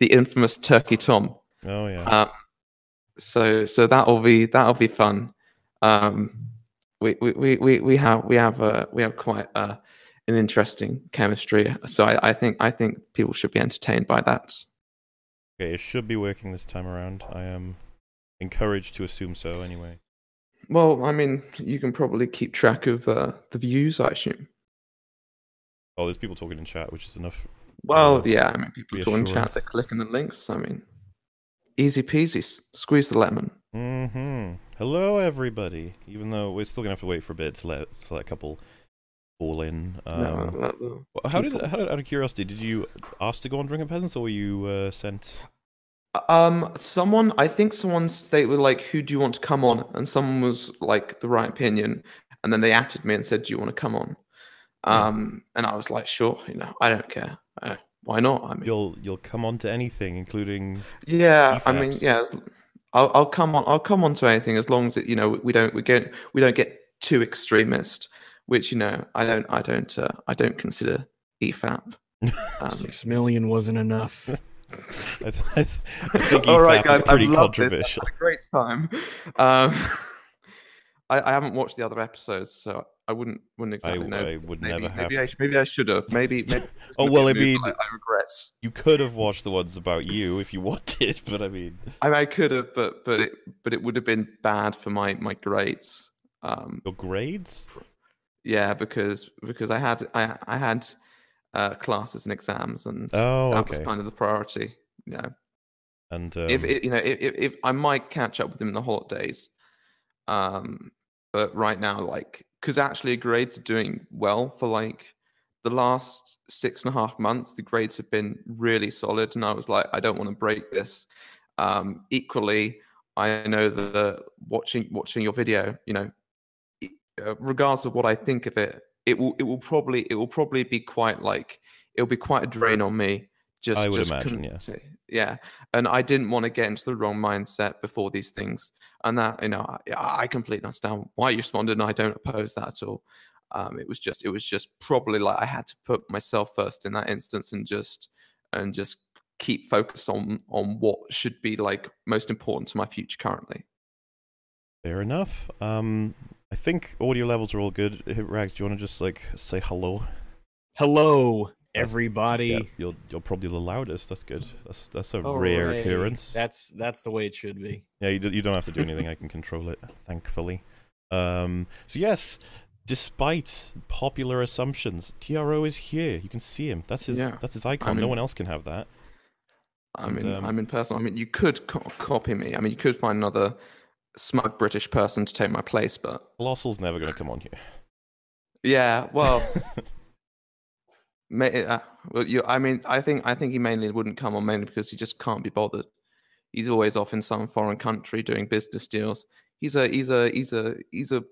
the infamous Turkey Tom. Oh yeah. Um, so so that'll be that'll be fun. Um, we, we, we, we, have we have uh, we have quite uh, an interesting chemistry. So I, I think I think people should be entertained by that. okay, it should be working this time around. I am encouraged to assume so. Anyway. Well, I mean, you can probably keep track of uh, the views, I assume. Oh, there's people talking in chat, which is enough. Well, Uh, yeah, I mean, people talking chat, they're clicking the links. I mean, easy peasy, squeeze the lemon. Mm-hmm. Hello, everybody. Even though we're still gonna have to wait for a bit to let, to let a couple fall in. Um, No, no, no. wh- how did, people- how did, out of curiosity, did you ask to go on Drinking Peasants, or were you uh, sent? Um, someone, I think someone they were like, "Who do you want to come on?" And someone was like the right opinion, and then they added me and said, "Do you want to come on?" Um, and I was like, "Sure, you know, I don't care. Uh, why not?" I mean, You'll you'll come on to anything, including yeah, I mean, yeah, I'll, I'll come on. I'll come on to anything as long as it, you know, we don't we get we don't get too extremist, which you know, I don't I don't uh, I don't consider EFAP. Um, Six million wasn't enough. I, th- I, th- I think All right, EFAP guys, is pretty I've loved this. I've controversial. had a great time. Um, I, I haven't watched the other episodes, so I wouldn't wouldn't exactly know. I would maybe, never have. maybe I maybe I should have. Maybe maybe. Oh, well, I mean- I, I regret. You could have watched the ones about you if you wanted, but I mean, I, mean, I could have, but but it but it would have been bad for my my grades. Um, your grades. yeah, because because I had I I had uh, classes and exams, and Oh, that was kind of the priority. You know, And um, if it, you know if, if, if I might catch up with them in the holidays, um, but right now like because actually grades are doing well for like the last six and a half months. The grades have been really solid, and I was like, I don't want to break this. Um, equally, I know that watching watching your video, you know, uh, regardless of what I think of it, it will it will probably it will probably be quite like it'll be quite a drain on me. Just I would just imagine, couldn't yeah. say- yeah. And I didn't want to get into the wrong mindset before these things, and that you know I, I completely understand why you responded, and I don't oppose that at all. Um, it was just it was just probably like I had to put myself first in that instance and just and just keep focus on on what should be like most important to my future currently. fair enough. Um, I think audio levels are all good. Rags, do you want to just like say hello? Hello, That's- everybody. Yeah, you're you're probably the loudest. That's good. That's that's a All rare right. occurrence. That's that's the way it should be. Yeah, you, d- you don't have to do anything. I can control it, thankfully. Um, so yes, despite popular assumptions, TRO is here. You can see him. That's his. Yeah. That's his icon. no mean- one else can have that. I And, mean, um, I'm in person. I mean, you could co- copy me. I mean, you could find another smug British person to take my place, but Colossal's never going to come on here. yeah, well, may, uh, well, you. I mean, I think I think he mainly wouldn't come on mainly because he just can't be bothered. He's always off in some foreign country doing business deals. He's a he's a he's a he's a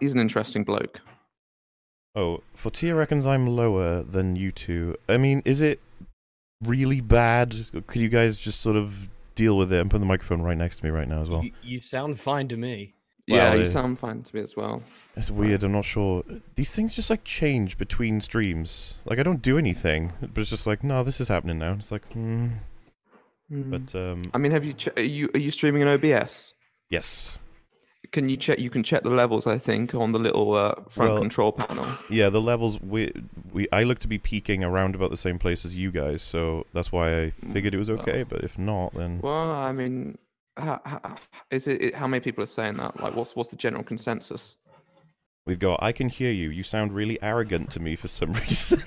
he's an interesting bloke. oh, Fortier reckons I'm lower than you two. I mean, is it really bad? Could you guys just sort of deal with it? I'm putting the microphone right next to me right now as well. You, you sound fine to me. Yeah, Well, you uh, sound fine to me as well. It's weird. I'm not sure. These things just like change between streams. Like I don't do anything, but it's just like, no, this is happening now. It's like, hmm. Hmm. But um, I mean, have you are you are you streaming in OBS? yes, Can you check? You can check the levels. I think on the little uh, front Well- control panel. yeah. The levels we we I look to be peaking around about the same place as you guys, so that's why I figured it was Well- okay. But if not, then Well, I mean, how, how, is it? How many people are saying that? Like, what's what's the general consensus? we've got. I can hear you. You sound really arrogant to me for some reason.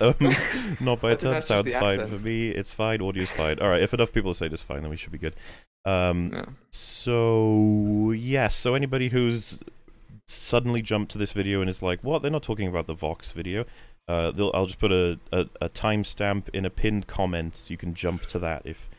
um, not by I a ton. Sounds fine accent. for me. It's fine. Audio's fine. All right. If enough people say it's fine, then we should be good. Um, Yeah. So yes, so anybody who's suddenly jumped to this video and is like, "What? They're not talking about the Vox video." Uh, they'll, I'll just put a, a, a timestamp in a pinned comment, so you can jump to that if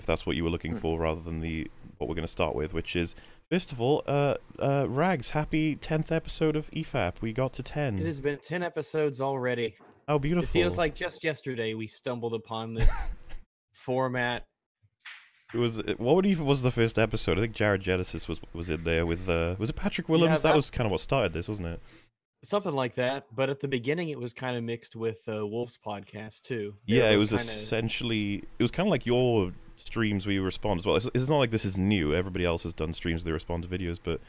if that's what you were looking Hmm. for, rather than the what we're going to start with, which is first of all, uh, uh, Rags, happy tenth episode of EFAP. We got to ten. It has been ten episodes already. Oh, beautiful! It feels like just yesterday we stumbled upon this format. it was. What even was the first episode? I think Jared Genesis was was in there with. Uh, was it Patrick Willems? that that- was kind of what started this, wasn't it? Something like that, but at the beginning it was kind of mixed with uh, Wolf's podcast too. They Yeah, it was kinda- essentially it was kind of like your streams where you respond as well. It's, it's not like this is new. Everybody else has done streams where they respond to videos, but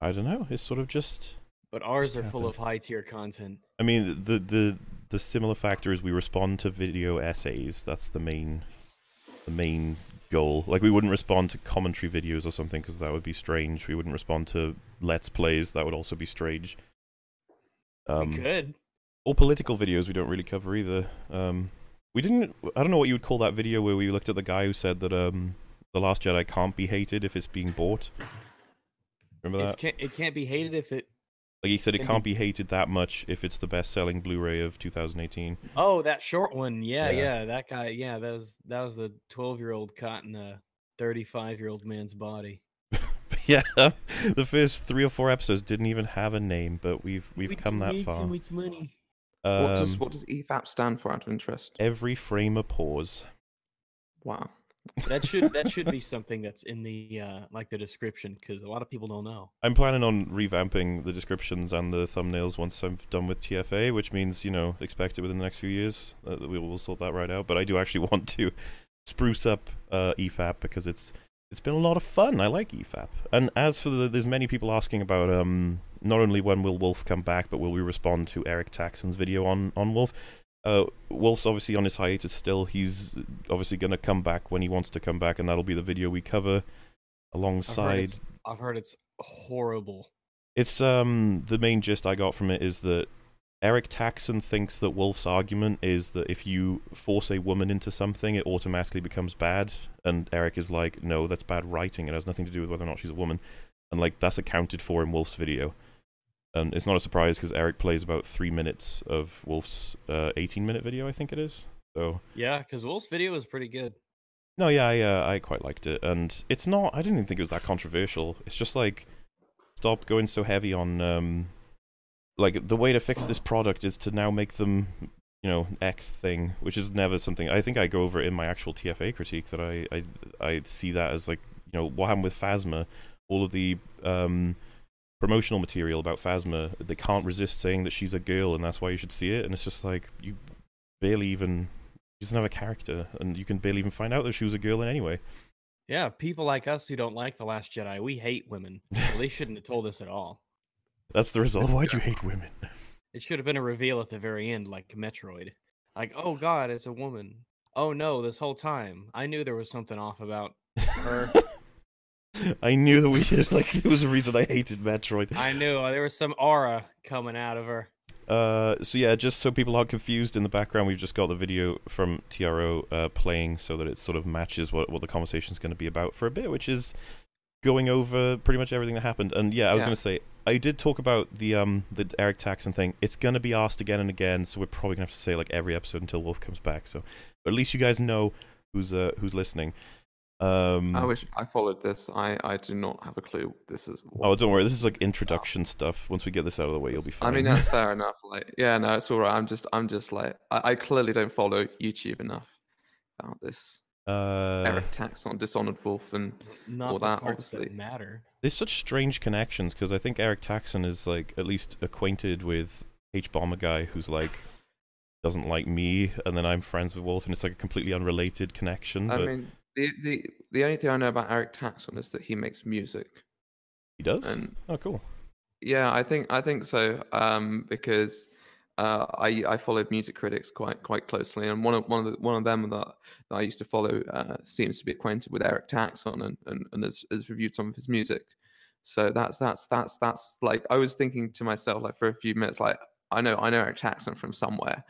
I don't know. It's sort of just. but ours just are full of high tier content. I mean, the the the similar factor is we respond to video essays. That's the main the main goal. Like we wouldn't respond to commentary videos or something because that would be strange. We wouldn't respond to let's plays. That would also be strange. we Um, could. or political videos we don't really cover either. Um, we didn't. I don't know what you would call that video where we looked at the guy who said that um, the Last Jedi can't be hated if it's being bought. Remember It's that? can't, it can't be hated if it. Like he said, it can can't be hated that much if it's the best-selling Blu-ray of 2018. Oh, that short one. Yeah, Yeah. yeah, that guy. Yeah, that was that was the twelve year old caught in a thirty five year old man's body. yeah, the first three or four episodes didn't even have a name, but we've we've We come that far. So much money. What does Um, what does E EFAP stand for? Out of interest. every frame a pause. Wow. That should that should be something that's in the uh like the description because a lot of people don't know. I'm planning on revamping the descriptions and the thumbnails once I'm done with TFA, which means you know expect it within the next few years. Uh, we will sort that right out. But I do actually want to spruce up uh, EFAP because it's it's been a lot of fun. I like EFAP. And as for the, there's many people asking about um not only when will Wolf come back, but will we respond to Eric Taxxon's video on on Wolf. Uh, Wolf's obviously on his hiatus still. He's obviously going to come back when he wants to come back, and that'll be the video we cover I've heard, alongside it's, I've heard it's horrible. it's um the main gist I got from it is that Eric Taxxon thinks that Wolf's argument is that if you force a woman into something, it automatically becomes bad. And Eric is like, no, that's bad writing. It has nothing to do with whether or not she's a woman. And like that's accounted for in Wolf's video. And it's not a surprise because Eric plays about three minutes of Wolf's uh, 18 minute video, I think it is. So Yeah, because Wolf's video was pretty good. no, yeah, I uh, I quite liked it, and it's not. I didn't even think it was that controversial. It's just like stop going so heavy on um, like the way to fix this product is to now make them, you know, X thing, which is never something. I think I go over it in my actual TFA critique that I I I see that as like you know what happened with Phasma, all of the um promotional material about Phasma, they can't resist saying that she's a girl and that's why you should see it, and it's just like you barely even. She doesn't have a character, and you can barely even find out that she was a girl in any way. Yeah, people like us who don't like The Last Jedi, we hate women. So they shouldn't have told us at all. That's the result. Why'd you hate women? It should have been a reveal at the very end, like Metroid. Like, oh god, it's a woman. Oh no, this whole time I knew there was something off about her. I knew that we did. Like, there was a reason I hated Metroid. I knew uh, there was some aura coming out of her. Uh, so yeah, just so people aren't confused, in the background we've just got the video from TRO uh, playing, so that it sort of matches what what the conversation's going to be about for a bit, which is going over pretty much everything that happened. And yeah, I was Yeah. going to say I did talk about the um the Eric Taxxon thing. It's going to be asked again and again, so we're probably going to have to say like every episode until Wolf comes back. So at least you guys know who's uh who's listening. Um, I wish I followed this. I I do not have a clue. This is. What, Oh, don't worry. This is like introduction stuff. Once we get this out of the way, you'll be fine. I mean that's fair enough. Like yeah, no, it's all right. I'm just I'm just like I, I clearly don't follow YouTube enough about this. uh, Eric Taxxon, Dishonored Wolf, and Not Well, the that parts that matter. there's such strange connections because I think Eric Taxxon is like at least acquainted with Hbomberguy who's like doesn't like me, and then I'm friends with Wolf, and it's like a completely unrelated connection. I but mean the the the only thing I know about Eric Taxxon is that he makes music, he does. and oh, cool. yeah, I think I think so. Um, because uh, I I followed music critics quite quite closely, and one of one of the, one of them that, that I used to follow uh, seems to be acquainted with Eric Taxxon and and, and has, has reviewed some of his music. So that's that's that's that's like I was thinking to myself like for a few minutes like I know I know Eric Taxxon from somewhere,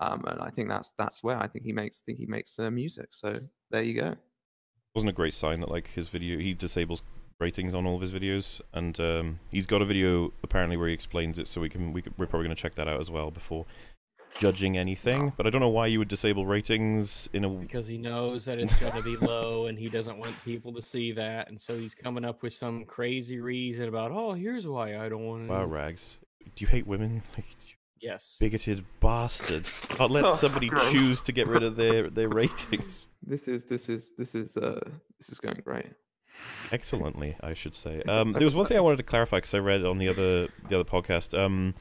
um, and I think that's that's where I think he makes think he makes uh, music. So there you go. Wasn't a great sign that like his video he disables ratings on all of his videos, and um, he's got a video apparently where he explains it. So we can we could, we're probably going to check that out as well before judging anything. But I don't know why you would disable ratings in a Because he knows that it's going to be low and he doesn't want people to see that. And so he's coming up with some crazy reason about, oh, here's why I don't want to. wow rags. Do you hate women? Like, you Yes. bigoted bastard! Can't let Oh, somebody gross. choose to get rid of their their ratings. This is this is this is uh this is going great. excellently, I should say. Um, there was one thing I wanted to clarify because I read on the other the other podcast. Um,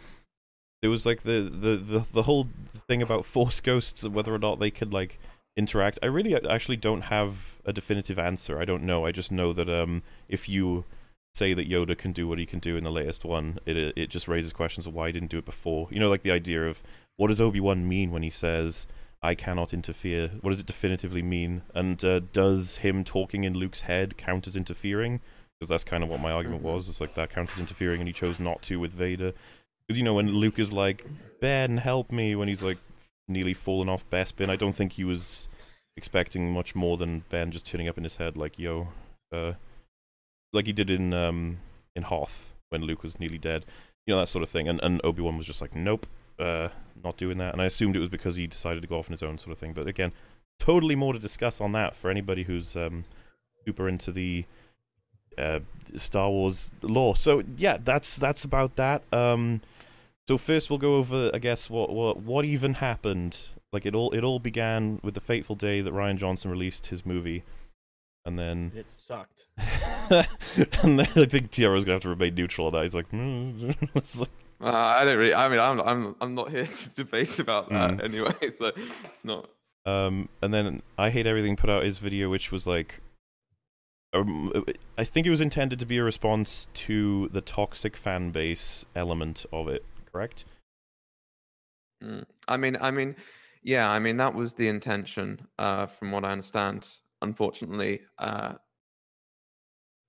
there was like the, the, the, the whole thing about force ghosts and whether or not they could like interact. I really actually don't have a definitive answer. I don't know. I just know that um, if you say that Yoda can do what he can do in the latest one, it it just raises questions of why he didn't do it before. You know, like the idea of what does Obi Wan mean when he says I cannot interfere? What does it definitively mean? And uh, does him talking in Luke's head count as interfering? Because that's kind of what my argument Mhm. was. It's like that counts as interfering, and he chose not to with Vader. Because you know when Luke is like, "Ben, help me," when he's like nearly fallen off Bespin, I don't think he was expecting much more than Ben just turning up in his head like, "Yo," uh, like he did in um in Hoth when Luke was nearly dead. You know that sort of thing. And and Obi Wan was just like, "Nope, uh, not doing that." And I assumed it was because he decided to go off on his own sort of thing. But again, totally more to discuss on that for anybody who's um super into the uh, Star Wars lore. So yeah, that's that's about that. Um, so first we'll go over, I guess, what what what even happened. Like it all it all began with the fateful day that Rian Johnson released his movie, and then It sucked. and then I think TRO's gonna have to remain neutral on that. He's like, mm. It's like, Uh, I don't really. I mean, I'm I'm I'm not here to debate about that Mm. anyway. So it's not. Um, and then I hate everything put out his video, which was like, um, I think it was intended to be a response to the toxic fan base element of it. Correct? Mm. I mean, I mean, yeah. I mean, that was the intention, uh, from what I understand. Unfortunately, uh,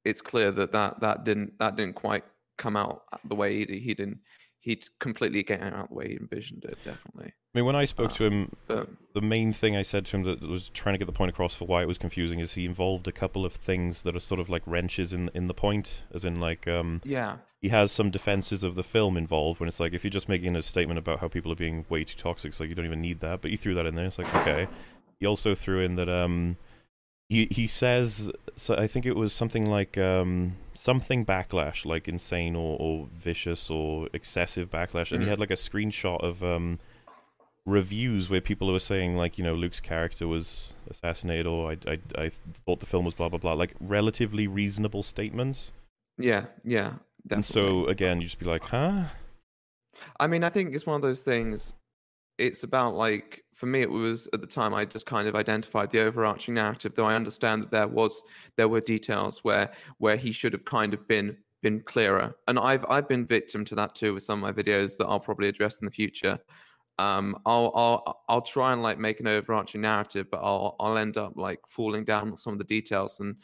it's clear that that that didn't that didn't quite come out the way he he didn't he'd completely get out the way he envisioned it. Definitely, I mean, when I spoke Uh, to him, but the main thing I said to him that was trying to get the point across for why it was confusing is he involved a couple of things that are sort of like wrenches in in the point, as in like um yeah, he has some defenses of the film involved when it's like if you're just making a statement about how people are being way too toxic, it's like you don't even need that. But he threw that in there. It's like okay. He also threw in that um he he says so I think it was something like um something backlash like insane or, or vicious or excessive backlash and he Mhm. had like a screenshot of um reviews where people were saying like you know Luke's character was assassinated or I I I thought the film was blah blah blah like relatively reasonable statements yeah, yeah. Definitely. and so again, you just be like, huh? I mean, I think it's one of those things. It's about like for me, it was at the time I just kind of identified the overarching narrative. Though I understand that there was there were details where where he should have kind of been been clearer, and I've I've been victim to that too with some of my videos that I'll probably address in the future. Um, I'll I'll I'll try and like make an overarching narrative, but I'll I'll end up like falling down on some of the details. And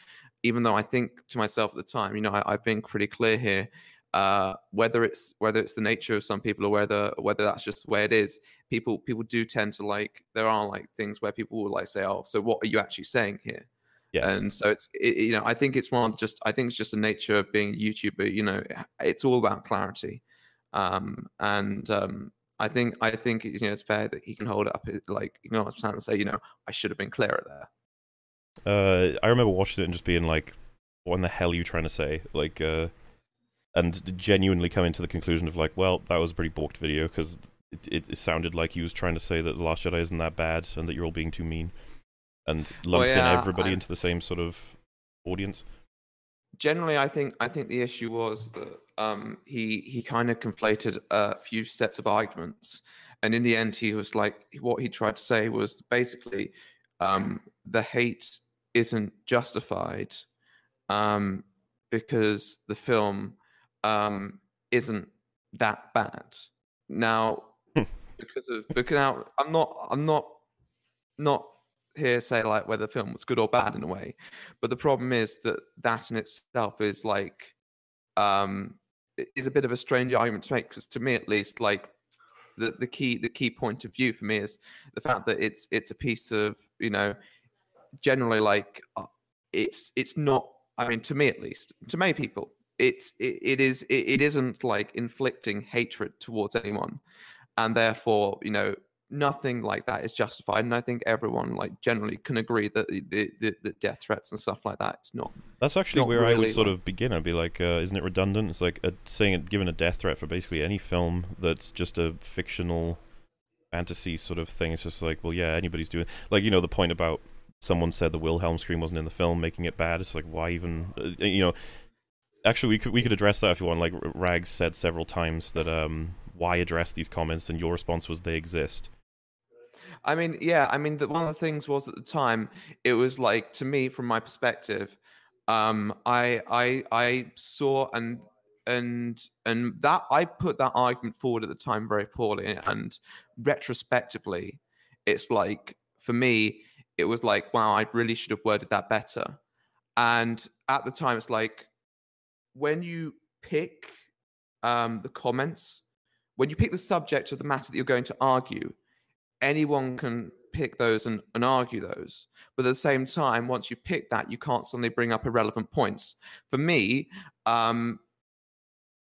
even though I think to myself at the time, you know, I, I've been pretty clear here uh, whether it's whether it's the nature of some people or whether whether that's just the way it is. People people do tend to like there are like things where people will like say, "Oh, so what are you actually saying here?" Yeah. And so it's it, you know I think it's one of just I think it's just the nature of being a YouTuber. You know, it's all about clarity, um, and um, I think I think you know it's fair that he can hold up like you know and say you know I should have been clearer there. Uh, I remember watching it and just being like, "What in the hell are you trying to say?" Like, uh, and genuinely coming to the conclusion of like, "Well, that was a pretty balked video because it, it, sounded like he was trying to say that the Last Jedi isn't that bad and that you're all being too mean, and lumps yeah, in everybody I- into the same sort of audience." generally i think i think the issue was that um he he kind of conflated a few sets of arguments and in the end he was like what he tried to say was basically um the hate isn't justified um because the film um isn't that bad. Now because of because now i'm not i'm not not here say like whether the film was good or bad in a way but the problem is that that in itself is like um is a bit of a strange argument to make because to me at least like the, the key the key point of view for me is the fact that it's it's a piece of you know generally like uh, it's it's not i mean to me at least to many people it's it, it is it, it isn't like inflicting hatred towards anyone and therefore you know nothing like that is justified and i think everyone like generally can agree that the, the, the, death threats and stuff like that it's not That's actually not where I would really, sort like- of begin. I'd be like, uh, isn't it redundant? It's like uh saying it, given a death threat for basically any film that's just a fictional fantasy sort of thing. It's just like, well, yeah, anybody's doing like you know the point about someone said the Wilhelm scream wasn't in the film, making it bad. It's like why even uh, you know. Actually, we could we could address that if you want. Like Rags said several times that um why address these comments, and your response was they exist. I mean, yeah, I mean, the, one of the things was at the time, it was like to me, from my perspective, um, I I I saw and and and that I put that argument forward at the time very poorly, and retrospectively, it's like for me, it was like, wow, I really should have worded that better. And at the time, it's like when you pick um, the comments, when you pick the subject of the matter that you're going to argue, anyone can pick those and, and argue those. But at the same time, once you pick that, you can't suddenly bring up irrelevant points. For me, um,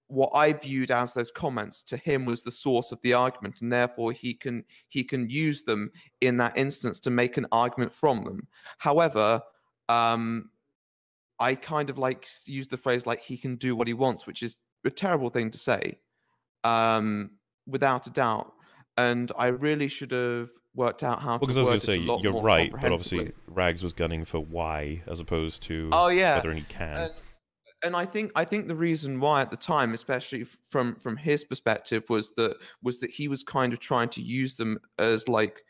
what I viewed as those comments to him was the source of the argument, and therefore he can he can use them in that instance to make an argument from them. However, um, I kind of like use the phrase like he can do what he wants, which is a terrible thing to say, um, without a doubt. And I really should have worked out how well, to. I was going to say you're right, but obviously Rags was gunning for why as opposed to oh yeah whether he can and I think I think the reason why at the time, especially from from his perspective, was that was that he was kind of trying to use them as like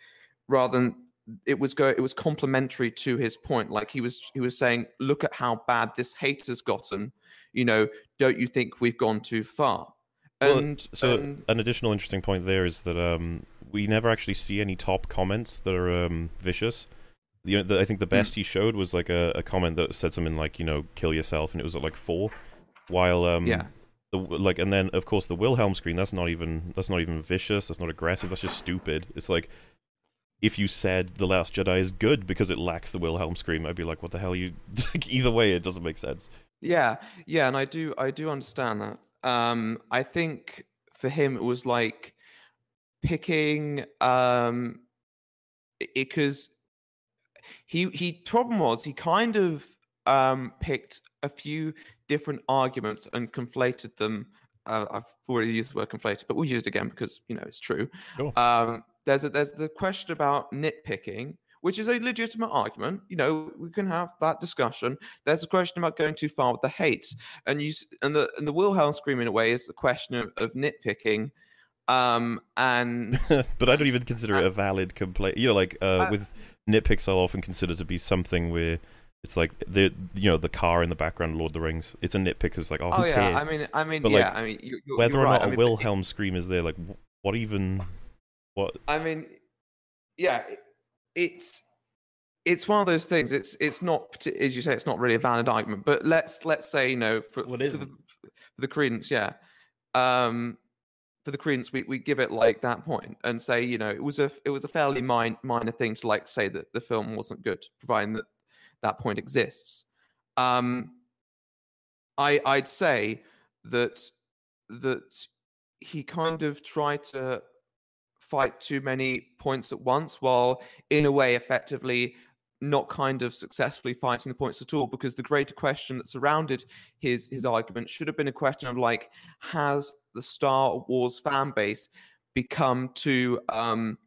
rather than it was go it was complementary to his point. Like he was he was saying, look at how bad this hate has gotten. You know, don't you think we've gone too far? And well, so an additional interesting point there is that um, we never actually see any top comments that are um, vicious you know, the, I think the hmm. best mm. he showed was like a, a comment that said something like, you know, kill yourself, and it was at like four. While um, yeah, the like, and then of course the Wilhelm scream That's not even that's not even vicious. That's not aggressive. That's just stupid. It's like if you said the Last Jedi is good because it lacks the Wilhelm scream, I'd be like, what the hell? You either way, it doesn't make sense. Yeah, yeah, and I do I do understand that. Um, I think for him it was like picking um because he he problem was he kind of um, picked a few different arguments and conflated them. Uh, I've already used the word conflated, but we'll use it again because you know it's true. Cool. Um, there's a, there's the question about nitpicking, which is a legitimate argument. You know, we can have that discussion. There's a question about going too far with the hate, and you and the and the Wilhelm scream in a way is the question of, of nitpicking. Um, and but I don't even consider it a valid complaint. You know, like uh, uh, with nitpicks I'll often consider to be something where it's like the you know the car in the background, Lord of the Rings. It's a nitpick. It's like oh, oh yeah. cares? I mean, I mean, but yeah. Like, I mean, you, you're, whether or right. not I mean, Wilhelm scream is there, like what even what? I mean, yeah, it's it's one of those things. It's it's not as you say. It's not really a valid argument. But let's let's say you know for, for the, for the credence, yeah. Um, for the credence, we, we give it like that point and say, you know, it was a it was a fairly min- minor thing to like say that the film wasn't good, providing that that point exists. Um, I I'd say that that he kind of tried to fight too many points at once, while in a way, effectively not kind of successfully fighting the points at all because the greater question that surrounded his his argument should have been a question of like has the Star Wars fan base become too um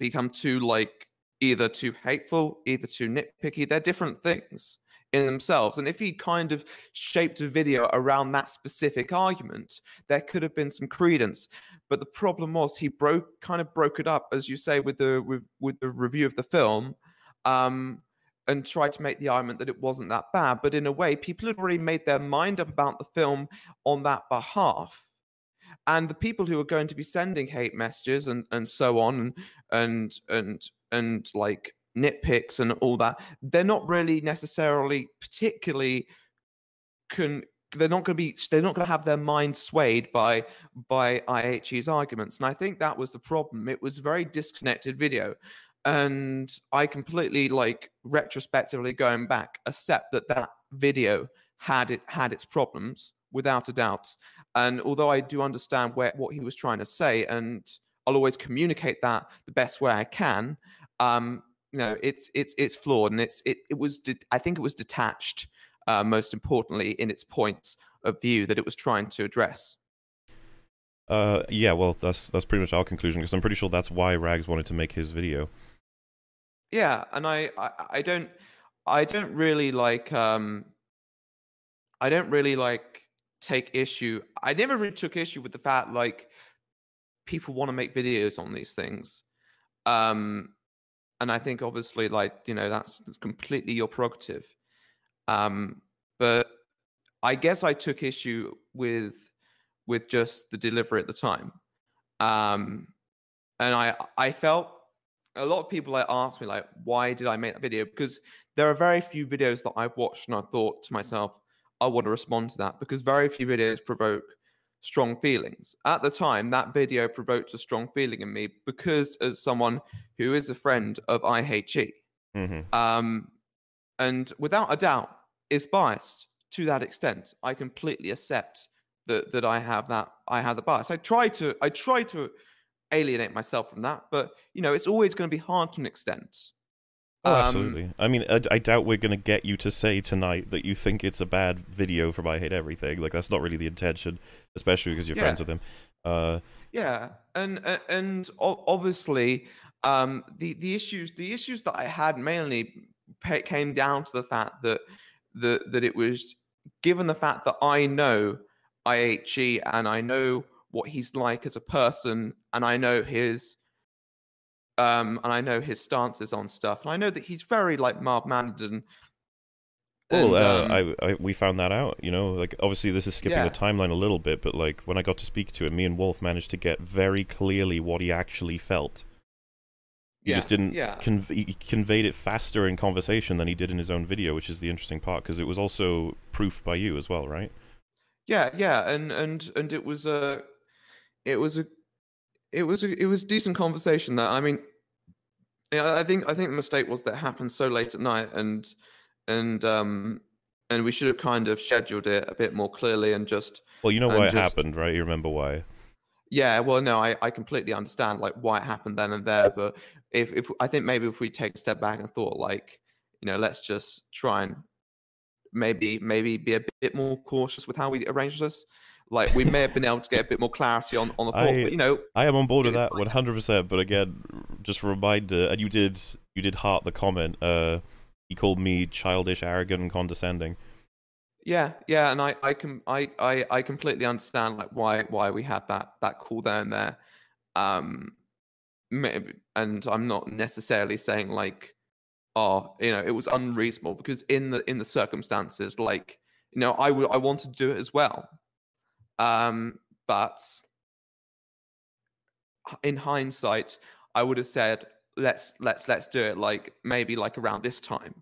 become too like either too hateful either too nitpicky? They're different things in themselves and if he kind of shaped a video around that specific argument there could have been some credence but the problem was he broke kind of broke it up as you say with the with, with the review of the film um, and tried to make the argument that it wasn't that bad. But in a way, people had already made their mind up about the film on that behalf. And the people who are going to be sending hate messages and, and so on and and and and like nitpicks and all that, they're not really necessarily particularly can they're not going to be they're not going to have their mind swayed by by IHE's arguments. And I think that was the problem. It was very disconnected video. And I completely like retrospectively going back accept that that video had it had its problems without a doubt. And although I do understand where what he was trying to say, and I'll always communicate that the best way I can, um, you know, it's it's it's flawed and it's it it was de- I think it was detached. Uh, most importantly, in its points of view that it was trying to address. Uh, yeah, well, that's that's pretty much our conclusion because I'm pretty sure that's why Rags wanted to make his video. yeah, and I, I I don't I don't really like um I don't really like take issue. I never really took issue with the fact like people want to make videos on these things. Um and I think obviously like, you know, that's that's completely your prerogative. Um but I guess I took issue with with just the delivery at the time. Um and I I felt a lot of people like asked me like why did I make that video because there are very few videos that I've watched and I thought to myself I want to respond to that because very few videos provoke strong feelings. At the time, that video provoked a strong feeling in me because as someone who is a friend of IHE, Mm-hmm. um, and without a doubt is biased to that extent. I completely accept that that I have that I have the bias. I try to I try to alienate myself from that, but you know it's always going to be hard to an extent. Oh, Um, absolutely. I mean, I, I doubt we're going to get you to say tonight that you think it's a bad video from I Hate Everything. Like, that's not really the intention, especially because you're friends with him. Uh, Yeah, and and obviously, um, the the issues the issues that I had mainly came down to the fact that that that it was given the fact that I know IHE and I know what he's like as a person, and I know his um and I know his stances on stuff, and I know that he's very like mild mannered and. well, and, uh, um, I, I we found that out. You know, like obviously this is skipping Yeah. the timeline a little bit, but like when I got to speak to him, me and Wolf managed to get very clearly what he actually felt. He yeah, just didn't Yeah. conv- he conveyed it faster in conversation than he did in his own video, which is the interesting part because it was also proofed by you as well, right? Yeah, yeah, and and and it was a, it was a, it was it was decent conversation. That I mean, I think I think the mistake was that it happened so late at night, and and um and we should have kind of scheduled it a bit more clearly and just Well, you know why it happened, right? You remember why? yeah. Well, no, I I completely understand like why it happened then and there, but if if I think maybe if we take a step back and thought like, you know, let's just try and maybe maybe be a bit more cautious with how we arrange this. Like we may have been able to get a bit more clarity on on the thought, I- but you know, I am on board with that one hundred percent. But again, just a reminder, and you did you did heart the comment. Uh, he called me childish, arrogant, and condescending. yeah, yeah, and I I can I I I completely understand like why why we had that that call there and there. Um, maybe, and I'm not necessarily saying like, oh, you know, it was unreasonable because in the in the circumstances, like, you know, I would I wanted to do it as well. Um, but in hindsight, I would have said, let's let's let's do it like maybe like around this time.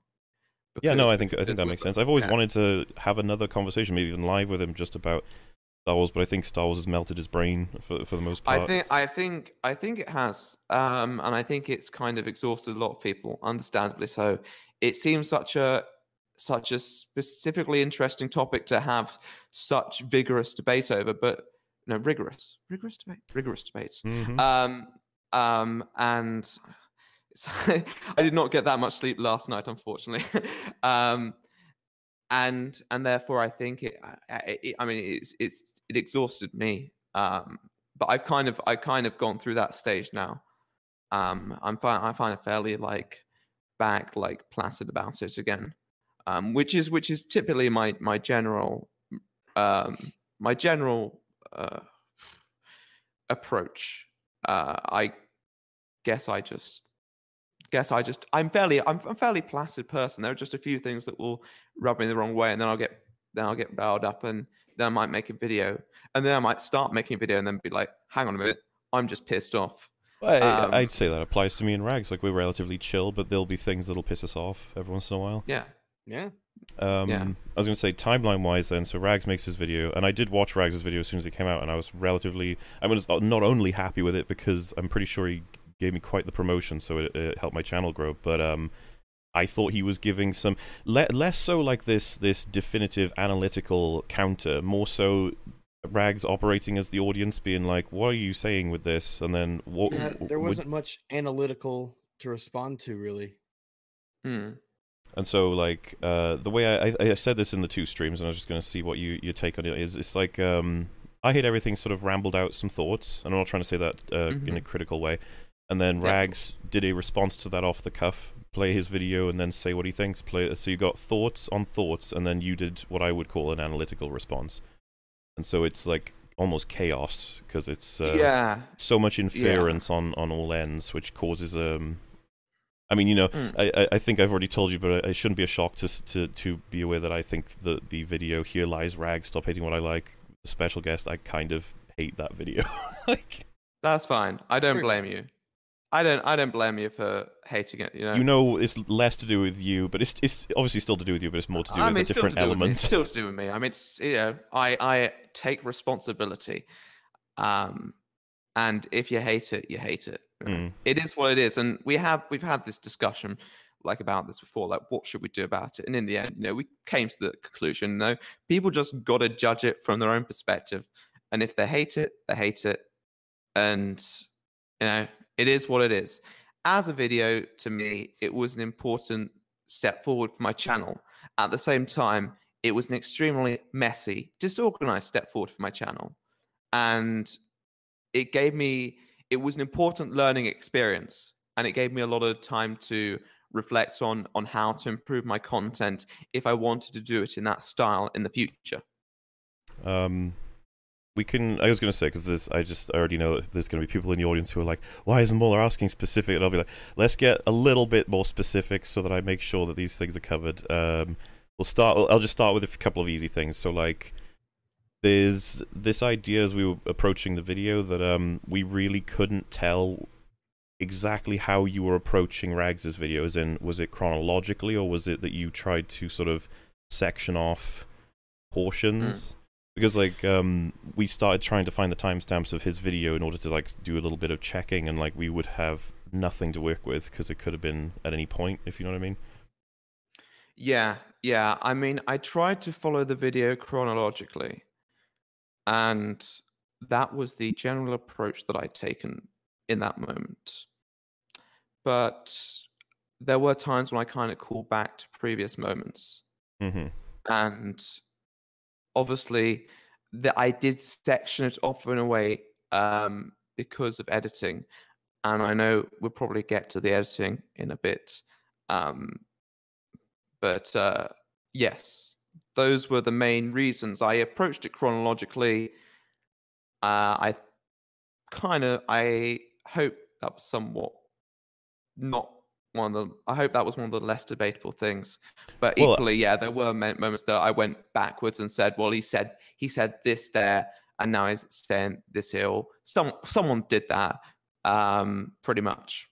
Yeah, no, I think I think that makes sense. I've always yeah. wanted to have another conversation, maybe even live with him, just about Star Wars. But I think Star Wars has melted his brain for for the most part. I think I think I think it has, um, and I think it's kind of exhausted a lot of people, understandably so. It seems such a such a specifically interesting topic to have such vigorous debate over, but no rigorous, rigorous debate, rigorous debates. Mhm. Um, um, and I did not get that much sleep last night, unfortunately. um, and and therefore, I think it. I, I, I mean, it's it's it exhausted me. Um, but I've kind of I kind of gone through that stage now. Um, I'm fine. I find it fairly like back like placid about it again, um, which is which is typically my my general um, my general uh, approach. Uh, I guess I just guess I just I'm fairly I'm a fairly placid person. There are just a few things that will rub me the wrong way, and then I'll get then I'll get riled up, and then I might make a video, and then I might start making a video, and then be like, hang on a minute, I'm just pissed off. I, um, I'd say that applies to me and Rags. Like we're relatively chill, but there'll be things that'll piss us off every once in a while. Yeah, Yeah. Um, Yeah. I was going to say timeline wise then. So Rags makes his video, and I did watch Rags' video as soon as it came out, and I was relatively. I was not only happy with it because I'm pretty sure he gave me quite the promotion, so it, it helped my channel grow. But um, I thought he was giving some le- less so like this this definitive analytical counter, more so. Rags operating as the audience, being like, "What are you saying with this?" And then what? Yeah, there wasn't much analytical to respond to, really. Hmm. And so, like, uh, the way I, I, I said this in the two streams, and I was just going to see what you your take on it is. It's like um, I hate everything. Sort of rambled out some thoughts, and I'm not trying to say that uh, in a critical way. And then Yeah. Rags did a response to that off the cuff, play his video and then say what he thinks. Play so you got thoughts on thoughts, and then you did what I would call an analytical response. And so it's like almost chaos because it's uh, yeah, so much inference on on all ends, which causes um. I mean, you know, Mm. I, I- I think I've already told you, but I, I shouldn't be a shock to to to be aware that I think the the video here lies rag. Stop hating what I like. Special guest, I kind of hate that video. like, that's fine. I don't blame you. I don't. I don't blame you for hating it. You know. you know, it's less to do with you, but it's it's obviously still to do with you, but it's more to do I with mean, a different to do with me. element. It's still to do with me. I mean, it's you know, I I take responsibility, um, and if you hate it, you hate it. Mm. It is what it is, and we have we've had this discussion like about this before. Like, what should we do about it? And in the end, you know, we came to the conclusion: no, people just got to judge it from their own perspective, and if they hate it, they hate it, and you know, it is what it is. As a video, to me, it was an important step forward for my channel. At the same time, it was an extremely messy, disorganized step forward for my channel. And it gave me, it was an important learning experience. And it gave me a lot of time to reflect on on how to improve my content if I wanted to do it in that style in the future. Um, we can. I was going to say because there's. I just I already know there's going to be people in the audience who are like, "Why isn't Mauler asking specific?" And I'll be like, "Let's get a little bit more specific so that I make sure that these things are covered." Um, we'll start. I'll just start with a couple of easy things. So like, there's this idea as we were approaching the video that um we really couldn't tell exactly how you were approaching Rags's videos. And was it chronologically or was it that you tried to sort of section off portions? Because like um we started trying to find the timestamps of his video in order to like do a little bit of checking and like we would have nothing to work with because it could have been at any point if you know what I mean. Yeah, yeah. I mean, I tried to follow the video chronologically, and that was the general approach that I'd taken in that moment. But there were times when I kind of called back to previous moments, Mm-hmm. and obviously, that I did section it off in a way um, because of editing, and I know we'll probably get to the editing in a bit. Um, but uh, yes, those were the main reasons. I approached it chronologically. Uh, I kind of, I hope that was somewhat not one of the. I hope that was one of the less debatable things. But Well, uh equally, yeah, there were moments that I went backwards and said, "Well, he said he said this there, and now he's saying this here." Or some someone did that, um, pretty much.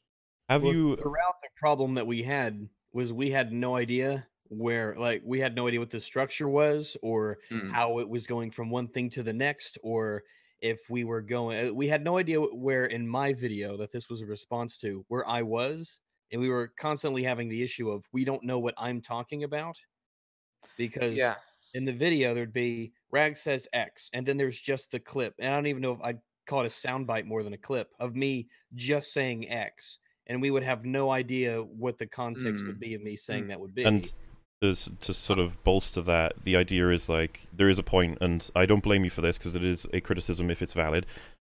Have Well, you around the problem that we had was we had no idea where like we had no idea what the structure was or Mm. how it was going from one thing to the next or if we were going uh, we had no idea where in my video that this was a response to where I was and we were constantly having the issue of we don't know what I'm talking about because Yes. in the video there'd be rag says x and then there's just the clip and i don't even know if i'd call it a soundbite more than a clip of me just saying x and we would have no idea what the context would Mm. be of me saying that would be and to, to sort of bolster that, the idea is like there is a point, and I don't blame you for this because it is a criticism if it's valid.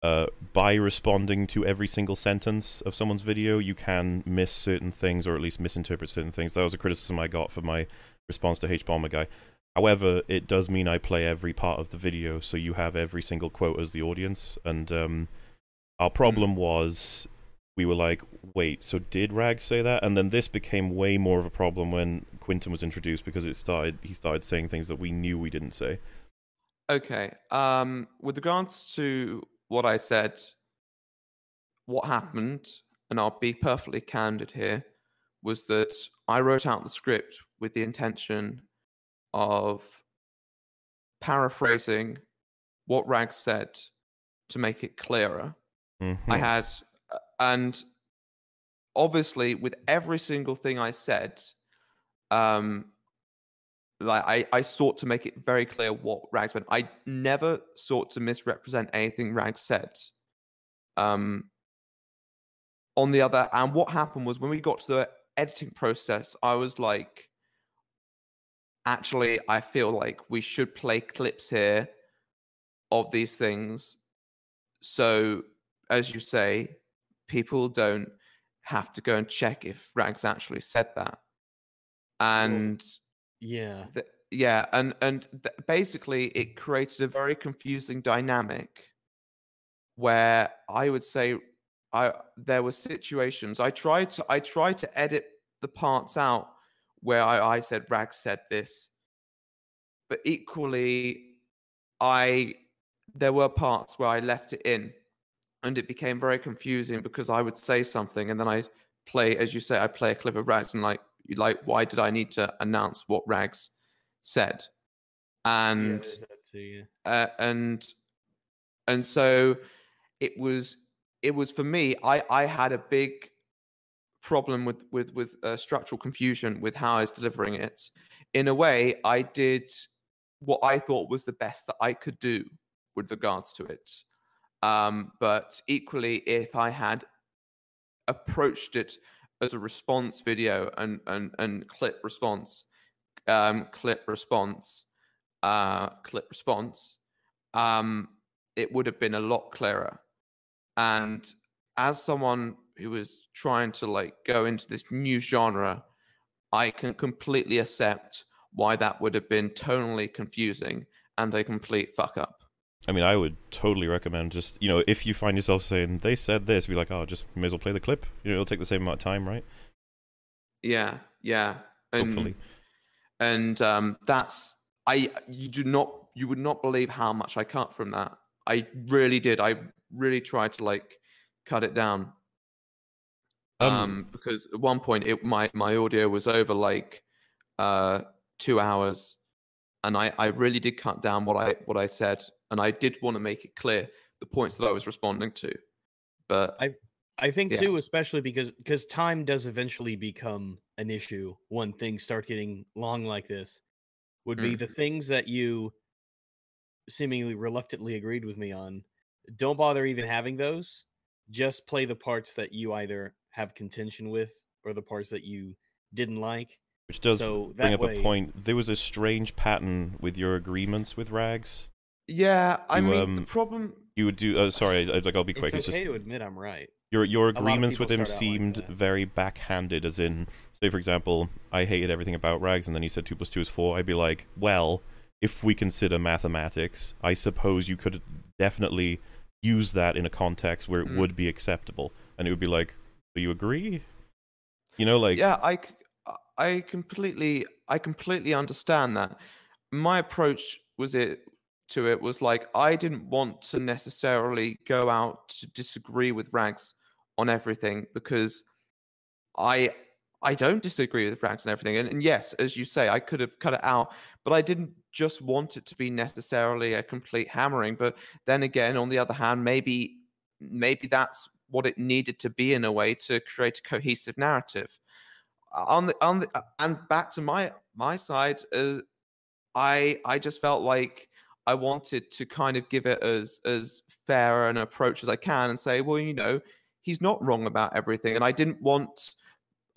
Uh, by responding to every single sentence of someone's video, you can miss certain things or at least misinterpret certain things. That was a criticism I got for my response to Hbomberguy. However, it does mean I play every part of the video, so you have every single quote as the audience. And um, our problem was we were like, wait, so did Rag say that? And then this became way more of a problem when Quinton was introduced because it started he started saying things that we knew we didn't say. Okay. Um, with regards to what I said, what happened, and I'll be perfectly candid here, was that I wrote out the script with the intention of paraphrasing what Rag said to make it clearer. Mhm. I had, and obviously, with every single thing I said, um, like I, I sought to make it very clear what Rags meant. I never sought to misrepresent anything Rags said. Um, on the other, and what happened was when we got to the editing process, I was like, actually, I feel like we should play clips here of these things. So, as you say, people don't have to go and check if Rags actually said that. And Yeah. th- yeah, and and th- basically it created a very confusing dynamic where I would say I there were situations I tried to I tried to edit the parts out where I, I said Rags said this, but equally I there were parts where I left it in, and it became very confusing because I would say something and then I play as you say I play a clip of Rags and like like why did I need to announce what Rags said, and too, yeah. uh, and and so it was it was for me i i had a big problem with with with uh, structural confusion with how i was delivering it. In a way i did what i thought was the best that i could do with regards to it um but equally if i had approached it as a response video and and and clip response um clip response uh clip response um it would have been a lot clearer. And as someone who is trying to like go into this new genre i can completely accept why that would have been tonally confusing and a complete fuck up I mean, I would totally recommend just you know if you find yourself saying they said this, be like, oh, just may as well play the clip. You know, it'll take the same amount of time, right? yeah yeah and Hopefully. and um that's i you do not you would not believe how much i cut from that i really did i really tried to like cut it down Um, um, because at one point it my my audio was over like uh two hours and i i really did cut down what i what i said and i did want to make it clear the points that i was responding to but I I think Yeah. too, especially because because time does eventually become an issue when things start getting long like this. Would be Mm. the things that you seemingly reluctantly agreed with me on. Don't bother even having those. Just play the parts that you either have contention with or the parts that you didn't like. which does so bring up way, a point. There was a strange pattern with your agreements with Rags. Yeah i You, mean the um, problem You would do. Uh, sorry, I, like I'll be quick. It's It's, okay just to admit I'm right. your your agreements with him start out like seemed very backhanded. As in, say for example, I hated everything about Rags, and then he said two plus two is four. I'd be like, well, if we consider mathematics, I suppose you could definitely use that in a context where it Mm. would be acceptable, and it would be like, do you agree? You know, like yeah I, I completely i completely understand that my approach was it to it was like i didn't want to necessarily go out to disagree with rags on everything because i i don't disagree with rags and everything. And, and yes as you say i could have cut it out but i didn't just want it to be necessarily a complete hammering. But then again on the other hand maybe maybe that's what it needed to be in a way to create a cohesive narrative. On the on the and back to my my side uh, i i just felt like i wanted to kind of give it as as fair an approach as i can and say well you know he's not wrong about everything and i didn't want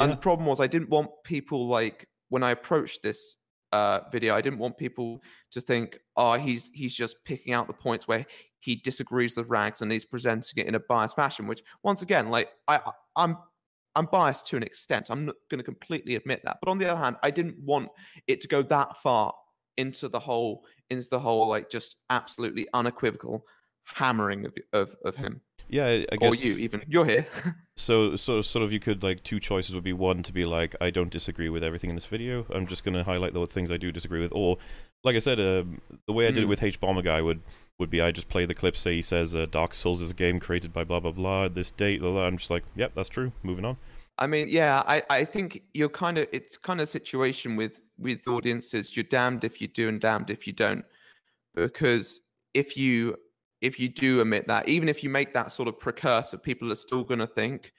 and the problem was i didn't want people like when i approached this uh video i didn't want people to think oh he's he's just picking out the points where he disagrees with rags and he's presenting it in a biased fashion which once again like i I- i'm i'm biased to an extent i'm not going to completely admit that but on the other hand i didn't want it to go that far into the whole into the whole like just absolutely unequivocal hammering of of, of him yeah, I I or guess. you even you're here So, so sort of, you could like two choices would be one to be like, I don't disagree with everything in this video. I'm just going to highlight the things I do disagree with, or like I said, um, the way I did it Mm. with Hbomberguy would would be I just play the clip, say he says uh, Dark Souls is a game created by blah blah blah at this date. Blah, blah. I'm just like, yep, that's true. Moving on. I mean, yeah, I, I think you're kind of it's kind of situation with with audiences. You're damned if you do and damned if you don't, because if you if you do omit that, even if you make that sort of precursor, people are still going to think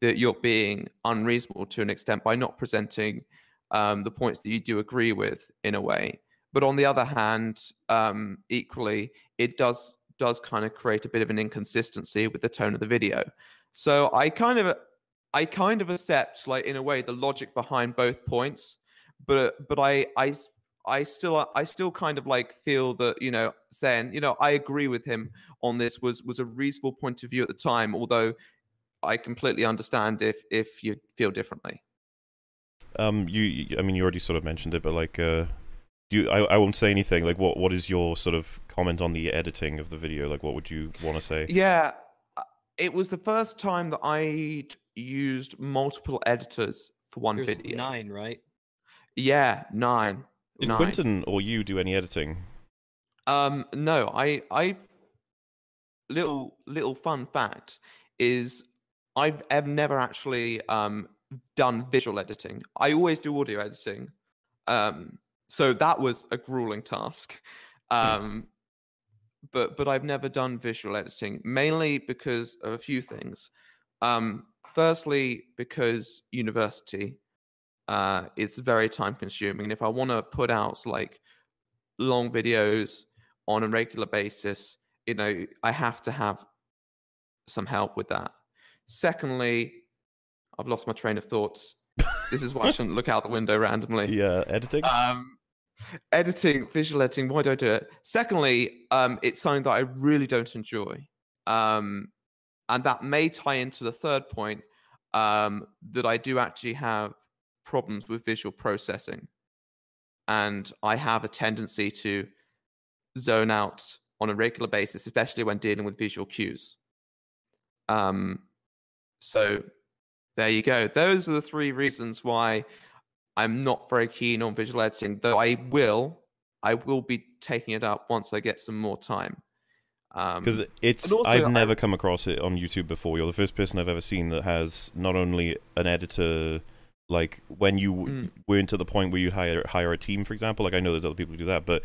that you're being unreasonable to an extent by not presenting um, the points that you do agree with in a way. But on the other hand, um, equally, it does does kind of create a bit of an inconsistency with the tone of the video. So I kind of I kind of accept, like in a way, the logic behind both points, but but I I I still I still kind of like feel that you know saying you know I agree with him on this was was a reasonable point of view at the time, although I completely understand if if you feel differently. Um, you, you- I mean, you already sort of mentioned it, but like, uh, do you, I, I won't say anything. Like, what, what is your sort of comment on the editing of the video? Like, what would you want to say? Yeah, uh, it was the first time that I'd used multiple editors for one There's video. nine, right? Yeah, nine. Did nine. Quentin or you do any editing? Um, no, I, I, little little fun fact is I've, I've never actually um done visual editing. I always do audio editing. Um, so that was a grueling task. Um, but but I've never done visual editing mainly because of a few things. Um, firstly, because university uh, is very time consuming. And if I want to put out like long videos on a regular basis, you know, I have to have some help with that. Secondly, I've lost my train of thoughts. This is why I shouldn't look out the window randomly. Yeah, editing. Um, editing, visual editing. Why do I do it? Secondly, um, it's something that I really don't enjoy, um, and that may tie into the third point um, that I do actually have problems with visual processing, and I have a tendency to zone out on a regular basis, especially when dealing with visual cues. Um, so there you go. Those are the three reasons why I'm not very keen on visual editing, though I will. I will be taking it up once I get some more time. Um, Because it's, also I've I- never come across it on YouTube before. You're the first person I've ever seen that has not only an editor, like when you Mm. were into the point where you hire hire a team, for example. Like I know there's other people who do that, but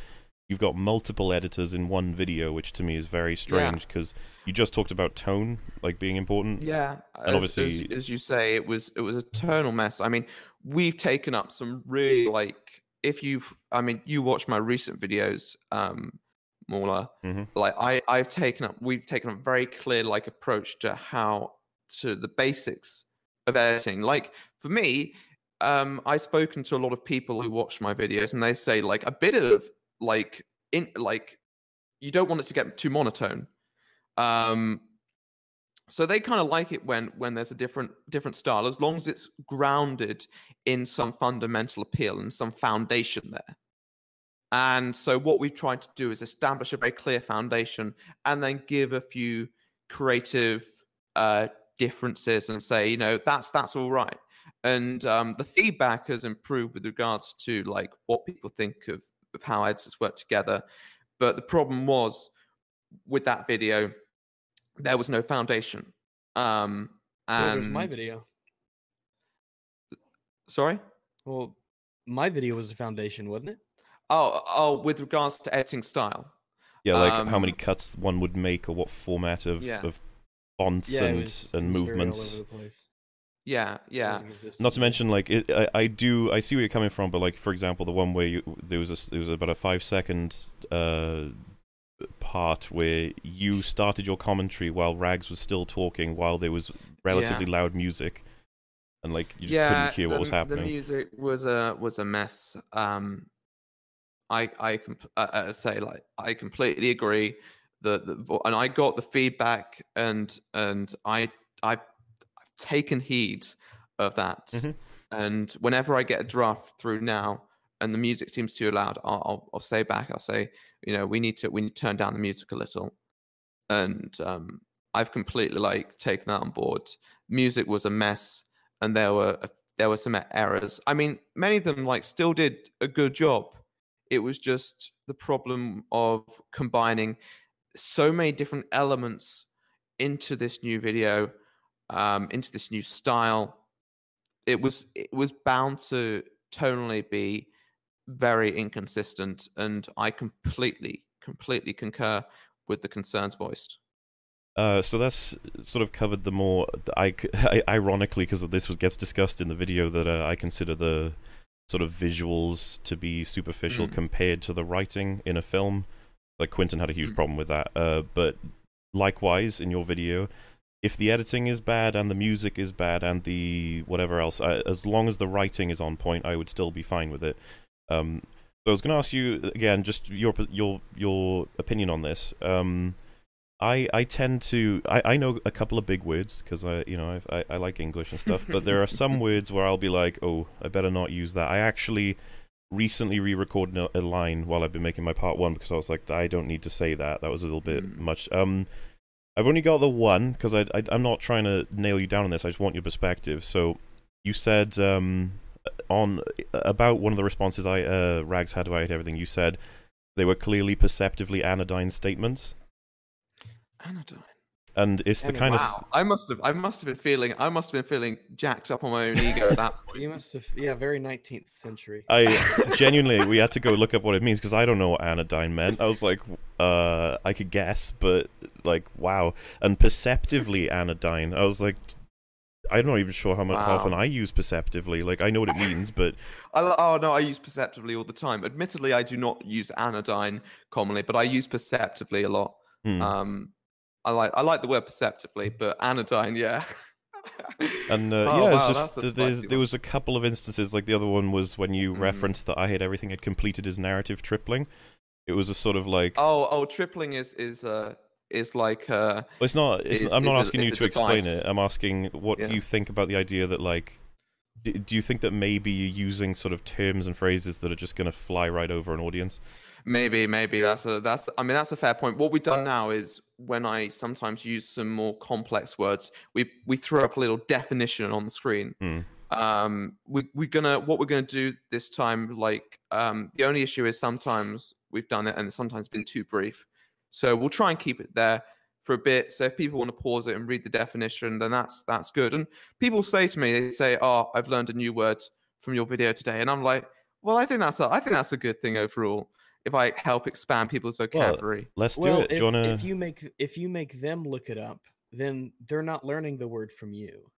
you've got multiple editors in one video, which to me is very strange. Because you just talked about tone, like being important. yeah, And as, obviously- as, as you say, it was it was a tonal mess. I mean, we've taken up some really like if you've, I mean, you watch my recent videos, um, Mauler. Mhm. Like I, I've taken up, we've taken a very clear like approach to how to the basics of editing. Like for me, um, I've spoken to a lot of people who watch my videos, and they say like a bit of like in like you don't want it to get too monotone. Um, so they kind of like it when when there's a different different style, as long as it's grounded in some fundamental appeal and some foundation there. And so what we've tried to do is establish a very clear foundation and then give a few creative uh, differences and say, you know, that's that's all right. And um, the feedback has improved with regards to like what people think of, of how editors work together. But the problem was with that video, there was no foundation. Um, and there's my video. Sorry. Well, my video was the foundation, wasn't it? Oh, oh, with regards to editing style. Yeah, like how many Um, cuts one would make, or what format of, Yeah. of fonts Yeah, and and it was very all movements. Over the place. Yeah, yeah. wasn't to mention, like it, I, I do, I see where you're coming from, but like for example, the one where you there was a, s- there was about a five second uh part where you started your commentary while Rags was still talking, while there was relatively loud music, and like you just yeah, couldn't hear what the, was The music was a was a mess. Um, I I comp- uh, say like I completely agree. The, the and I got the feedback and and I I've, I've taken heed of that. Mhm. And whenever I get a draft through now and the music seems too loud, I'll, I'll I'll say back. I'll say you know we need to we need to turn down the music a little. And um, I've completely like taken that on board. Music was a mess and there were a- there were some errors. I mean, many of them like still did a good job. It was just the problem of combining so many different elements into this new video, um, into this new style. It was it was bound to tonally be very inconsistent, and I completely completely concur with the concerns voiced. Uh, so that's sort of covered the more, I, I- ironically, because this was gets discussed in the video that uh, I consider the sort of visuals to be superficial Mm. compared to the writing in a film. Like Quentin had a huge Mm. problem with that. Uh, but likewise, in your video, if the editing is bad and the music is bad and the whatever else, I, as long as the writing is on point, I would still be fine with it. Um, so I was going to ask you again, just your your your opinion on this. Um, I, I tend to I, I know a couple of big words because I you know I, I I like English and stuff, but there are some words where I'll be like, oh, I better not use that. I actually recently re-recorded a, a line while I've been making my part one because I was like, I don't need to say that. That was a little bit Mm. much. Um, I've only got the one because I, I I'm not trying to nail you down on this. I just want your perspective. So you said um on about one of the responses I uh Rags had about everything. You said they were clearly perceptively anodyne statements. Anodyne. And it's the Anodyne. kind of Wow, I must have, I must have been feeling, I must have been feeling jacked up on my own ego at that point. You must have, yeah, very 19th century. I genuinely we had to go look up what it means because I don't know what anodyne meant. I was like, uh, I could guess, but like, wow. And perceptively anodyne, I was like, I'm not even sure how much how Wow. often I use perceptively. Like, I know what it means, but I, li- oh no, I use perceptively all the time. Admittedly, I do not use anodyne commonly, but I use perceptively a lot. hmm. Um, I like, I like the word perceptively, but anodyne, yeah. and uh, Oh, yeah, wow, it's just that's a th- there's, spicy there was a couple of instances. Like the other one was when you Mm. referenced that I had everything had completed his narrative tripling. It was a sort of like Oh, oh, tripling is is uh is like uh Well, it's not. It's, It's- I'm not it's a- asking you to explain it. I'm asking what Yeah. do you think about the idea that like, do, do you think that maybe you're using sort of terms and phrases that are just going to fly right over an audience? Maybe, maybe that's a that's. I mean, that's a fair point. What we've done now is when I sometimes use some more complex words, we we throw up a little definition on the screen. Hmm. Um, we we're gonna what we're gonna do this time. Like, um, the only issue is sometimes we've done it and it's sometimes been too brief. So we'll try and keep it there for a bit. So if people want to pause it and read the definition, then that's that's good. And people say to me, they say, "Oh, I've learned a new word from your video today," and I'm like, "Well, I think that's a I think that's a good thing overall." If I help expand people's vocabulary. Let's do well, it. Do if, you wanna? if you make if you make them look it up, then they're not learning the word from you.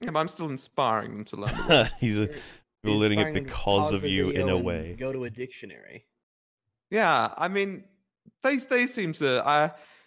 Yeah, but I'm still inspiring them to learn. the word. He's a, You're- you're learning it inspiring them to because of you in a way. Go to a dictionary. yeah, I mean, they they seem to. I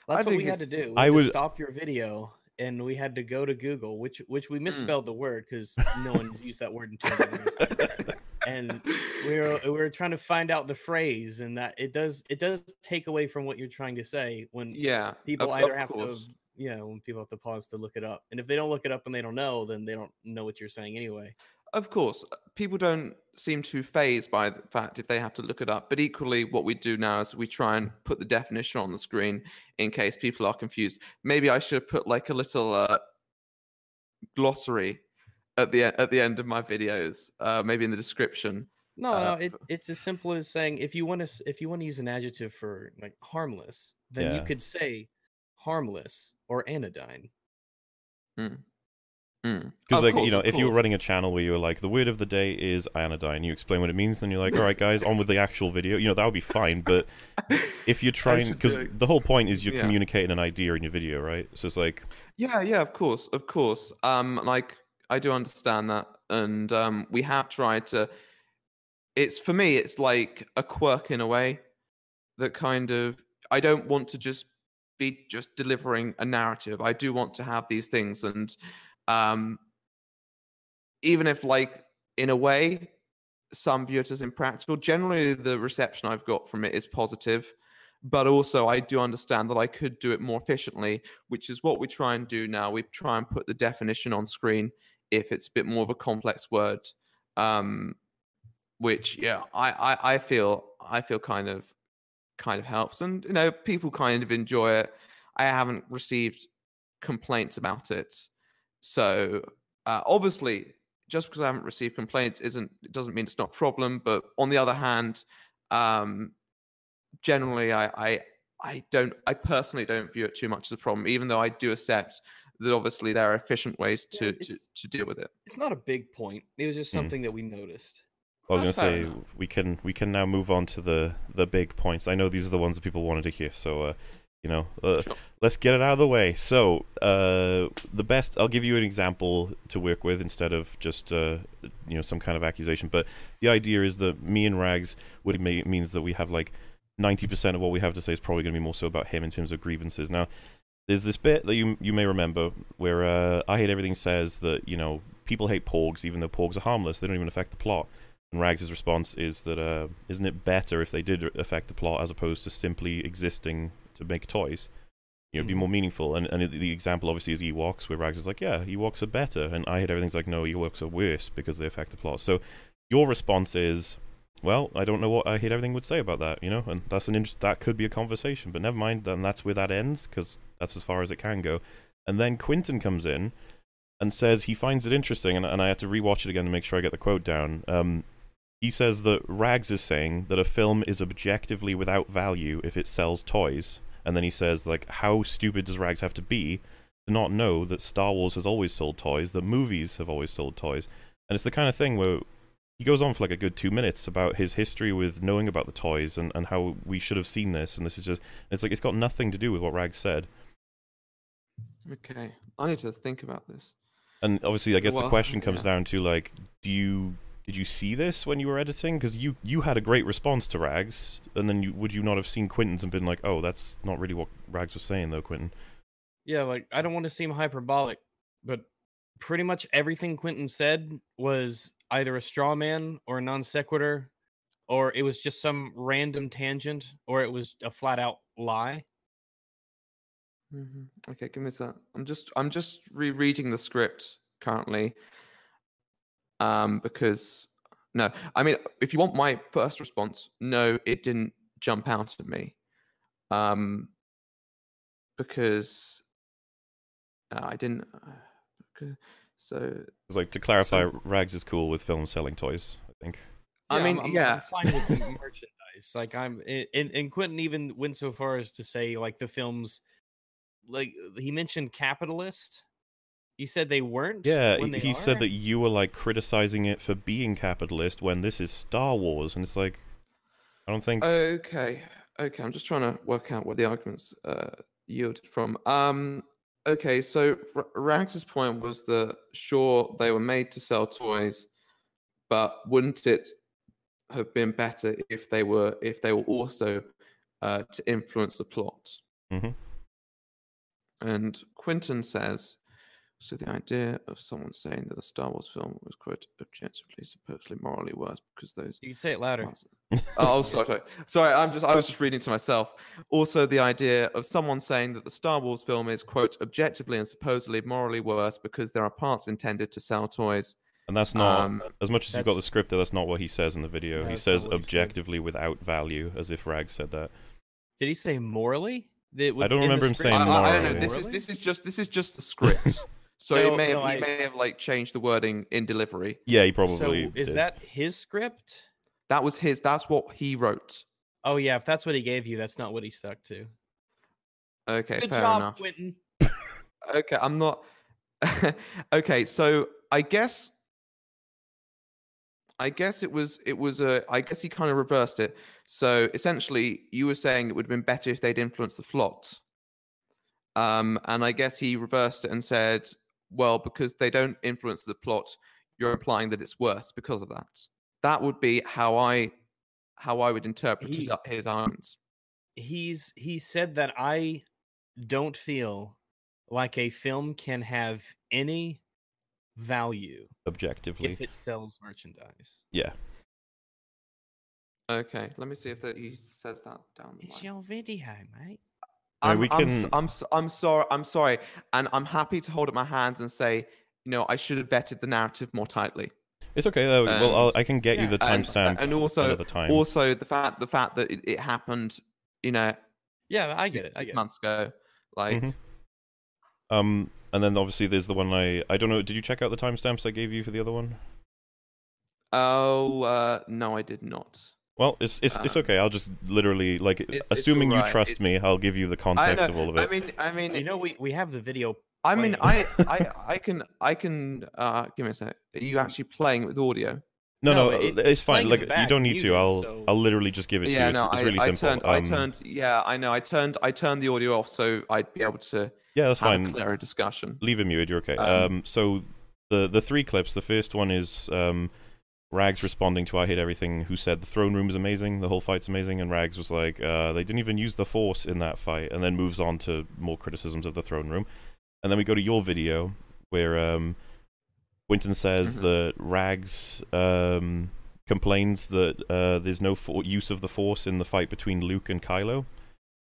That's what think we had to do. We I had to was- stop your video and we had to go to Google, which which Hmm. we misspelled the word because no one's used that word in 20 years. And we were we were trying to find out the phrase, and that it does it does take away from what you're trying to say when yeah, people of- either of have to course. yeah when people have to pause to look it up, and if they don't look it up and they don't know, then they don't know what you're saying anyway. Of course, uh, people don't seem to phased by the fact if they have to look it up. But equally, what we do now is we try and put the definition on the screen in case people are confused. Maybe I should put like a little uh, glossary at the at the end of my videos, uh, maybe in the description. No, Uh, no, it, f- it's as simple as saying if you want to if you want to use an adjective for like harmless, then you could say harmless or anodyne. Mm. Because Of like course, you know, of if you were running a channel where you were like, the word of the day is anodyne, you explain what it means, then you're like, all right, guys, on with the actual video. You know, that would be fine. But if you're trying, because do the whole point is you're Yeah. communicating an idea in your video, right? So it's like, Yeah, yeah, of course, of course. Um, like I do understand that, and um, we have tried to. It's for me, it's like a quirk in a way that kind of. I don't want to just be just delivering a narrative. I do want to have these things, and um, even if, like, in a way, some view it as impractical. Generally, the reception I've got from it is positive, but also I do understand that I could do it more efficiently which is what we try and do now. We try and put the definition on screen if it's a bit more of a complex word, um, which yeah, I, I I feel I feel kind of kind of helps, and you know people kind of enjoy it. I haven't received complaints about it, so uh, obviously just because I haven't received complaints isn't it doesn't mean it's not a problem. But on the other hand, um, generally I, I I don't I personally don't view it too much as a problem, even though I do accept that obviously there are efficient ways Yeah, to to, deal with it. It's not a big point. It was just Hmm. something that we noticed. I was gonna say enough. we can we can now move on to the the big points. I know these are the ones that people wanted to hear, so uh, you know, uh, Sure. let's get it out of the way. So uh, the best, I'll give you an example to work with instead of just uh, you know some kind of accusation. But the idea is that me and Rags would ma- means that we have like ninety percent of what we have to say is probably going to be more so about him in terms of grievances. Now, there's this bit that you you may remember where uh, I hate everything says that you know people hate porgs even though porgs are harmless. They don't even affect the plot. And Rags' response is that uh, isn't it better if they did affect the plot as opposed to simply existing to make toys. You know, be Mhm. more meaningful. And and the example obviously is Ewoks, where Rags is like, yeah, Ewoks are better, and I hate everything's like, no, Ewoks are worse because they affect the plot. So your response is, well, I don't know what I hate everything would say about that, you know, and that's an interest that could be a conversation, but never mind. Then that's where that ends because that's as far as it can go. And then Quinton comes in and says he finds it interesting, and, and I had to rewatch it again to make sure I get the quote down. Um, he says that Rags is saying that a film is objectively without value if it sells toys, and then he says like, how stupid does Rags have to be to not know that Star Wars has always sold toys, that movies have always sold toys, and it's the kind of thing where he goes on for like a good two minutes about his history with knowing about the toys and, and how we should have seen this, and this is just it's like it's got nothing to do with what Rags said. Okay, I need to think about this. And obviously, I guess the question comes yeah. down to like, do you did you see this when you were editing? Because you you had a great response to Rags, and then you would you not have seen Quinton's and been like, oh, that's not really what Rags was saying though, Quinton. Yeah, like I don't want to seem hyperbolic, but pretty much everything Quentin said was either a straw man or a non sequitur, or it was just some random tangent, or it was a flat out lie. hmm Okay, give me sec. I'm just I'm just rereading the script currently. Um, because no, I mean, if you want my first response, no, it didn't jump out at me. Um, because uh, I didn't. Uh, because- so It's like to clarify, Rags is cool with films selling toys. I think. I Yeah, mean, I'm, I'm- yeah. I'm fine with the merchandise. Like I'm, and, and Quentin even went so far as to say like the films, like he mentioned capitalist. He said they weren't. Yeah, when he, they he said that you were like criticizing it for being capitalist when this is Star Wars, and it's like, I don't think. Okay, okay. I'm just trying to work out what the arguments uh, yielded from. Um, okay, so R- Rags's point was that sure they were made to sell toys, but wouldn't it have been better if they were if they were also uh, to influence the plot? Mhm. And Quinton says. So the idea of someone saying that a Star Wars film was quote objectively, supposedly morally worse because those You can say it louder. parts- oh, sorry, sorry, sorry. I'm just, I was just reading to myself. Also, the idea of someone saying that the Star Wars film is quote objectively and supposedly morally worse because there are parts intended to sell toys. And that's not Um, as much as you've got the script there. That's not what he says in the video. No, he says what he said. objectively without value, as if Rags said that. Did he say morally? That I don't remember him saying I, I- I don't know. morally. This is this is just this is just the script. So No, he may have, no, he I- may have like changed the wording in delivery. Yeah, he probably. So probably is did. that his script? That was his. That's what he wrote. Oh yeah, if that's what he gave you, that's not what he stuck to. Okay, Good fair job, enough. Quentin. Okay, I'm not. okay, so I guess. I guess it was it was a I guess he kind of reversed it. So essentially, you were saying it would have been better if they'd influenced the plot. Um, and I guess he reversed it and said, well, because they don't influence the plot, you're implying that it's worse because of that. That would be how I how I would interpret his, He- ar- his arguments. He's he said that I don't feel like a film can have any value objectively. if it sells merchandise. Yeah. Okay, let me see if that he says that down the It's line. your video, mate. No, I'm, we I'm, s- can- I'm, s- I'm sorry. I'm sorry, and I'm happy to hold up my hands and say, you know, I should have vetted the narrative more tightly. It's okay. though. well, I'll, I can get you the And, timestamp and also, another time. also the fact, the fact that it, it happened, you know, Yeah, I six- get it. I six get it. months ago. Like, Mhm. Um, and then obviously there's the one I I don't know. Did you check out the timestamps I gave you for the other one? oh uh, no, I did not. Well, it's it's it's Um, okay. I'll just literally like, it's assuming you trust it- me, I'll give you the context of all of it. I mean, I mean, You know, we we have the video. I mean. I, I, I can, I can. Uh, give me a sec. Are you actually playing with audio? no, no, no, it- it's it's fine. Like you don't need to. I'll so- I'll literally just give it to yeah, you. It's, no, it's I, really I simple. turned, I Um, turned. Yeah, I know. I turned, I turned the audio off so I'd be able to Yeah, that's have fine. a clearer discussion. Leave it muted. You're okay. Um, Um, so the the three clips. The first one is um, Rags responding to "I hate everything," who said the throne room is amazing, the whole fight's amazing, and Rags was like, uh, they didn't even use the force in that fight, and then moves on to more criticisms of the throne room, and then we go to your video where um, Quinton says Mhm. that Rags um, complains that uh, there's no for- use of the force in the fight between Luke and Kylo.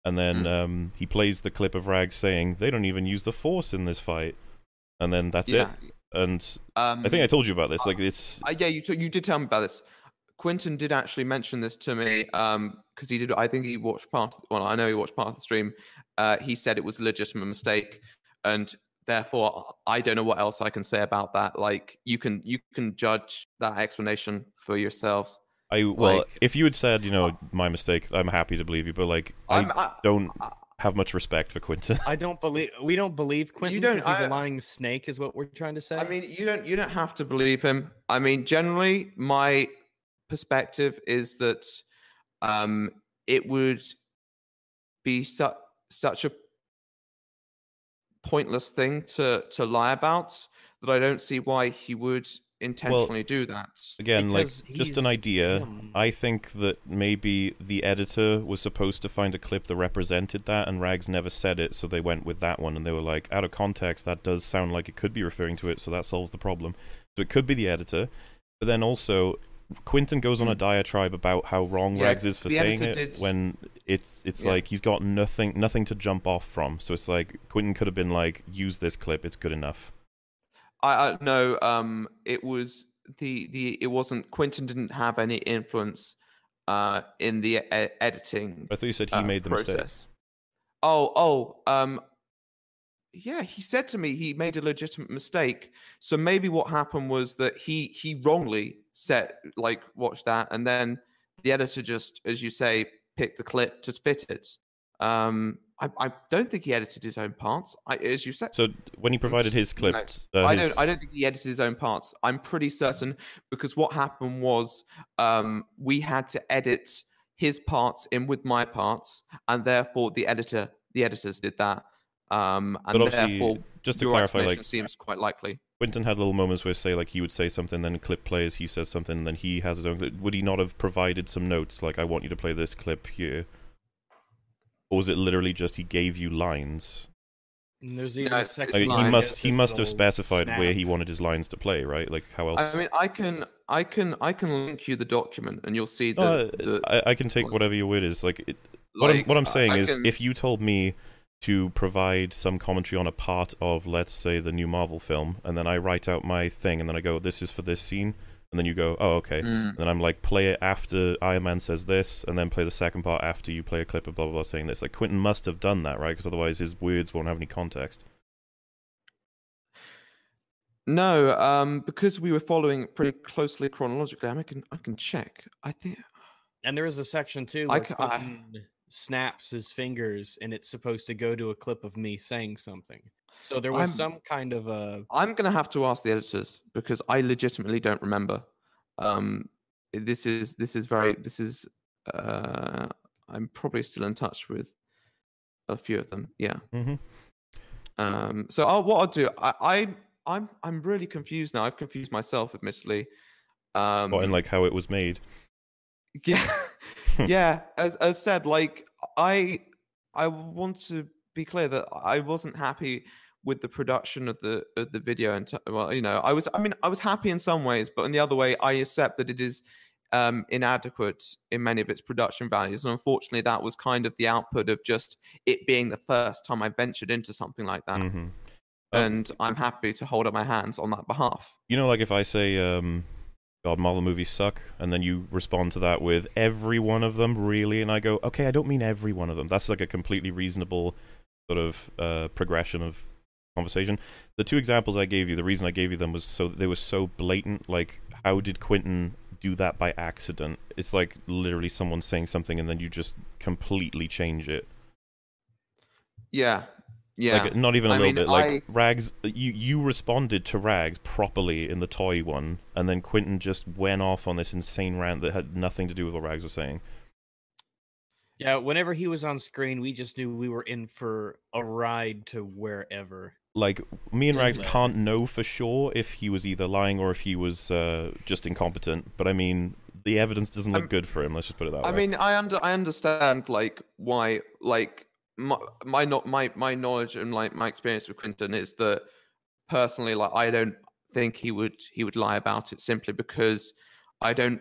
and then Mm. um, he plays the clip of Rags saying they don't even use the Force in this fight, and then that's yeah. it. And Um, I think I told you about this. Like it's Uh, yeah, you t- you did tell me about this. Quentin did actually mention this to me because he did. I think he watched part. Of, well, I know he watched part of the stream. Uh, he said it was a legitimate mistake, and therefore I don't know what else I can say about that. Like you can you can judge that explanation for yourselves. I well, like- if you had said you know my mistake, I'm happy to believe you. But like I I'm, I, don't I- have much respect for Quentin. I don't believe we don't believe Quentin don't- he's I- a lying snake, is what we're trying to say. I mean, you don't you don't have to believe him. I mean, generally, my perspective is that um, it would be su- such a pointless thing to to lie about that I don't see why he would intentionally do that. Again, Because like just an idea. him. I think that maybe the editor was supposed to find a clip that represented that, and Rags never said it, so they went with that one, and they were like, out of context, that does sound like it could be referring to it, so that solves the problem. So it could be the editor, but then also. Quinton goes on a Mm. diatribe about how wrong Yeah, Rags is for saying it did- when it's it's Yeah. like he's got nothing nothing to jump off from. So it's like Quinton could have been like, use this clip, it's good enough. I, I no, um, it was the the it wasn't Quentin didn't have any influence uh in the e- editing I thought you said he uh, made the process. mistake. Oh, oh, um, yeah. He said to me he made a legitimate mistake. So maybe what happened was that he he wrongly set like watch that, and then the editor just, as you say, picked the clip to fit it. Um, I, I don't think he edited his own parts. I, as you said, So when he provided his no, clips, uh, I his- don't. I don't think he edited his own parts. I'm pretty certain because what happened was um, we had to edit his parts in with my parts, and therefore the editor, the editors did that. Um, and therefore, just to clarify, like seems quite likely. Quentin had little moments where, say, like he would say something, then clip plays, he says something, and then he has his own. clip. Would he not have provided some notes, like "I want you to play this clip here," or was it literally just he gave you lines? And there's No, even a it's- it's section I mean, he must he must have little specified where he wanted his lines to play, right? Like how else? I mean, I can, I can, I can link you the document, and you'll see the. No, the I, I can take whatever your word is. Like, it, what I'm what I'm I- saying I is, can- if you told me to provide some commentary on a part of, let's say, the new Marvel film, and then I write out my thing, and then I go, "This is for this scene," and then you go, "Oh, okay." Mm. And then I'm like, play it after Iron Man says this, and then play the second part after you play a clip of blah blah blah saying this. Like Quentin must have done that, right? Because otherwise his words won't have any context. No, um, because we were following pretty closely chronologically. I, mean, I can, I can check. I think. And there is a section too I where ca- I- Quentin snaps his fingers, and it's supposed to go to a clip of me saying something. So there was I'm- some kind of a. I'm gonna have to ask the editors because I legitimately don't remember. Um, this is this is very this is. Uh, I'm probably still in touch with a few of them. Yeah. hmm Um, so I'll, what I'll do, I, I I'm I'm really confused now. I've confused myself, admittedly. Um, Or in like how it was made. Yeah, yeah. As as said, like I I want to be clear that I wasn't happy with the production of the of the video and t- well, you know, I was I mean I was happy in some ways, but in the other way, I accept that it is um, inadequate in many of its production values, and unfortunately, that was kind of the output of just it being the first time I ventured into something like that, hmm and I'm happy to hold up my hands on that behalf. You know, like if I say, um, "God, Marvel movies suck," and then you respond to that with "every one of them," really, and I go, "Okay, I don't mean every one of them." That's like a completely reasonable sort of uh, progression of conversation. The two examples I gave you, the reason I gave you them was so they were so blatant. Like, how did Quentin do that by accident? It's like literally someone saying something and then you just completely change it. Yeah, yeah. Like not even a I little mean, bit. Like I- Rags, you you responded to Rags properly in the toy one, and then Quentin just went off on this insane rant that had nothing to do with what Rags was saying. Yeah, whenever he was on screen, we just knew we were in for a ride to wherever. Like me and Rags Yeah. can't know for sure if he was either lying or if he was uh, just incompetent. But I mean, the evidence doesn't look Um, good for him. Let's just put it that I way. I mean, I under I understand like why like my my not my my knowledge and like my experience with Quinton is that personally like I don't think he would he would lie about it simply because I don't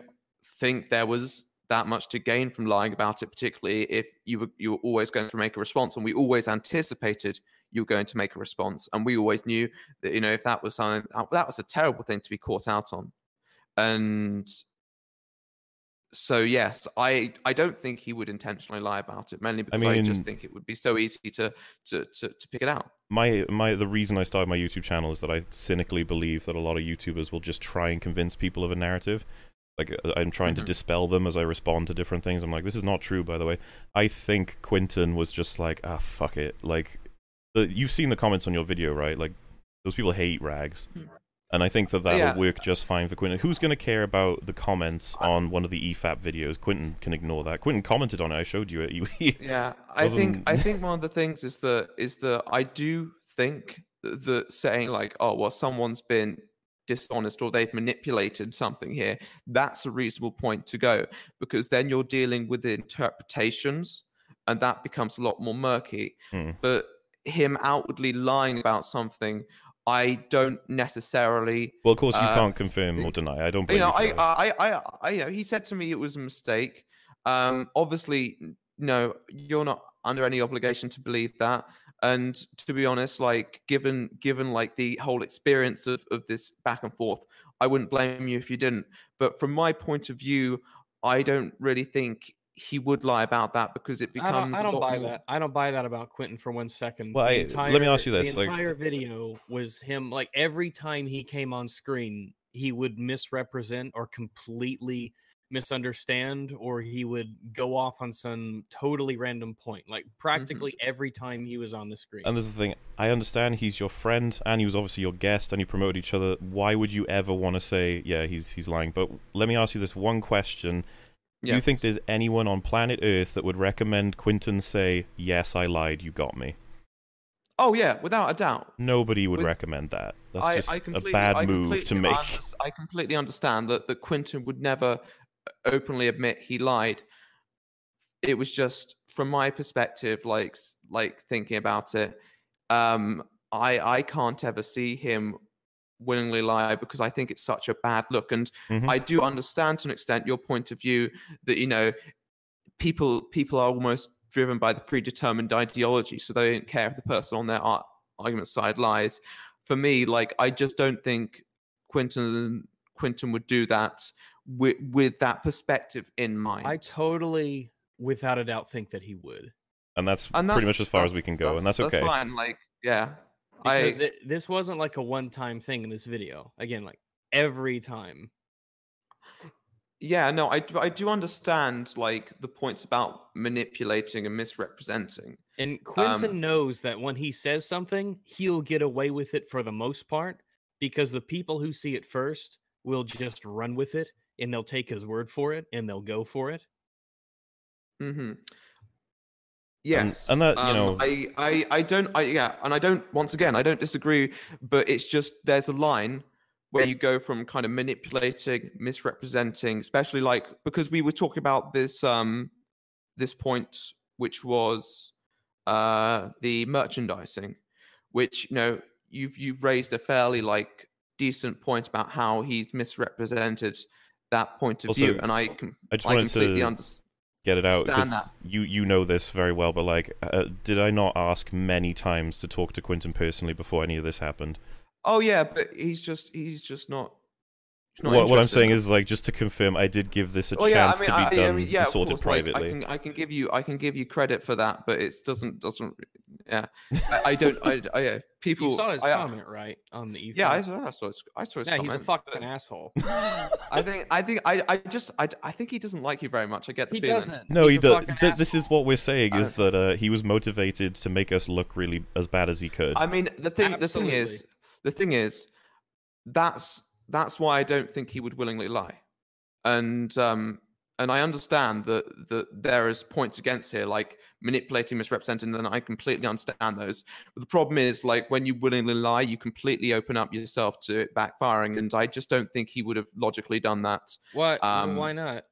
think there was that much to gain from lying about it, particularly if you were you were always going to make a response, and we always anticipated you were going to make a response, and we always knew that you know if that was something that was a terrible thing to be caught out on, and so yes, I I don't think he would intentionally lie about it, mainly because I, mean, I just think it would be so easy to, to to to pick it out. My my the reason I started my YouTube channel is that I cynically believe that a lot of YouTubers will just try and convince people of a narrative. Like uh, I'm trying mm-hmm. to dispel them as I respond to different things. I'm like, this is not true, by the way. I think Quinton was just like, ah, fuck it. Like, the, you've seen the comments on your video, right? Like, those people hate rags. Mm-hmm. And I think that that yeah. will work just fine for Quinton. Who's going to care about the comments on one of the EFAP videos? Quinton can ignore that. Quinton commented on it. I showed you it. yeah, I think I think one of the things is that is that I do think that saying like, oh well, someone's been dishonest or they've manipulated something here, that's a reasonable point to go because then you're dealing with the interpretations and that becomes a lot more murky. Hmm. But him outwardly lying about something I don't necessarily. Well, of course, you uh, can't confirm or deny. I don't. You know, I, I, I, I, you know, he said to me it was a mistake. Um, obviously, no, you're not under any obligation to believe that. And to be honest, like given given like the whole experience of of this back and forth, I wouldn't blame you if you didn't. But from my point of view, I don't really think he would lie about that because it becomes. I don't, I don't buy more... that. I don't buy that about Quentin for one second. Well, I, entire, let me ask you this: the entire video was him. Like every time he came on screen, he would misrepresent or completely misunderstand, or he would go off on some totally random point. Like mm-hmm. practically mm-hmm. every time he was on the screen. And this is the thing: I understand he's your friend, and he was obviously your guest, and you promoted each other. Why would you ever want to say, "Yeah, he's he's lying"? But let me ask you this one question yeah. Do you think there's anyone on planet Earth that would recommend Quinton say, "Yes, I lied. You got me"? Oh yeah, without a doubt. Nobody would With, recommend that. That's I, just I a bad move to make. I completely understand that that Quinton would never uh, openly admit he lied. It was just from my perspective, like like thinking about it. Um, I I can't ever see him willingly lie because I think it's such a bad look. And mm-hmm. I do understand to an extent your point of view that you know people people are almost driven by the predetermined ideology, so they don't care if the person on their argument side lies. For me, like I just don't think Quinton Quinton would do that with with that perspective in mind. I totally, without a doubt, think that he would. And that's, and that's pretty much as far as we can go, that's, and that's okay. That's fine. Like, yeah, because I, it, this wasn't like a one-time thing in this video. Again, like every time. Yeah, no, I I do understand like the points about manipulating and misrepresenting. And Quentin um, knows that when he says something, he'll get away with it for the most part because the people who see it first will just run with it and they'll take his word for it and they'll go for it. Mm-hmm. Yes, and, and that you um, know, I, I, I don't, I yeah, and I don't. Once again, I don't disagree, but it's just there's a line where you go from kind of manipulating, misrepresenting, especially like because we were talking about this um this point, which was uh the merchandising, which you know you've you've raised a fairly like decent point about how he's misrepresented that point of also, view, and I, I, just I completely to... understand get it out because you you know this very well. But like, uh, did I not ask many times to talk to Quinton personally before any of this happened? Oh yeah, but he's just he's just not what, what I'm saying is like just to confirm, I did give this a chance yeah, I mean, to be I, done I mean, yeah, and sorted course, privately. Like, I, can, I can give you I can give you credit for that, but it doesn't doesn't yeah. I, I don't I, I yeah, people. You saw his I, comment right on the. Yeah, I saw, I saw his I saw his yeah, comment. he's a fucking asshole. I think I think I I just I, I think he doesn't like you very much. I get the he feeling. doesn't. No, he's he does. Th- this is what we're saying is that uh, he was motivated to make us look really as bad as he could. I mean, the thing Absolutely. the thing is the thing is that's that's why I don't think he would willingly lie. And um, and I understand that that there is points against here, like manipulating, misrepresenting, and I completely understand those. But the problem is, like when you willingly lie, you completely open up yourself to it backfiring, and I just don't think he would have logically done that. Why? Um, why not?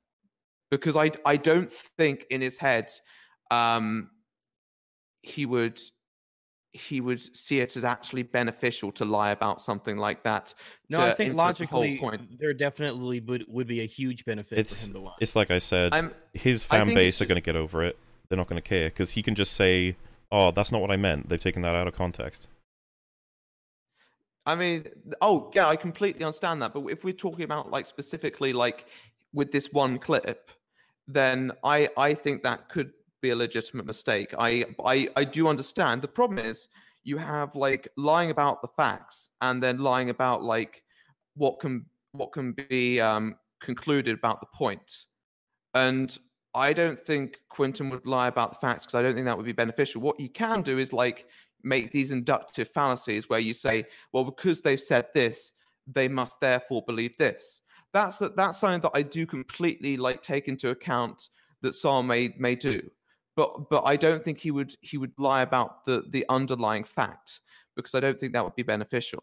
Because I I don't think in his head, um, he would he would see it as actually beneficial to lie about something like that. No, I think influence the logically point. there definitely would would be a huge benefit It's for him to lie. it's like I said, I'm his fan base are going to get over it. They're not going to care because he can just say, "Oh, that's not what I meant." They've taken that out of context. I mean, oh yeah, I completely understand that. But if we're talking about like specifically like with this one clip, then I I think that could be a legitimate mistake. I I I do understand. The problem is you have like lying about the facts and then lying about like what can what can be um, concluded about the point. And I don't think Quinton would lie about the facts because I don't think that would be beneficial. What you can do is like make these inductive fallacies where you say, well, because they've said this, they must therefore believe this. That's that's something that I do completely like take into account that Saul may may do, but but I don't think he would he would lie about the the underlying fact because I don't think that would be beneficial.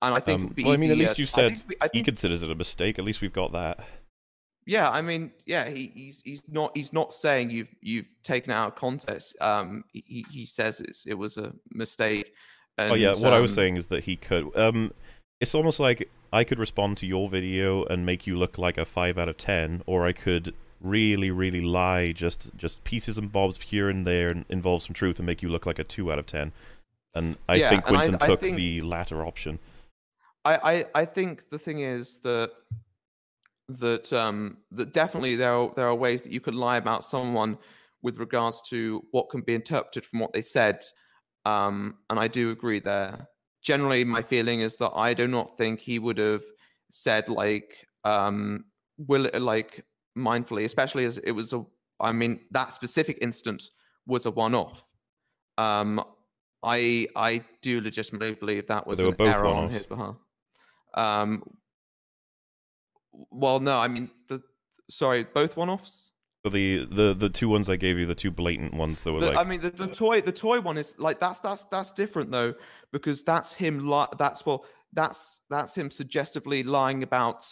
And I think Um, well, I mean, at least you said think we- I He considers it a mistake. At least we've got that. yeah, I mean, yeah, he, he's he's not he's not saying you've you've taken it out of context. Um, he he says it's it was a mistake. And, oh yeah, what I was um, saying is that he could. Um, it's almost like I could respond to your video and make you look like a five out of ten, or I could really, really lie, just just pieces and bobs here and there, and involve some truth and make you look like a two out of ten. And I Yeah, think I- Quinton I took think- the latter option. I, I I think the thing is that that um that definitely there are there are ways that you could lie about someone with regards to what can be interpreted from what they said. Um, and I do agree there. Generally, my feeling is that I do not think he would have said like um will like mindfully, especially as it was a I mean that specific instance was a one off. Um I I do legitimately believe that was an error on one-offs. his behalf. Um well no, I mean the sorry, both one offs? The the the two ones I gave you, the two blatant ones that were The- like, I mean, the, the toy, the toy one is like that's that's that's different though, because that's him. Li- that's well, that's that's him suggestively lying about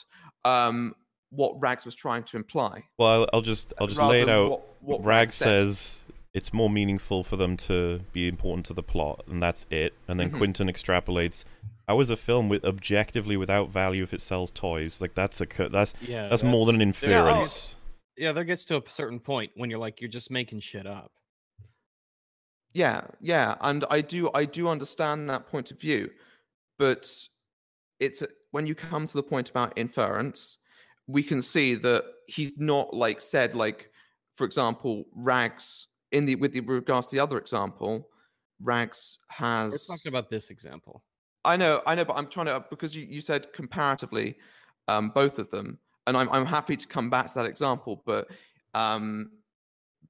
um what Rags was trying to imply. well, I'll, I'll just I'll just lay it out. What, what Rag says it's more meaningful for them to be important to the plot, and that's it. And then Mhm. Quinton extrapolates. How is a film with objectively without value if it sells toys? Like that's a that's yeah, that's, more than an there- inference. Yeah, there gets to a certain point when you're like, you're just making shit up. Yeah, yeah, and I do I do understand that point of view, but it's when you come to the point about inference, we can see that he's not like said like, for example, Rags in the with the regards to the other example, Rags has. We're talking about this example. I know, I know, but I'm trying to because you, you said comparatively, um, both of them, and I'm I'm happy to come back to that example, but um,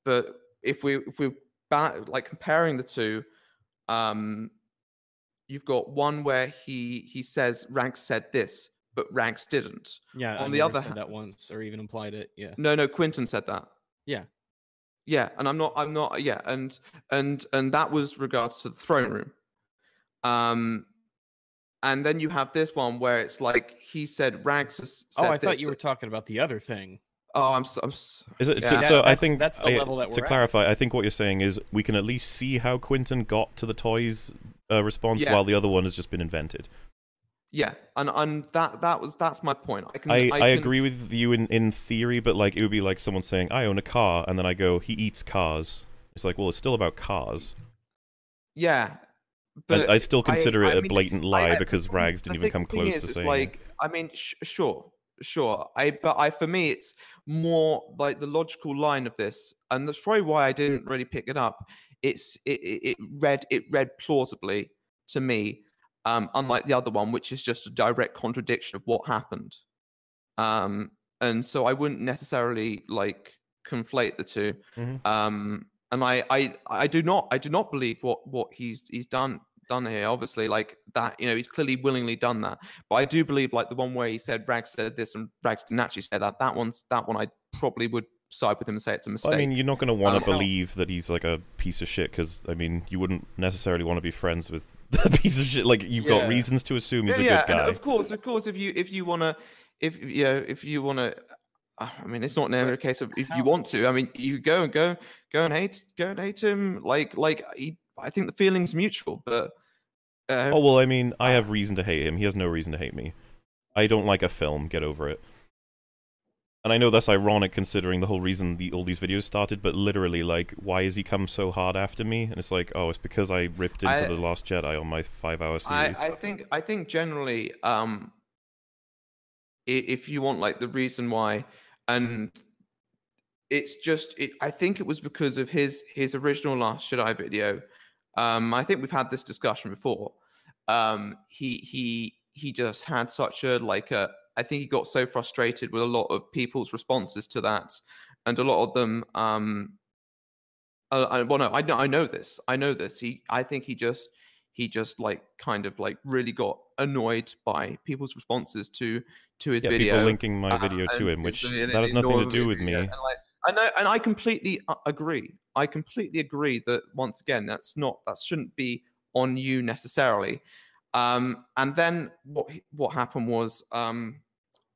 but if we if we ba- like comparing the two, um, you've got one where he he says Rags said this, but Rags didn't. Yeah, I On the never other said ha- that once or even implied it. Yeah, No, no, Quinton said that. Yeah. Yeah, and I'm not I'm not yeah, and and and that was regards to the throne room. Um and then you have this one where it's like he said Rags has Oh, said I thought this. you were talking about the other thing. Oh, I'm so, I'm so, Is it, Yeah. so, so I think that's the I- level that to we're at. clarify, I think what you're saying is we can at least see how Quinton got to the toys uh, response, Yeah. while the other one has just been invented. Yeah, and and that that was that's my point. I can I, I, can, agree with you in, in theory, but like it would be like someone saying, "I own a car," and then I go, "He eats cars." It's like, well, it's still about cars. Yeah. But But I, still consider I it a blatant I- lie I- because Rags didn't even come close is, to saying like I mean, sh- sure, sure. I but I for me, it's more like the logical line of this, and that's probably why I didn't really pick it up. It's it it, it read it read plausibly to me, um, unlike the other one, which is just a direct contradiction of what happened. Um, and so I wouldn't necessarily like conflate the 2 Mhm. Um, and I, I I do not I do not believe what what he's he's done done here. Obviously, like that, you know, he's clearly willingly done that. But I do believe like the one where he said Rags said this and Rags didn't actually say that. That one's that one I probably would side with him and say it's a mistake. Well, I mean, you're not going to want Um, to believe that he's like a piece of shit because, I mean, you wouldn't necessarily want to be friends with a piece of shit. Like, you've got reasons to assume he's yeah, a yeah, good and guy. of course, of course, if you if you wanna, if you know, if you wanna, uh, I mean, it's not necessarily a case of if you want to. I mean, you go and go, go and hate, go and hate him. Like, like he, I think the feeling's mutual, but uh, Oh well, I mean, I have reason to hate him. He has no reason to hate me. I don't like a film. Get over it. And I know that's ironic considering the whole reason the all these videos started, but literally, like, why has he come so hard after me? And it's like, oh, it's because I ripped into I- the Last Jedi on my five-hour I, series. I think I think generally, um, if you want like the reason why, and it's just it, I think it was because of his his original Last Jedi video. Um, I think we've had this discussion before. Um, he he he just had such a like a. I think he got so frustrated with a lot of people's responses to that, and a lot of them. Um, uh, I, well, no, I know I know this. I know this. He, I think he just he just like kind of like really got annoyed by people's responses to to his yeah, video. people linking my uh, video to him, which that has nothing to do with me. And like, I know, and I completely uh, agree. I completely agree that once again, that's not that shouldn't be on you necessarily. Um, and then what what happened was um,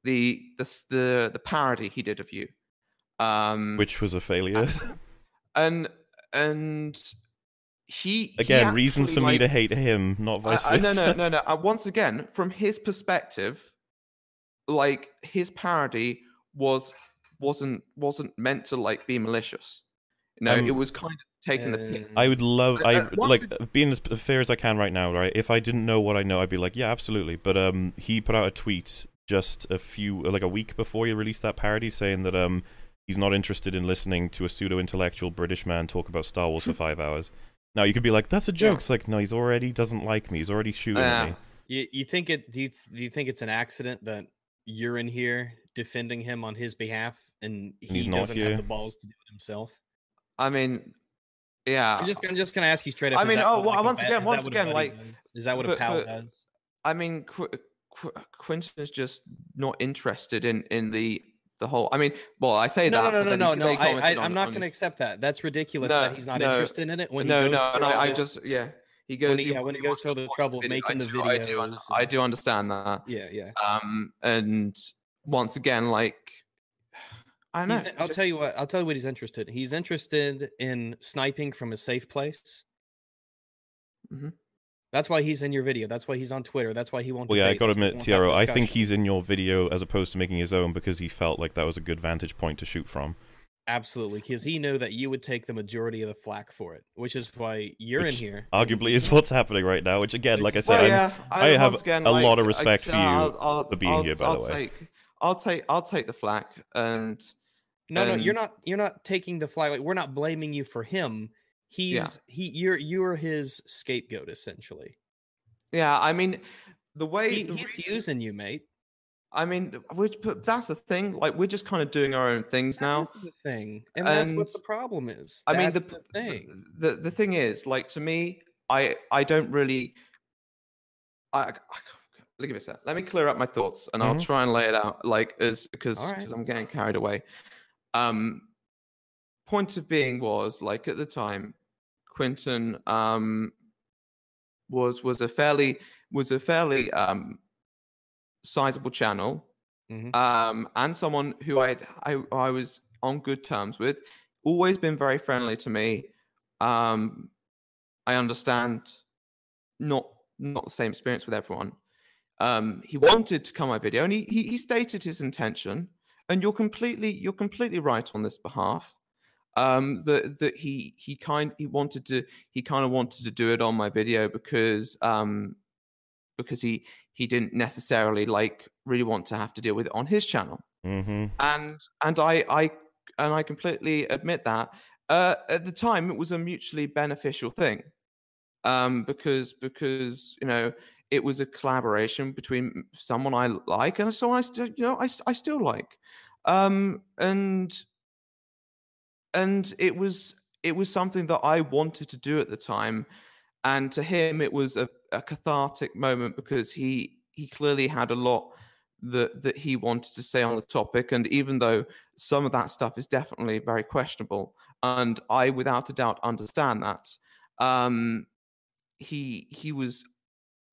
the the the the parody he did of you, um, Which was a failure. and and he he Again, reasons actually, for me to hate him, not vice versa. no, no, no, no. Uh, once again, from his perspective, like his parody was wasn't wasn't meant to like be malicious. You know, Um, it was kind of taking the piss. Uh, I would love, Uh, I uh, like it- being as fair as I can right now, right? If I didn't know what I know, I'd be like, yeah, absolutely. But um, he put out a tweet just a few, like a week before he released that parody, saying that um, he's not interested in listening to a pseudo-intellectual British man talk about Star Wars for five hours. Now you could be like, that's a joke. Yeah. It's like, no, he's already doesn't like me. He's already shooting at Yeah. me. You, you think it? Do you, do you think it's an accident that you're in here defending him on his behalf, and he he's not doesn't here? have the balls to do it himself? I mean, yeah. I'm just, I'm just gonna ask you straight up. I mean, oh, well, like, once again- is once again, like, does? is that what a but- pal but- does? I mean, Qu- Qu- Quinton is just not interested in in the the whole. I mean, well, I say No, that. no, but no, no, no. I, I, I'm not going to accept that. That's ridiculous No, that he's not no, interested in it. When no, no, no. I this- just yeah. He goes. when he, yeah, when he goes to through the trouble of making the do- I do, videos. I do understand that. Yeah, yeah. Um, and once again, like I don't know. He's- I'll tell you what. I'll tell you what he's interested. He's interested in sniping from a safe place. Mhm. That's why he's in your video. That's why he's on Twitter. That's why he won't. Well, yeah, I gotta That's why admit, won't TRO, I think he's in your video as opposed to making his own because he felt like that was a good vantage point to shoot from. absolutely because he knew that you would take the majority of the flack for it, which is why you're in here. Arguably is what's happening right now, which again, like I said, Well, I'm, yeah, I have again, a like, lot of I- respect for you I'll- I'll- for being I'll- here, by I'll the way. Take, I'll take I'll take the flack and No, no, you're not. You're not taking the flag. Like we're not blaming you for him. He's he. You're you're his scapegoat essentially. yeah. I mean, the way He, the he's using you, mate. I mean, which but that's the thing. Like we're just kind of doing our own things now. That's the thing, and, that's what the problem is. I mean, the, the the thing. the the thing is, like to me, I I don't really. I, I look at this. Let me clear up my thoughts, and I'll Mhm. try and lay it out like as because because I'm getting carried away. Um, point of being was like at the time, Quinton um was was a fairly was a fairly um sizable channel Mhm. um, and someone who I'd, I I was on good terms with, always been very friendly to me. Um, I understand not not the same experience with everyone. Um, he wanted to come my video, and he, he he stated his intention. And you're completely you're completely right on this behalf. Um, that that he he kind he wanted to he kind of wanted to do it on my video because um because he he didn't necessarily like really want to have to deal with it on his channel hmm and and i i and i completely admit that uh at the time it was a mutually beneficial thing um because because you know it was a collaboration between someone i like and someone i still you know i, I still like. Um and and it was it was something that i wanted to do at the time and to him it was a, a cathartic moment because he he clearly had a lot that that he wanted to say on the topic and even though some of that stuff is definitely very questionable and i without a doubt understand that um he he was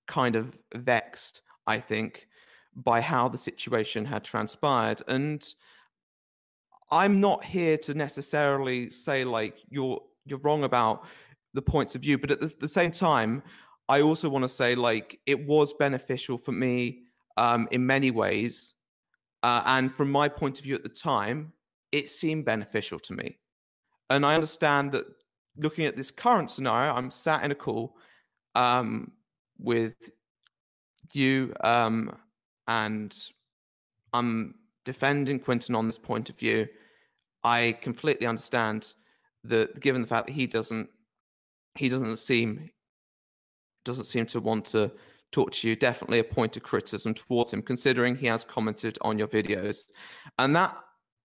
kind of vexed i think by how the situation had transpired and i'm not here to necessarily say like you're you're wrong about the points of view, but at the, the same time, I also want to say like it was beneficial for me um, in many ways, uh, and from my point of view at the time, it seemed beneficial to me. And I understand that looking at this current scenario, I'm sat in a call um, with you, um, and I'm defending Quinton on this point of view. I completely understand that, given the fact that he doesn't, he doesn't seem, doesn't seem to want to talk to you. Definitely a point of criticism towards him, considering he has commented on your videos, and that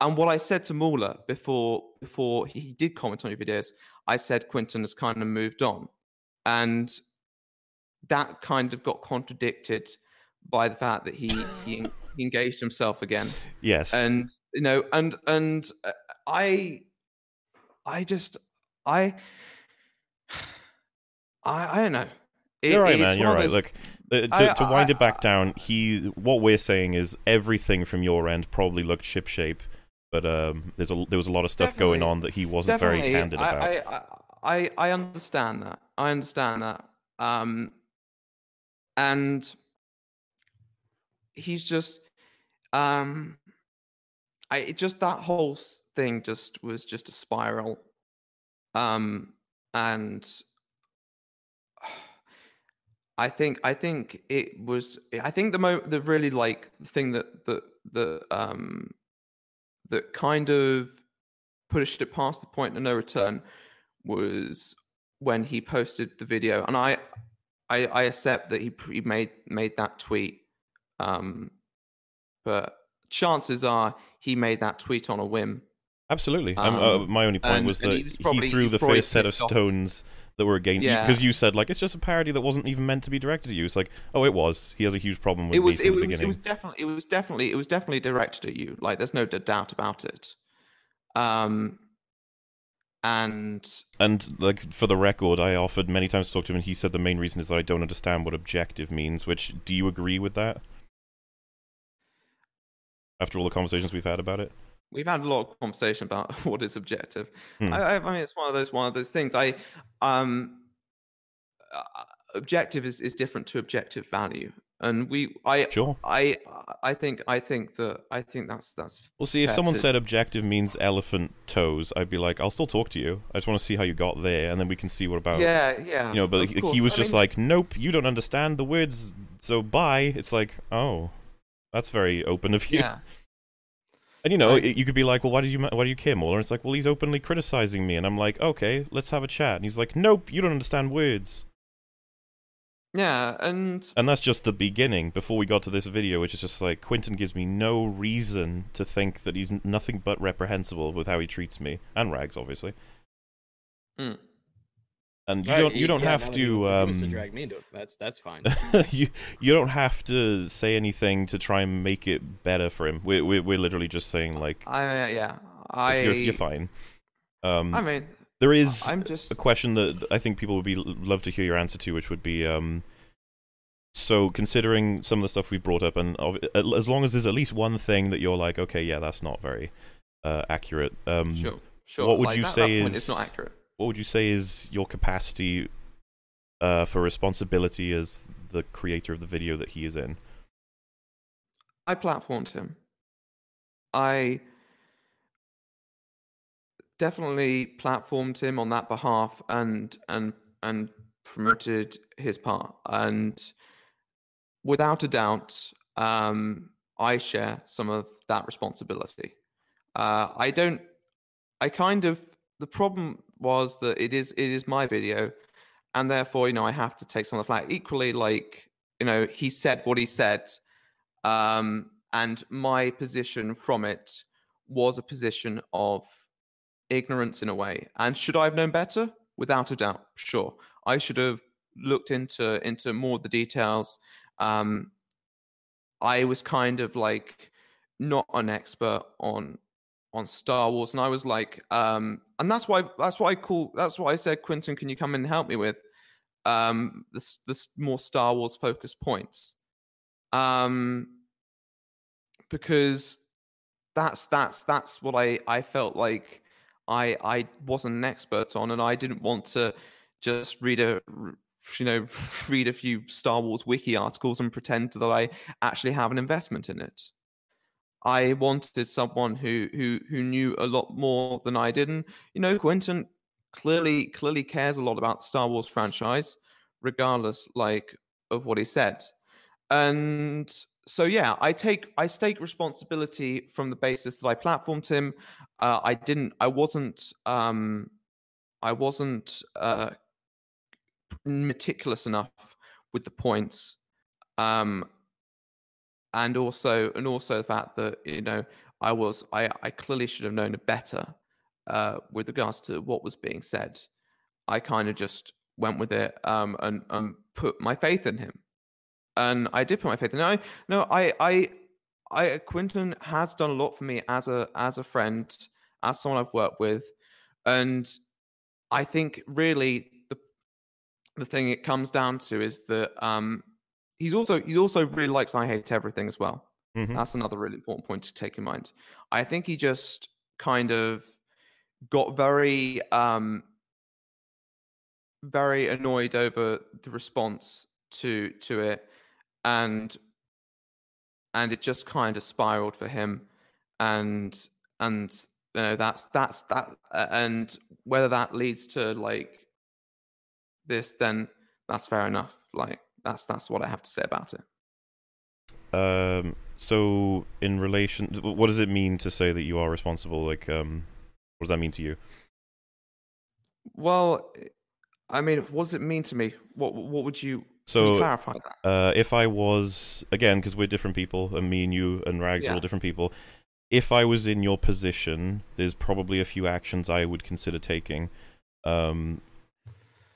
and what I said to Mauler before before he did comment on your videos, I said Quinton has kind of moved on, and that kind of got contradicted by the fact that he he, he engaged himself again. Yes, and you know, and and uh, I, I just I. I, I don't know. It, You're right, man. You're right. Those... Look, to, I, to wind I, it back down, he what we're saying is everything from your end probably looked shipshape but um, there's a there was a lot of stuff going on that he wasn't very candid about. I, I, I understand that. I understand that. Um, and he's just um, I it just that whole thing just was just a spiral. Um, and I think I think it was I think the mo the really like thing that that the um that kind of pushed it past the point of no return was when he posted the video, and I, I, I accept that he, he made made that tweet, um, but chances are he made that tweet on a whim. Absolutely. Um, uh, my only point and, was that he, probably, he, threw the first set of stones that were against yeah. because you said like it's just a parody that wasn't even meant to be directed at you. It's like, oh, it was. He has a huge problem with it was, it was, beginning. It was definitely, it was definitely, it was definitely directed at you. Like, there's no doubt about it. Um, and and like for the record, I offered many times to talk to him, and he said the main reason is that I don't understand what objective means. Which do you agree with that? After all the conversations we've had about it we've had a lot of conversation about what is objective. Hmm. I, I, mean, it's one of those one of those things. I um, uh, objective is, is different to objective value, and we I sure I I think I think that I think that's that's. Well, see, if someone to... said objective means elephant toes, I'd be like, I'll still talk to you. I just want to see how you got there, and then we can see what about. Yeah, yeah. You know, but he, he was I just mean... like, nope, you don't understand the words, so bye. It's like, oh, that's very open of you. Yeah. And you know, right. you could be like, "Well, why did you why do you care more?" And it's like, "Well, he's openly criticizing me," and I'm like, "Okay, let's have a chat." And he's like, "Nope, you don't understand words." Yeah, and and that's just the beginning. Before we got to this video, which is just like Quinton gives me no reason to think that he's nothing but reprehensible with how he treats me and Rags, obviously. Hmm and you right, don't you don't yeah, have to um to drag me into it. That's that's fine. you you don't have to say anything to try and make it better for him. We're we're, we're literally just saying like I yeah I you're, you're fine. Um, I mean there is I'm just a question that I think people would be love to hear your answer to, which would be um. So considering some of the stuff we've brought up, and as long as there's at least one thing that you're like, okay, yeah, that's not very uh, accurate. Um, sure, sure. What would like, you that, say that is? It's not accurate what would you say is your capacity uh, for responsibility as the creator of the video that he is in? I platformed him. I definitely platformed him on that behalf and and and promoted his part and without a doubt um, i share some of that responsibility uh, i don't i kind of the problem was that it is it is my video, and therefore you know I have to take some of the flack. Equally, like you know he said what he said, um, and my position from it was a position of ignorance in a way. And should I have known better? Without a doubt, sure. I should have looked into into more of the details. Um, I was kind of like not an expert on on Star Wars, and I was like, um, and that's why that's why I call that's why I said, Quinton, can you come in and help me with um, this this more Star Wars focused points, um, because that's that's that's what I I felt like I I wasn't an expert on, and I didn't want to just read a you know read a few Star Wars wiki articles and pretend that I actually have an investment in it. I wanted someone who who who knew a lot more than I did, and you know, Quinton clearly clearly cares a lot about the Star Wars franchise, regardless like of what he said. And so yeah, I take I take responsibility from the basis that I platformed him. Uh, I didn't. I wasn't. Um, I wasn't uh, meticulous enough with the points. Um, and also and also the fact that you know I was I I clearly should have known better uh, with regards to what was being said. I kind of just went with it um, and and put my faith in him, and I did put my faith in. No, no, I I I Quinton has done a lot for me as a as a friend, as someone I've worked with, and I think really the the thing it comes down to is that um, he's also he also really likes I hate everything as well. Mhm. That's another really important point to take in mind. I think he just kind of got very um very annoyed over the response to to it and and it just kind of spiraled for him and and you know that's that's that and whether that leads to like this then that's fair enough like that's that's what i have to say about it Um, so in relation, what does it mean to say that you are responsible? Like, um, what does that mean to you? well i mean what does it mean to me what what would you So, clarify that uh, if I was again, because we're different people, and me and you and Rags are all different people. If I was in your position, there's probably a few actions I would consider taking. Um,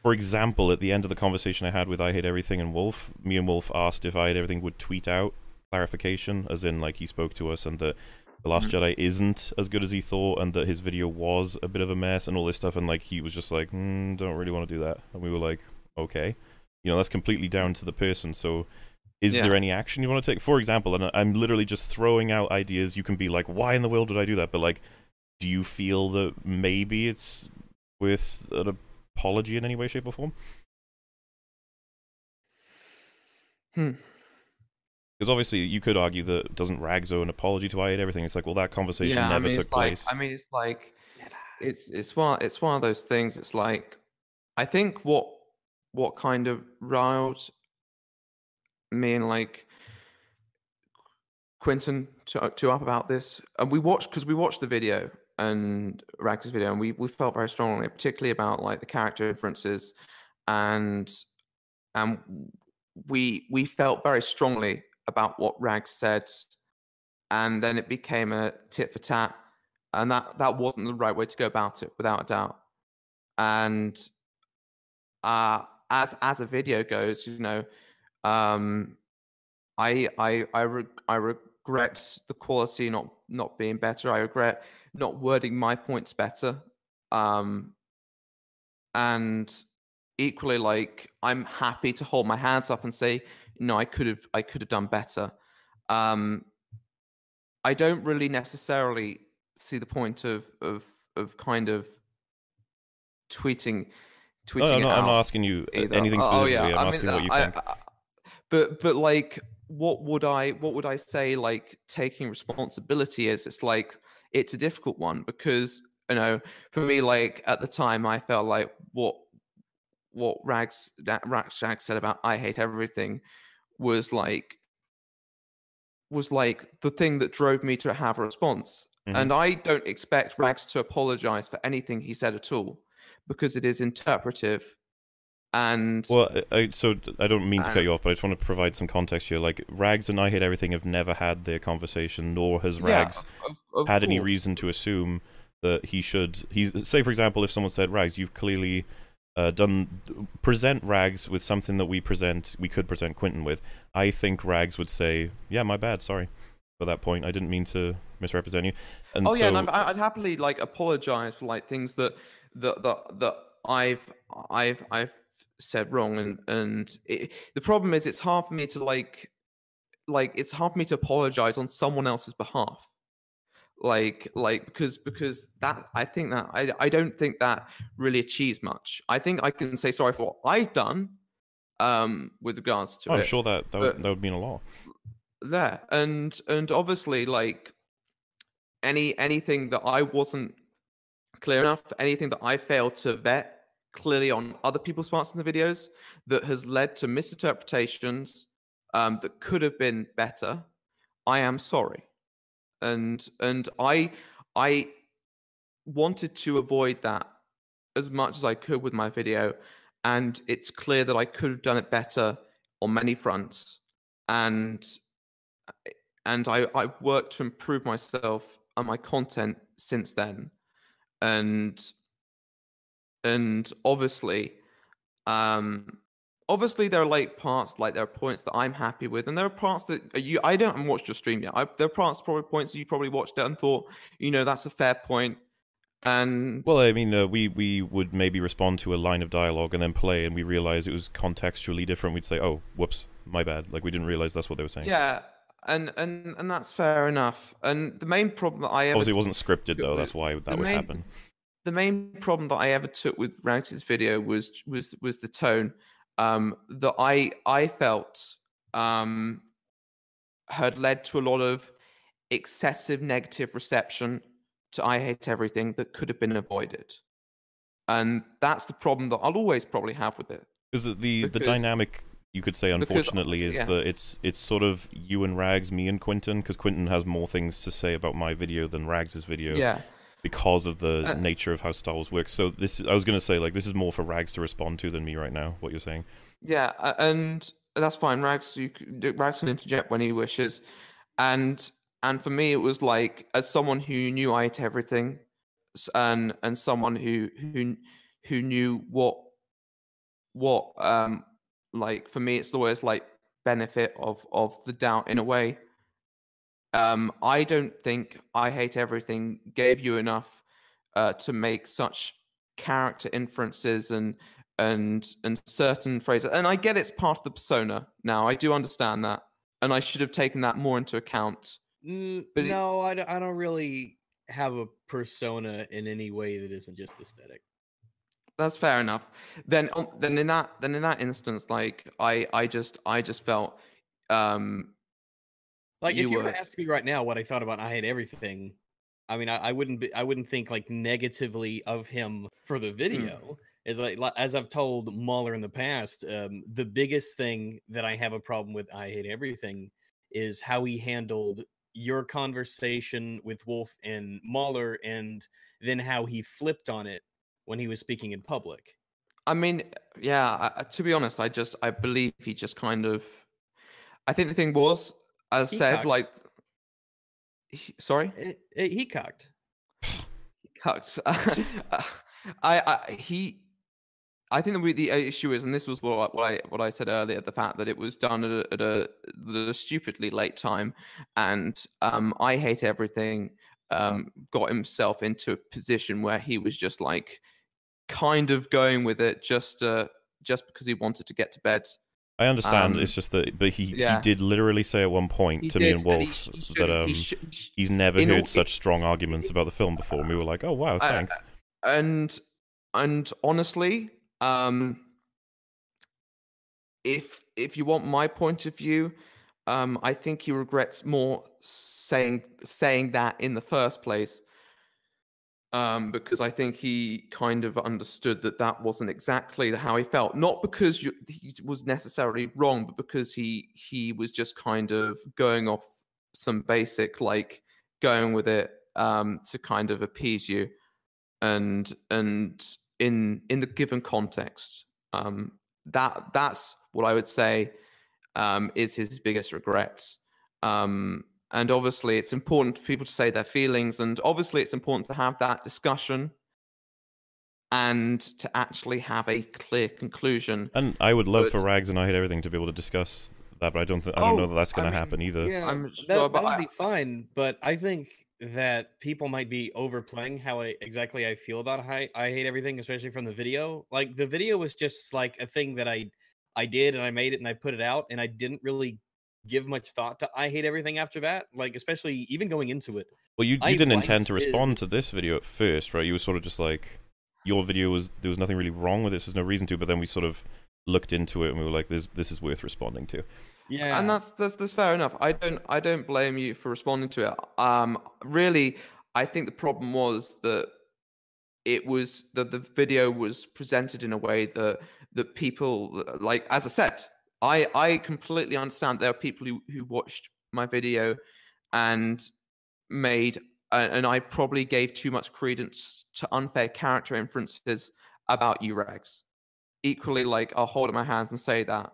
for example, at the end of the conversation I had with I Hate Everything and Wolf, me and Wolf asked if I Hate Everything would tweet out clarification, as in like he spoke to us and that the Last Mhm. Jedi isn't as good as he thought, and that his video was a bit of a mess and all this stuff, and like he was just like, mm, don't really want to do that, and we were like, okay, you know, that's completely down to the person. So, is Yeah. there any action you want to take? For example, and I'm literally just throwing out ideas. You can be like, why in the world did I do that? But like, do you feel that maybe it's with an apology in any way, shape, or form? Hmm. Because obviously, you could argue that doesn't Rags owe an apology to I Hate Everything? It's like, well, that conversation yeah, never I mean, took it's like, place. I mean, it's like it's it's one it's one of those things. It's like I think what what kind of riled me and like Quinton to, to up about this, and we watched because we watched the video and Rags' video, and we we felt very strongly, particularly about like the character differences, and and we we felt very strongly about what Rags said, and then it became a tit for tat, and that that wasn't the right way to go about it, without a doubt. And uh, as as a video goes, you know, um, I I I re- I regret the quality not not being better. I regret not wording my points better. Um, and equally, like I'm happy to hold my hands up and say, no, I could have I could have done better. Um, I don't really necessarily see the point of of of kind of tweeting tweeting no, no, no, I'm not asking you uh, either. anything Oh, specifically. yeah, I'm I mean, asking what you I- think. I- but but like, what would I what would I say? Like taking responsibility is. It's like it's a difficult one because you know, for me, like at the time, I felt like what what Rags that Rags Jack said about I hate everything was like was like the thing that drove me to have a response. Mhm. And I don't expect Rags to apologize for anything he said at all because it is interpretive and Well, I, I- so I don't mean to cut you off, but I just want to provide some context here. Like Rags and I Hate Everything have never had their conversation, nor has Yeah, Rags of- of had any reason to assume that he should. He's say, for example, if someone said, "Rags, you've clearly uh, done present Rags with something that we present, we could present Quinton with." I think Rags would say, "Yeah, my bad, sorry." For that point, I didn't mean to misrepresent you. And oh so, yeah, and I'm- I'd happily like apologize for like things that that that that I've I've I've said wrong, and and it, the problem is it's hard for me to like like it's hard for me to apologize on someone else's behalf. like like because because that i think that i i don't think that really achieves much i think i can say sorry for what i've done um with regards to Oh, I'm it sure that that would, but- that would mean a lot. there and and obviously like any anything that i wasn't clear enough anything that i failed to vet clearly on other people's parts in the videos that has led to misinterpretations um, that could have been better i am sorry and and i i wanted to avoid that as much as i could with my video and it's clear that i could have done it better on many fronts and and I, I've worked to improve myself and my content since then. And and obviously, um obviously there are like parts like there are points that I'm happy with, and there are parts that uh, you I don't watch your stream yet. I, there are parts probably points that you probably watched it and thought, you know, that's a fair point. And Well, I mean, uh, we we would maybe respond to a line of dialogue and then play, and we realize it was contextually different. We'd say, "Oh, whoops, my bad." Like we didn't realize that's what they were saying. yeah, and and and that's fair enough. And the main problem that I ever Obviously, wasn't scripted though. That's why that would main- happen. the main problem that I ever took with Rags' video was was was the tone um, that I I felt um, had led to a lot of excessive negative reception to I hate everything that could have been avoided, and that's the problem that I'll always probably have with it. Is it. Because the the dynamic you could say, because- unfortunately, is that it's it's sort of you and Rags, me and Quinton, because Quinton has more things to say about my video than Rags's video Yeah, because of the Uh, nature of how Star Wars works. So this, I was gonna say, like this is more for Rags to respond to than me right now. What you're saying? Yeah, and that's fine. Rags, you Rags can interject when he wishes, and and for me, it was like as someone who knew I ate everything, and and someone who who who knew what what um like for me, it's always like benefit of of the doubt in a way. Um, I don't think I hate everything gave you enough uh, to make such character inferences and and and certain phrases and i get it's part of the persona now i do understand that and i should have taken that more into account Mm, But it- no, I, don't- I don't really have a persona in any way that isn't just aesthetic. That's fair enough then um, then in that then in that instance like i i just i just felt um Like You if you were were- to ask me right now what I thought about I hate everything, I mean I, I wouldn't be I wouldn't think like negatively of him for the video. Is like as I've told Mauler in the past, um, the biggest thing that I have a problem with I hate everything is how he handled your conversation with Wolf and Mauler, and then how he flipped on it when he was speaking in public. i mean yeah I, to be honest i just i believe he just kind of i think the thing was as He said like he, sorry Eh, eh, he cocked. cucked. I, I, he, I think the the issue is, and this was what I, what I what I said earlier, the fact that it was done at a, at a, at a stupidly late time, and um, I hate everything. Um, got himself into a position where he was just like, kind of going with it, just uh, just because he wanted to get to bed. I understand. Um, it's just that, but he yeah. he did literally say at one point He to me did, and and Wolf sh- he should- that um should- he he's never in all- heard such strong arguments about the film before. And we were like, oh wow, I- thanks. and and honestly um if if you want my point of view um i think he regrets more saying saying that in the first place um because i think he kind of understood that that wasn't exactly how he felt. Not because you, he was necessarily wrong but because he he was just kind of going off some basic like going with it um to kind of appease you and and in in the given context. Um that that's what i would say um is his biggest regrets. Um and obviously it's important for people to say their feelings and obviously it's important to have that discussion and to actually have a clear conclusion And I would love for Rags and I hate everything to be able to discuss that, but I don't think I don't know Oh, that that's oh, I going to happen either. Yeah, I'm that, sure, but that would I- be fine. But I think that people might be overplaying how I exactly I feel about I, I hate everything, especially from the video. Like the video was just like a thing that I I did and I made it and I put it out and I didn't really give much thought to I hate everything after that. Like especially even going into it. Well, you, you I didn't intend liked to it. respond to this video at first, right? You were sort of just like, your video was there was nothing really wrong with it, so there's no reason to. But then we sort of looked into it and we were like, this this is worth responding to. Yeah. and that's, that's that's fair enough. I don't I don't blame you for responding to it. Um, really, I think the problem was that it was that the video was presented in a way that that people like. As I said, I I completely understand there are people who who watched my video and made uh, and I probably gave too much credence to unfair character inferences about you, Rex. Equally, like I'll hold up my hands and say that.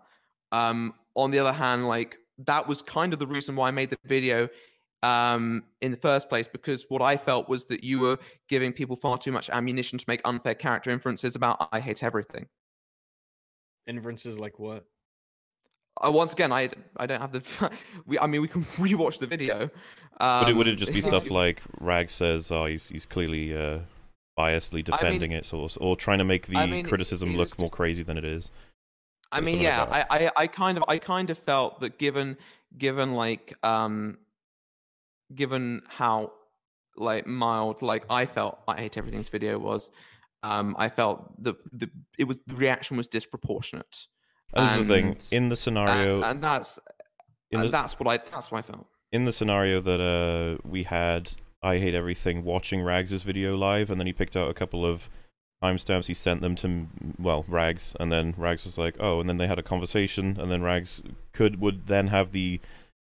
Um, on the other hand, like that was kind of the reason why I made the video um, in the first place, because what I felt was that you were giving people far too much ammunition to make unfair character inferences about I hate everything. inferences like what? Uh, once again, I I don't have the. we I mean we can rewatch the video. Um, Would it would it just be stuff like Rag says, oh, he's he's clearly uh, biasly defending it, or or trying to make the I mean, criticism look was more crazy than it is? I mean, yeah, like I, I, I kind of, I kind of felt that given, given like, um, given how, like mild, like I felt, I hate everything's video was, um, I felt the the it was the reaction was disproportionate. And is the thing in the And, scenario. and that's in and the, that's what I that's what I felt. in the scenario that uh we had I hate everything watching Rags's video live and then he picked out a couple of timestamps he sent them to well Rags and then Rags was like oh and then they had a conversation and then Rags could would then have the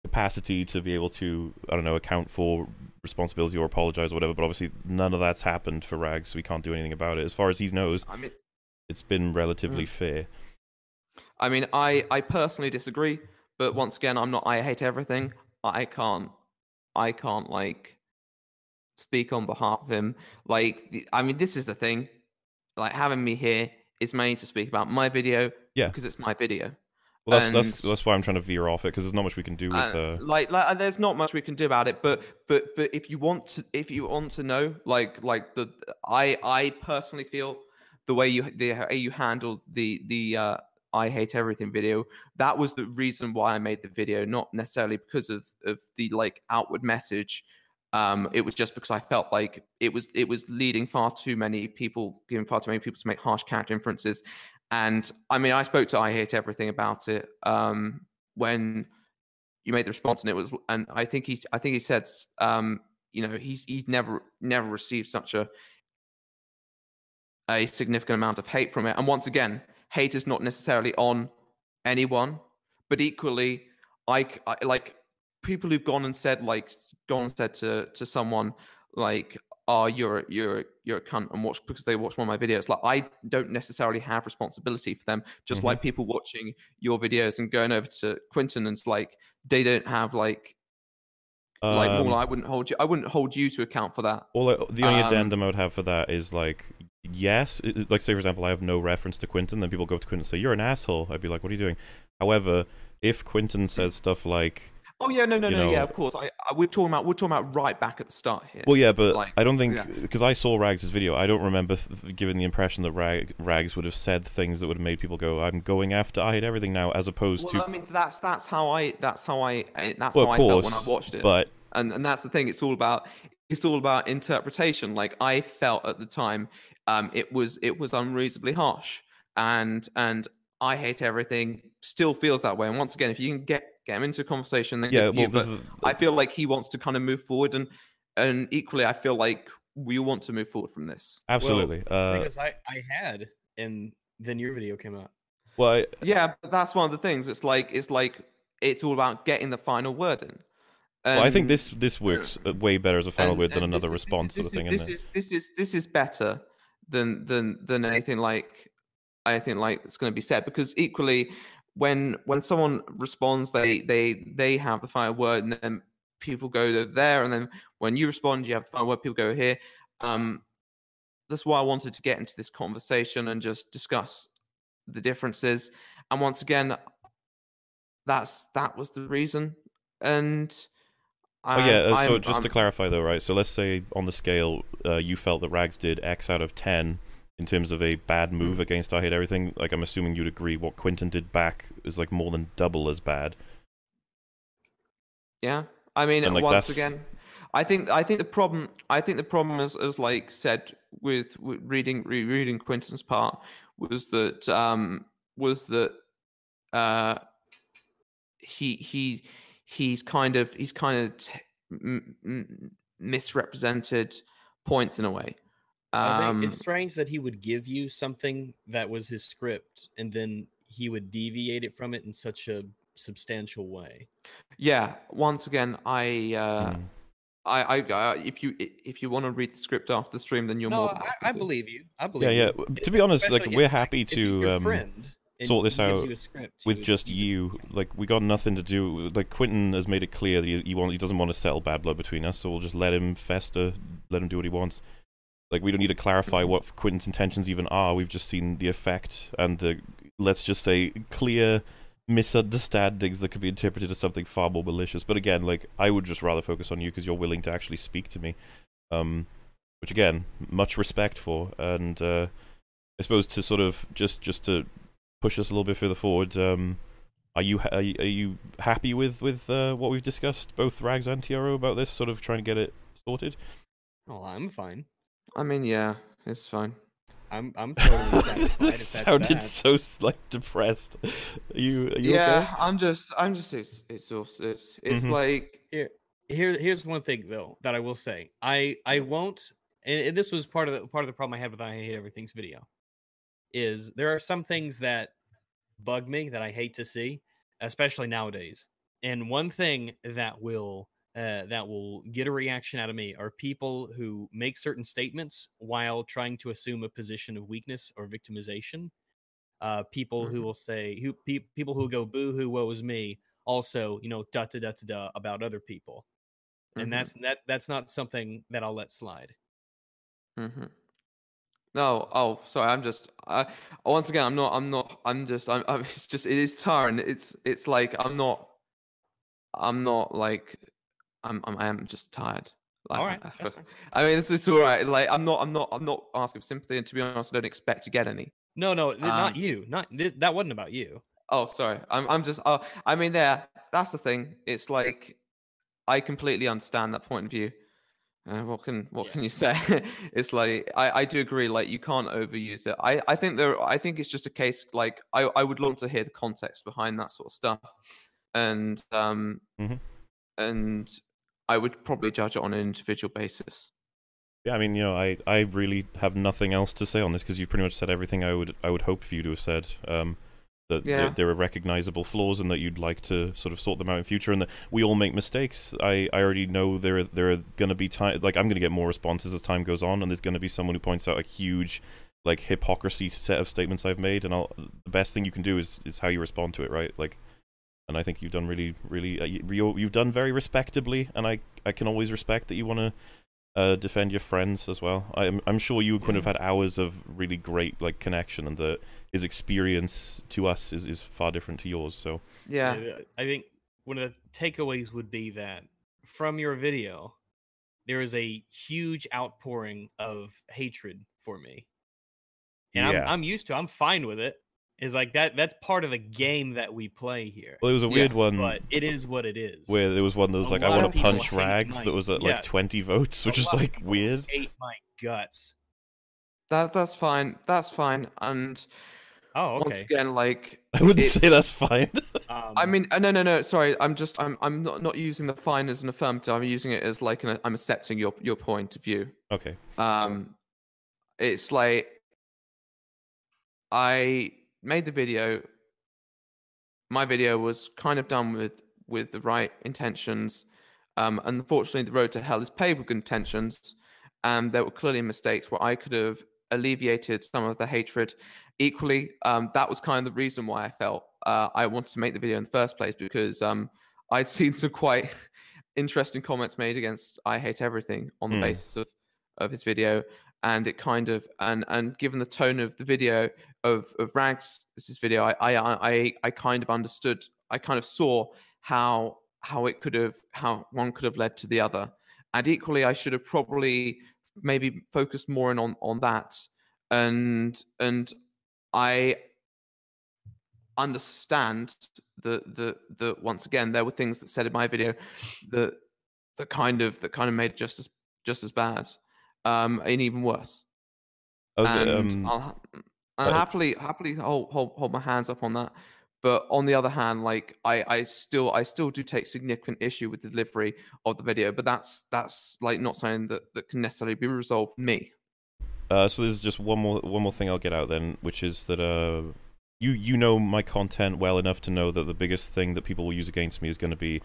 capacity to be able to I don't know account for responsibility or apologize or whatever but obviously none of that's happened for Rags so we can't do anything about it as far as he knows I mean, it's been relatively fair I mean, I I personally disagree, but once again, I'm not. I hate everything. I can't. I can't like speak on behalf of him. Like, the, I mean, this is the thing. Like having me here is mainly to speak about my video. Yeah. Because it's my video. well that's that's, And- that's why I'm trying to veer off it because there's not much we can do with Uh, uh, like, like, uh, there's not much we can do about it. But, but, but if you want to, if you want to know, like, like the, I, I personally feel the way you, the way you handled the, the, uh, I hate everything video. That was the reason why I made the video, not necessarily because of, of the like outward message. Um, it was just because I felt like it was, it was leading far too many people, giving far too many people to make harsh character inferences. And I mean, I spoke to I hate everything about it. Um, when you made the response and it was and i think he's i think he said um you know he's he's never never received such a a significant amount of hate from it and once again hate is not necessarily on anyone but equally i, I- like people who've gone and said like gone and said to to someone like oh you're you're you're a cunt and watch because they watch one of my videos like i don't necessarily have responsibility for them just Mhm. like people watching your videos and going over to quinton and it's like they don't have like like um, well, i wouldn't hold you i wouldn't hold you to account for that All I, the only Um, addendum I would have for that is like, yes, it- like say for example, I have no reference to Quinton, then people go up to Quinton and say you're an asshole. I'd be like, what are you doing? However, if Quinton says stuff like, oh yeah no no no yeah of course I, I we're talking about we're talking about right back at the start here well, yeah, but Like, I don't think yeah. because I saw Rags' video, I don't remember th- giving the impression that Rag, Rags would have said things that would have made people go, I'm going after I hate everything now, as opposed well, to, i mean that's that's how i that's how i eh, that's well, how of i felt when i watched it but and and that's the thing it's all about it's all about interpretation. Like i felt at the time um it was it was unreasonably harsh. And and i hate everything still feels that way. And once again if you can get get him into a conversation then yeah, well, you, but is, i feel like he wants to kind of move forward. And and equally i feel like we want to move forward from this. Absolutely. uh, because I I had and then your video came out. well, I, yeah but that's one of the things. It's like it's like it's all about getting the final word in well, I think this this works uh, way better as a final and- word than another is- response this sort of thing, this is this is this is better than than than anything like anything like that's going to be said. Because equally when when someone responds they they they have the final word and then people go there and then when you respond you have the final word people go here. Um that's why i wanted to get into this conversation and just discuss the differences. And once again that's that was the reason. And Oh yeah. uh, so I'm- just to I'm- clarify though, right? So let's say on the scale, uh, you felt that Rags did X out of ten in terms of a bad move Mm. against I Hate Everything. Like I'm assuming you'd agree what Quinton did back is like more than double as bad. Yeah, I mean, And, like, once that's- again, I think I think the problem I think the problem is, as like said with, with reading re- reading Quinton's part was that um was that uh he he he's kind of he's kind of t- m- m- misrepresented points in a way. Um, it's strange that he would give you something that was his script and then he would deviate it from it in such a substantial way. yeah, once again, I uh, Mm. I, I, I if you if you want to read the script after the stream, then you're No, more. than I, I believe you. I believe yeah. you. To be honest, like we're if- happy if your to um, friend and sort this out you a script, with you- just you-. Like we got nothing to do. Like Quinton has made it clear that he, he want he doesn't want to settle bad blood between us, so we'll just let him fester, let him do what he wants. Like we don't need to clarify what Quinton's intentions even are. We've just seen the effect and the let's just say clear misunderstandings that could be interpreted as something far more malicious. But again, like I would just rather focus on you because you're willing to actually speak to me. Um, which again, much respect for, and uh, I suppose to sort of just just to push us a little bit further forward. Um, are you ha- are you, happy with with uh, what we've discussed, both Rags and TRO, about this? Sort of trying to get it sorted. Oh, I'm fine. I mean, yeah, it's fine. I'm I'm totally satisfied. that sounded that. so like depressed. Are you are you yeah, okay? I'm just, I'm just, it's, it's, also- it's, it's Mhm. like, Here, here, here's one thing though that I will say. I, I won't, and, and this was part of the part of the problem I had with I Hate Everything's video. Is there are some things that bug me that I hate to see, especially nowadays. And one thing that will uh, that will get a reaction out of me are people who make certain statements while trying to assume a position of weakness or victimization. Uh, people who Mhm. will say who pe- people who go boo hoo woe is me also you know da da da da da about other people and mhm, that's that that's not something that I'll let slide. mhm. No, oh, sorry. I'm just. I once again, I'm not. I'm not. I'm just. I'm. I'm it's just. It is tiring. It's. It's like I'm not. I'm not like. I'm. I'm. I am just tired. Like, All right. I mean, this is all right. Like, I'm not. I'm not. I'm not asking for sympathy, and to be honest, I don't expect to get any. No, no, th- not Um, you. Not th- that wasn't about you. Oh, sorry. I'm. I'm just. Oh, I mean, there. That's the thing. It's like, I completely understand that point of view. Uh, what can what Yeah. can you say? it's like I, I do agree. Like you can't overuse it. I, I think there. I think it's just a case. Like I, I would love to hear the context behind that sort of stuff, and um, Mhm. and I would probably judge it on an individual basis. Yeah, I mean, you know, I, I really have nothing else to say on this because you've pretty much said everything I would I would hope for you to have said. Um, that there, Yeah. there are recognizable flaws and that you'd like to sort of sort them out in future, and that we all make mistakes. I, I already know there are, there are going to be time like I'm going to get more responses as time goes on, and there's going to be someone who points out a huge like hypocrisy set of statements I've made, and I'll the best thing you can do is is how you respond to it, right? Like, and I think you've done really really uh, you, you- you've done very respectably, and I I can always respect that you want to uh, defend your friends as well. I'm I'm sure you could have had hours of really great like connection, and that his experience to us is, is far different to yours. So Yeah. Uh, I think one of the takeaways would be that from your video, there is a huge outpouring of hatred for me, and Yeah. I'm I'm used to. I'm fine with it. it. Is like that. That's part of the game that we play here. well, it was a Yeah, weird one But it is what it is. where there was one that was a like I want to punch rags Mike. that was at Yeah. like 20 votes, which A is lot like people weird. Hate my guts. That's that's fine. That's fine. And Oh, okay. once again, like I wouldn't say that's fine. Um, I mean, uh, no, no, no. Sorry, I'm just, I'm, I'm not, not using the fine as an affirmative. I'm using it as like, an, I'm accepting your, your point of view. okay. Um, it's like, I made the video. My video was kind of done with, with the right intentions. Um, unfortunately, the road to hell is paved with good intentions, and there were clearly mistakes where I could have alleviated some of the hatred. Equally, um, that was kind of the reason why I felt uh, I wanted to make the video in the first place because um, I'd seen some quite interesting comments made against I hate everything on the Hmm. basis of of his video, and it kind of and and given the tone of the video of of Rags this is video, I I I I kind of understood. I kind of saw how how it could have how one could have led to the other, and equally, I should have probably maybe focused more in on on that, and and I understand the the the once again there were things that said in my video that that kind of that kind of made it just as just as bad, um, and even worse. Oh, and um, I'll, I'll uh, happily happily hold, hold hold my hands up on that. But on the other hand, like I, I still I still do take significant issue with the delivery of the video, but that's that's like not something that, that can necessarily be resolved me. Uh, so there's just one more one more thing I'll get out then, which is that uh, you you know my content well enough to know that the biggest thing that people will use against me is going to be,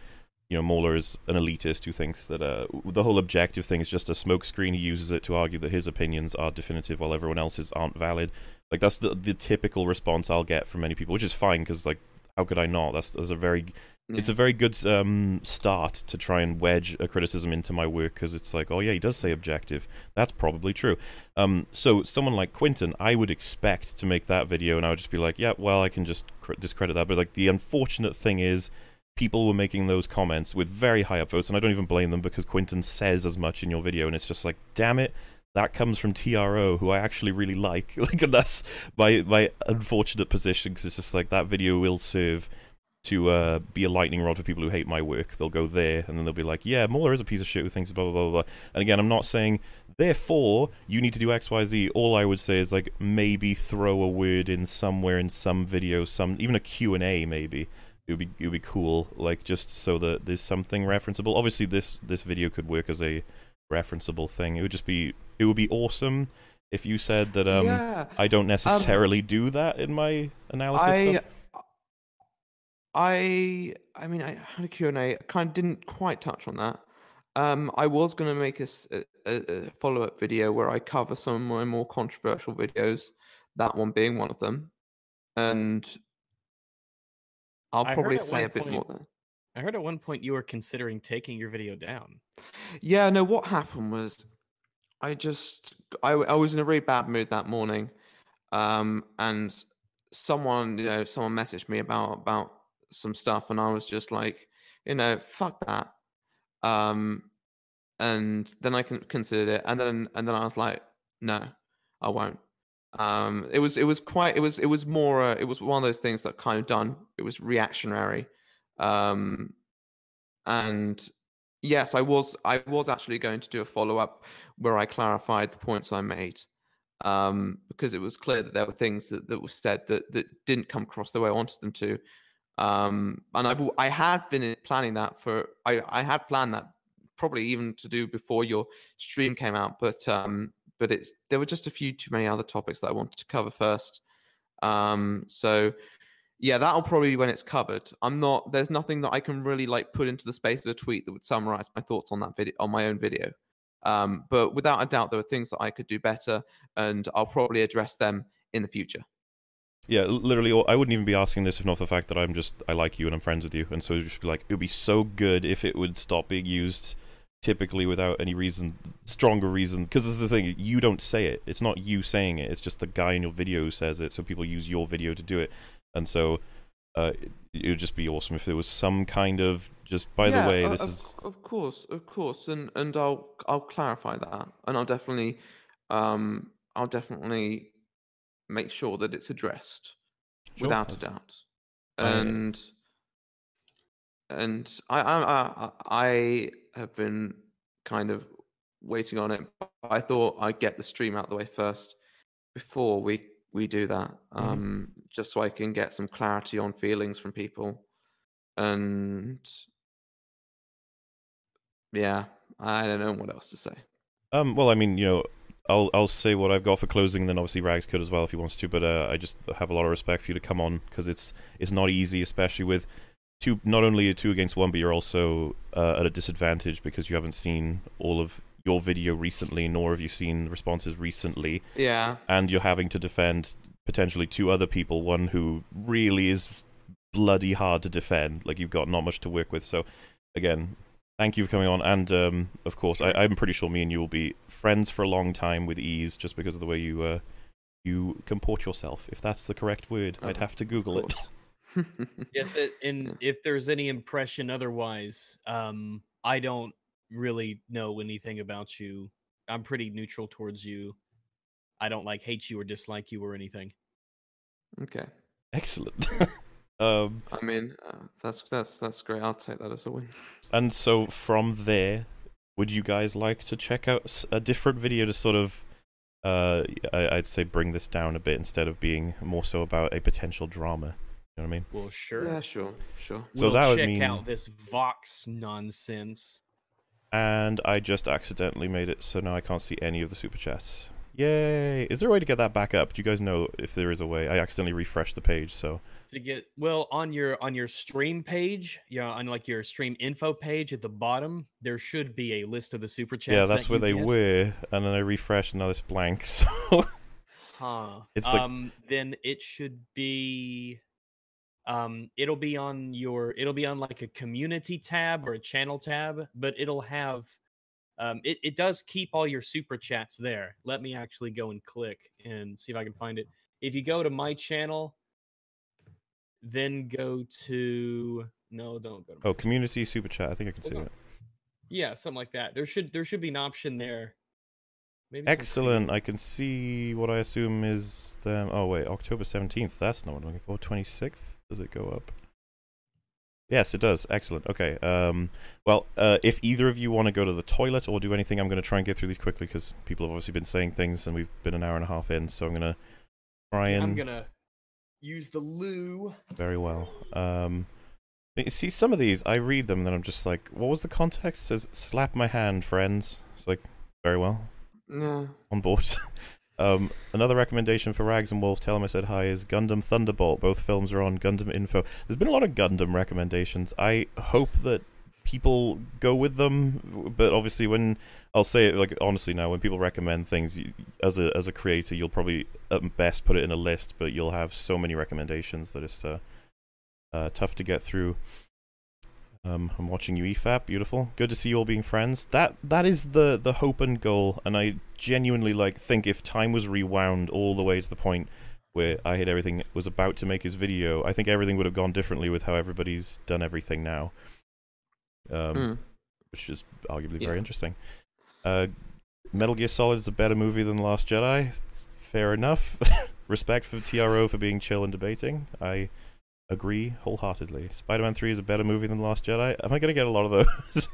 you know, Mauler is an elitist who thinks that uh, the whole objective thing is just a smokescreen. He uses it to argue that his opinions are definitive while everyone else's aren't valid. Like that's the the typical response I'll get from many people, which is fine because like how could I not? That's that's a very it's a very good um, start to try and wedge a criticism into my work because it's like, oh yeah, he does say objective. That's probably true. Um, so someone like Quinton, I would expect to make that video, and I would just be like, yeah, well, I can just cr- discredit that. But like the unfortunate thing is, people were making those comments with very high upvotes, and I don't even blame them because Quinton says as much in your video, and it's just like, damn it. That comes from TRO, who I actually really like. Like, and that's my my unfortunate position because it's just like that video will serve to uh, be a lightning rod for people who hate my work. They'll go there and then they'll be like, yeah, Mauler is a piece of shit who thinks blah, blah, blah, blah. And again, I'm not saying, therefore, you need to do X, Y, Z. All I would say is, like, maybe throw a word in somewhere in some video, some even a Q&A maybe. It would be it would be cool, like just so that there's something referenceable. Obviously, this this video could work as a referenceable thing. It would just be it would be awesome if you said that um yeah, I don't necessarily do that in my analysis I, stuff. I, I mean, I had a Q&A. Kind of didn't quite touch on that. Um, I was going to make a follow-up video where I cover some of my more controversial videos. That one being one of them, and I'll I probably say a bit more there. I heard at one point you were considering taking your video down. Yeah, no, what happened was I just I, I was in a really bad mood that morning. Um and someone, you know, someone messaged me about about some stuff and I was just like, you know, fuck that. Um and then I can considered it and then and then I was like, no, I won't. Um it was it was quite it was it was more uh, it was one of those things that kind of done. It was reactionary. Um and yes, I was I was actually going to do a follow up where I clarified the points I made, um, because it was clear that there were things that, that were said that that didn't come across the way I wanted them to, um, and I've I had been planning that for I I had planned that probably even to do before your stream came out, but um, but it there were just a few too many other topics that I wanted to cover first, um, so yeah, that'll probably be when it's covered. I'm not. There's nothing that I can really like put into the space of a tweet that would summarize my thoughts on that video on my own video. Um, but without a doubt, there are things that I could do better, and I'll probably address them in the future. Yeah, literally, I wouldn't even be asking this if not for the fact that I'm just I like you and I'm friends with you, and so it'd just be like it would be so good if it would stop being used typically without any reason, stronger reason. Because this is the thing, you don't say it. It's not you saying it. It's just the guy in your video who says it. So people use your video to do it, and so uh, it, would just be awesome if there was some kind of just. By Yeah, the way, this of, is of course, of course, and and I'll I'll clarify that, and I'll definitely, um, I'll definitely make sure that it's addressed Sure, without a doubt. And and I I I I have been kind of waiting on it. But I thought I'd get the stream out of the way first before we we do that, Mm-hmm. um, just so I can get some clarity on feelings from people. And yeah, I don't know what else to say. Um, well, I mean, you know, I'll I'll say what I've got for closing, and then obviously Rags could as well if he wants to. But uh, I just have a lot of respect for you to come on because it's it's not easy, especially with two not only a two against one, but you're also uh, at a disadvantage because you haven't seen all of your video recently, nor have you seen responses recently, Yeah, and you're having to defend potentially two other people, one who really is bloody hard to defend. Like you've got not much to work with. So again, thank you for coming on, and um, of course, I, I'm pretty sure me and you will be friends for a long time with ease, just because of the way you uh, you comport yourself. If that's the correct word, I'd Oh, have to Google it. Course. Yes, it, and if there's any impression otherwise, um, I don't really know anything about you. I'm pretty neutral towards you. I don't like hate you or dislike you or anything. okay. Excellent. Um, I mean, uh, that's that's that's great. I'll take that as a win. and so from there, would you guys like to check out a different video to sort of, uh, I, I'd say bring this down a bit instead of being more so about a potential drama. You know what I mean? Well, sure. Yeah, sure, sure. So we'll that would check mean- out this Vox nonsense. And I just accidentally made it so now I can't see any of the super chats. Yay! Is there a way to get that back up? Do you guys know if there is a way? I accidentally refreshed the page, so to get well on your on your stream page yeah on like your stream info page at the bottom there should be a list of the super chats yeah, that's that where they get. were. And then I refreshed, and now it's blank. So huh It's like- um then it should be um it'll be on your it'll be on like a community tab or a channel tab but it'll have um it, it does keep all your super chats there let me actually go and click and see if i can find it if you go to my channel then go to no don't go to my oh, community super chat. I think I can Hold see on. it. Yeah, something like that. There should there should be an option there. Maybe Excellent. I can see what I assume is them. Oh wait, October seventeenth. That's not what I'm looking for. Twenty sixth. Does it go up? Yes, it does. Excellent. Okay. Um. Well, uh, if either of you want to go to the toilet or do anything, I'm going to try and get through these quickly because people have obviously been saying things, and we've been an hour and a half in. So I'm going to try and I'm gonna use the loo. very well. Um. you See some of these, I read them, and then I'm just like, "What was the context?" It says, "Slap my hand, friends." It's like, very well Yeah. on board. um, another recommendation for Rags and Wolf, tell him I said hi, is Gundam Thunderbolt. Both films are on Gundam Info. There's been a lot of Gundam recommendations. I hope that people go with them, but obviously when I'll say it like honestly now, when people recommend things, you, as a as a creator, you'll probably at best put it in a list, but you'll have so many recommendations that it's uh, uh, tough to get through. Um, I'm watching you EFAP. Beautiful. Good to see you all being friends. That that is the the hope and goal. And I genuinely like think if time was rewound all the way to the point where I Hate Everything was about to make his video, I think everything would have gone differently with how everybody's done everything now. Um, Mm. which is arguably Yeah. very interesting. Uh, Metal Gear Solid is a better movie than The Last Jedi. It's fair enough. Respect for TRO for being chill and debating. I agree wholeheartedly. Spider-Man 3 is a better movie than The Last Jedi. Am I going to get a lot of those?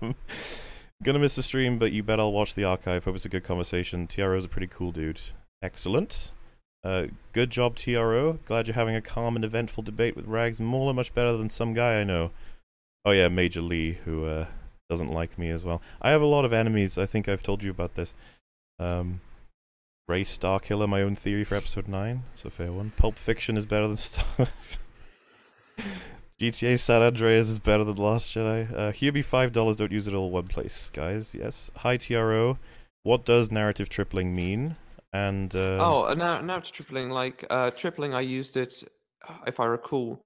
I'm gonna miss the stream, but you bet I'll watch the archive. Hope it's a good conversation. TRO's a pretty cool dude. Excellent. Uh, good job, TRO. Glad you're having a calm and eventful debate with Rags Mauler. Much better than some guy I know. Oh yeah, Major Lee, who uh, doesn't like me as well. I have a lot of enemies. I think I've told you about this. Um, Ray Starkiller, my own theory for episode nine. It's a fair one. Pulp Fiction is better than Star. GTA San Andreas is better than Last Jedi. Uh, Hubie five dollars. Don't use it all one place, guys. Yes. Hi TRO. What does narrative tripling mean? And uh, Oh, now now to tripling. Like uh, tripling, I used it, if I recall,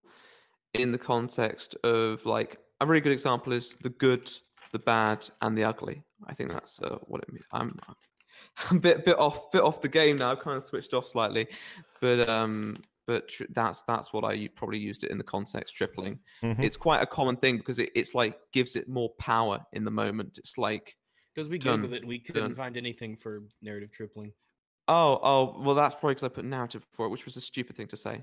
in the context of like a really good example is the good, the bad, and the ugly. I think that's uh, what it means. I'm I'm a bit bit off bit off the game now. I've kind of switched off slightly, but um, but tr- that's that's what I u- probably used it in the context tripling. mhm. It's quite a common thing because it, it's like gives it more power in the moment. It's like Because we Done. it, we couldn't Done. find anything for narrative tripling. Oh, oh, well, that's probably because I put narrative for it, which was a stupid thing to say.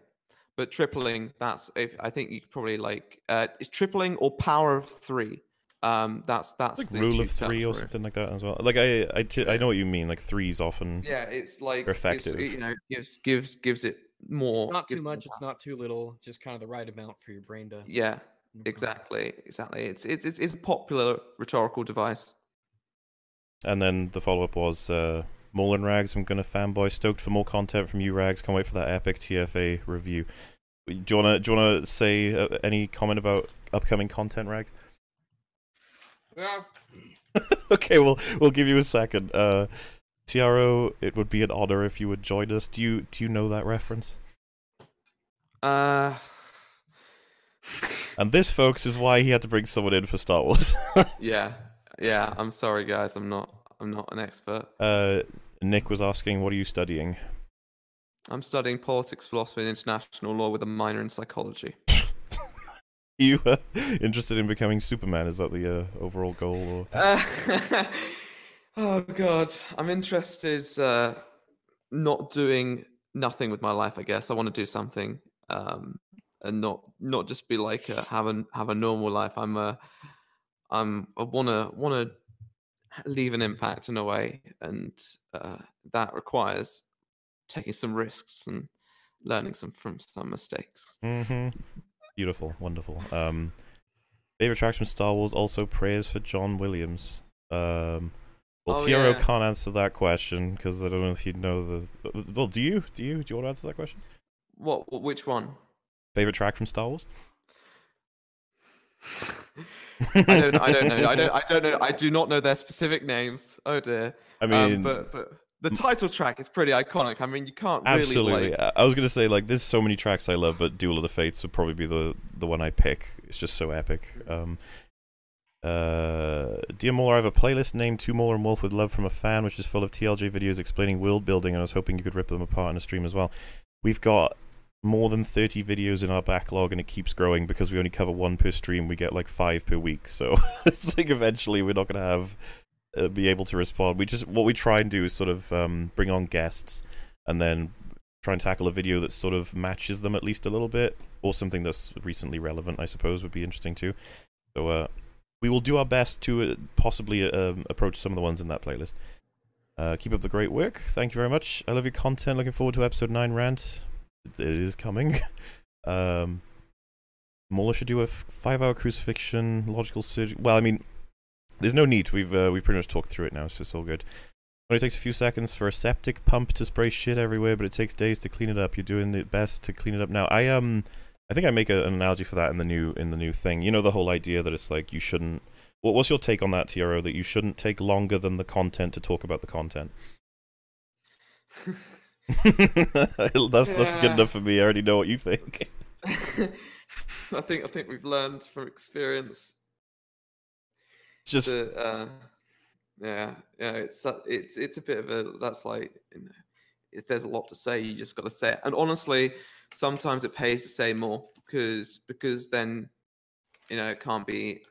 But tripling, that's if I think you could probably like uh, it's tripling or power of three. Um, that's that's like the rule of cheap term three or something like that as well. Like I, I, t- I Yeah. know what you mean. Like threes often. Yeah, it's like They're it's, effective. You know, gives gives gives it more. It's not too much. It's not too little. Just kind of the right amount for your brain to. Yeah, exactly, exactly. It's it's it's, it's a popular rhetorical device. And then the follow up was uh, Mullen Rags. I'm gonna fanboy. Stoked for more content from you, Rags. Can't wait for that epic TFA review. Do you wanna do you wanna say uh, any comment about upcoming content, Rags? Yeah. okay, we'll we'll give you a second. Uh, TRO, it would be an honor if you would join us. Do you do you know that reference? Uh. And this, folks, is why he had to bring someone in for Star Wars. yeah, yeah. I'm sorry, guys. I'm not. I'm not an expert. uh, Nick was asking, "What are you studying?" I'm studying politics, philosophy, and international law with a minor in psychology. you uh, interested in becoming Superman? Is that the uh, overall goal? Or Uh, oh god, I'm interested. Uh, not doing nothing with my life. I guess I want to do something. Um, and not not just be like a, have a have a normal life. I'm a I'm I wanna wanna leave an impact in a way, and uh, that requires taking some risks and learning some from some mistakes. Mm-hmm. Beautiful, wonderful. Um, favorite tracks from Star Wars. Also, prayers for John Williams. Um, well, Oh, yeah. can't answer that question because I don't know if you know the. Well, do you? Do you? Do you want to answer that question? What, which one? Favorite track from Star Wars? I don't I don't know. I don't I don't know. I do not know their specific names. Oh dear. I Um, mean, but but the title track is pretty iconic. I mean, you can't really absolutely. like I was gonna say like there's so many tracks I love, but Duel of the Fates would probably be the the one I pick. It's just so epic. Um, uh, Dear Mauler, I have a playlist named Two Mauler and Wolf with Love from a Fan, which is full of TLJ videos explaining world building, and I was hoping you could rip them apart in a stream as well. We've got more than 30 videos in our backlog, and it keeps growing because we only cover one per stream. We get like five per week, so it's like eventually we're not gonna have uh, be able to respond. We just what we try and do is sort of um, bring on guests, and then try and tackle a video that sort of matches them at least a little bit, or something that's recently relevant. I suppose would be interesting too. So uh, we will do our best to uh, possibly um, approach some of the ones in that playlist. Uh, keep up the great work. Thank you very much. I love your content. Looking forward to episode nine rant. It is coming. um, Mauler should do a f- five-hour crucifixion, logical surgery. Well, I mean, there's no need. We've uh, we've pretty much talked through it now, so it's all good. Only takes a few seconds for a septic pump to spray shit everywhere, but it takes days to clean it up. You're doing it best to clean it up now. I um, I think I make a, an analogy for that in the new in the new thing. You know the whole idea that it's like you shouldn't. What, what's your take on that, TRO? That you shouldn't take longer than the content to talk about the content. that's that's good enough for me. I already know what you think. I think I think we've learned from experience just uh, yeah yeah it's uh, it's it's a bit of a that's like you know, if there's a lot to say you just got to say it. And honestly sometimes it pays to say more because because then you know it can't be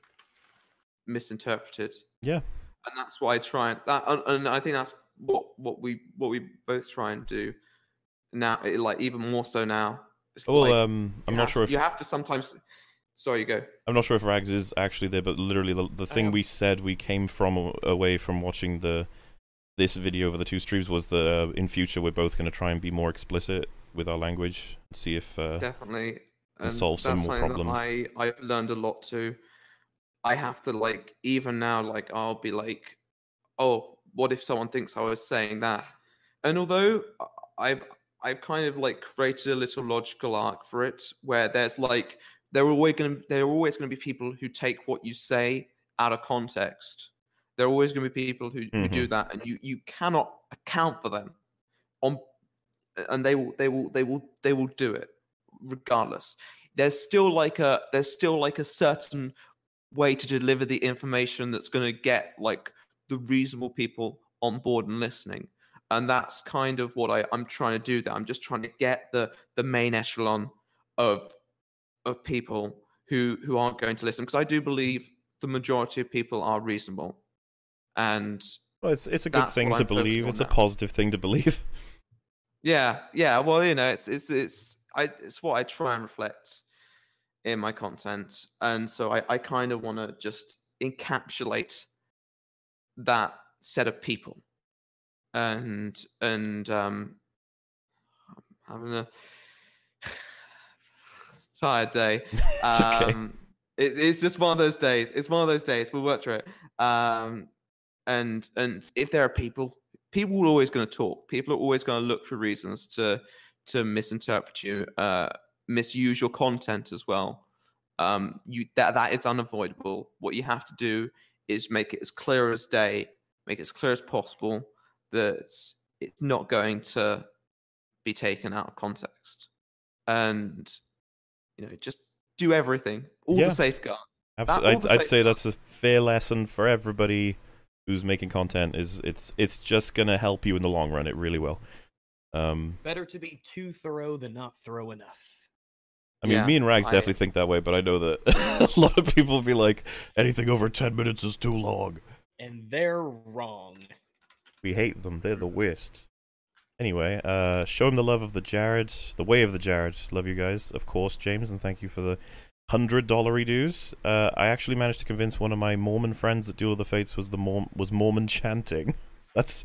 misinterpreted. Yeah. and that's why I try and that and, and I think that's what what we what we both try and do now it, like even more so now. It's well, like, um, I'm not have- sure if you have to sometimes sorry you go I'm not sure if Rags is actually there, but literally the, the thing we said we came from away from watching the this video over the two streams was the uh, in future we're both going to try and be more explicit with our language, see if uh, definitely and solve some more problems. I I've learned a lot too. I have to like even now like I'll be like, oh, what if someone thinks I was saying that? And although I've I've kind of like created a little logical arc for it where there's like there are always going to there are always going to be people who take what you say out of context. There are always going to be people who, who do mm-hmm. that, and you you cannot account for them on and they will they will they will they will do it regardless. There's still like a there's still like a certain way to deliver the information that's going to get like the reasonable people on board and listening and that's kind of what I, i'm trying to do there. I'm just trying to get the the main echelon of of people who who aren't going to listen because i do believe the majority of people are reasonable and well, it's it's a good thing to I'm believe. It's a now. positive thing to believe. Yeah, yeah. Well, you know, it's it's it's I it's what I try and reflect in my content, and so I I kind of want to just encapsulate that set of people, and and um, I'm having a tired day. it's okay. Um, it, it's just one of those days. It's one of those days. We'll work through it. Um, and and if there are people, people are always going to talk. People are always going to look for reasons to to misinterpret you, uh, misuse your content as well. Um, you that that is unavoidable. What you have to do is make it as clear as day, make it as clear as possible that it's not going to be taken out of context, and you know just do everything, all Yeah. the safeguards. Abs- all I'd, the I'd say that's a fair lesson for everybody who's making content. Is it's it's just gonna help you in the long run. It really will. Um, Better to be too thorough than not thorough enough. I mean, Yeah, me and Rags I- definitely think that way, but I know that a lot of people will be like, anything over ten minutes is too long. And they're wrong. We hate them. They're the worst. Anyway, uh, show him the love of the Jared, the way of the Jared. Love you guys, of course, James, and thank you for the hundred dollar dues. Uh, I actually managed to convince one of my Mormon friends that Duel of the Fates was the Mor- was Mormon chanting. That's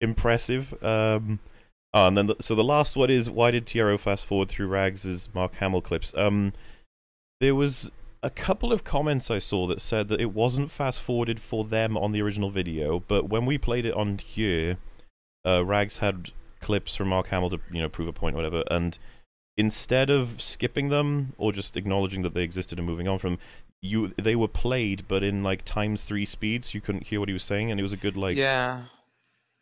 impressive. Um, oh, and then the, so the last one is why did TRO fast forward through Rags's Mark Hamill clips? Um, there was a couple of comments I saw that said that it wasn't fast forwarded for them on the original video, but when we played it on here, uh, Rags had clips from Mark Hamill to you know prove a point or whatever, and instead of skipping them or just acknowledging that they existed and moving on from you they were played but in like times three speeds you couldn't hear what he was saying and it was a good like yeah.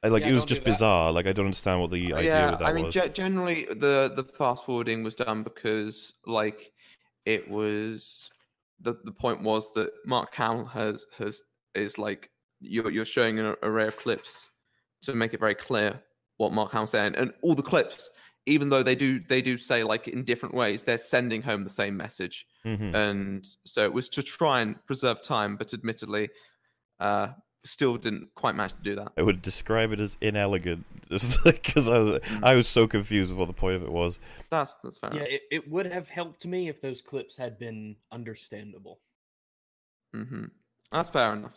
I- like Yeah, it was just bizarre. Like i don't understand what the idea yeah, with that I mean, was. ge- generally the the fast forwarding was done because like it was the the point was that Mark Hamill has has is like you're you're showing an array of clips to make it very clear what Mark Hamill's saying, and all the clips, even though they do they do say like in different ways, they're sending home the same message, Mhm. and so it was to try and preserve time, but admittedly, uh, still didn't quite manage to do that. i would describe it as inelegant because i was Mm. i was so confused with what the point of it was That's that's fair. Yeah, it, it would have helped me if those clips had been understandable. Mm-hmm. That's fair enough.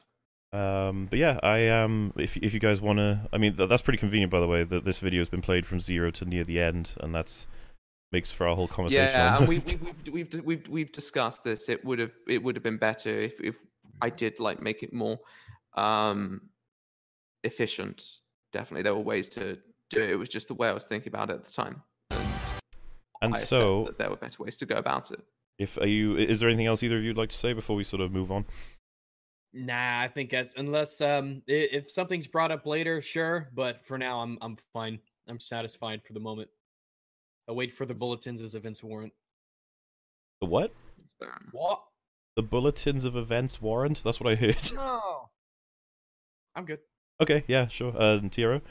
Um, but yeah, I um, if if you guys want to, I mean, th- that's pretty convenient, by the way. That this video has been played from zero to near the end, and that's makes for our whole conversation. Yeah, and we, we, we've, we've we've we've discussed this. It would have it would have been better if if I did like make it more um efficient. Definitely, there were ways to do it. It was just the way I was thinking about it at the time. And, and I so, that there were better ways to go about it. if are you, is there anything else either of you'd like to say before we sort of move on? Nah, I think that's unless um if something's brought up later, sure. But for now, I'm I'm fine. I'm satisfied for the moment. I'll wait for the bulletins as events warrant. The what? It's fair enough. What? The bulletins of events warrant. That's what I heard. No. I'm good. okay, yeah, sure. Uh, and Tiro.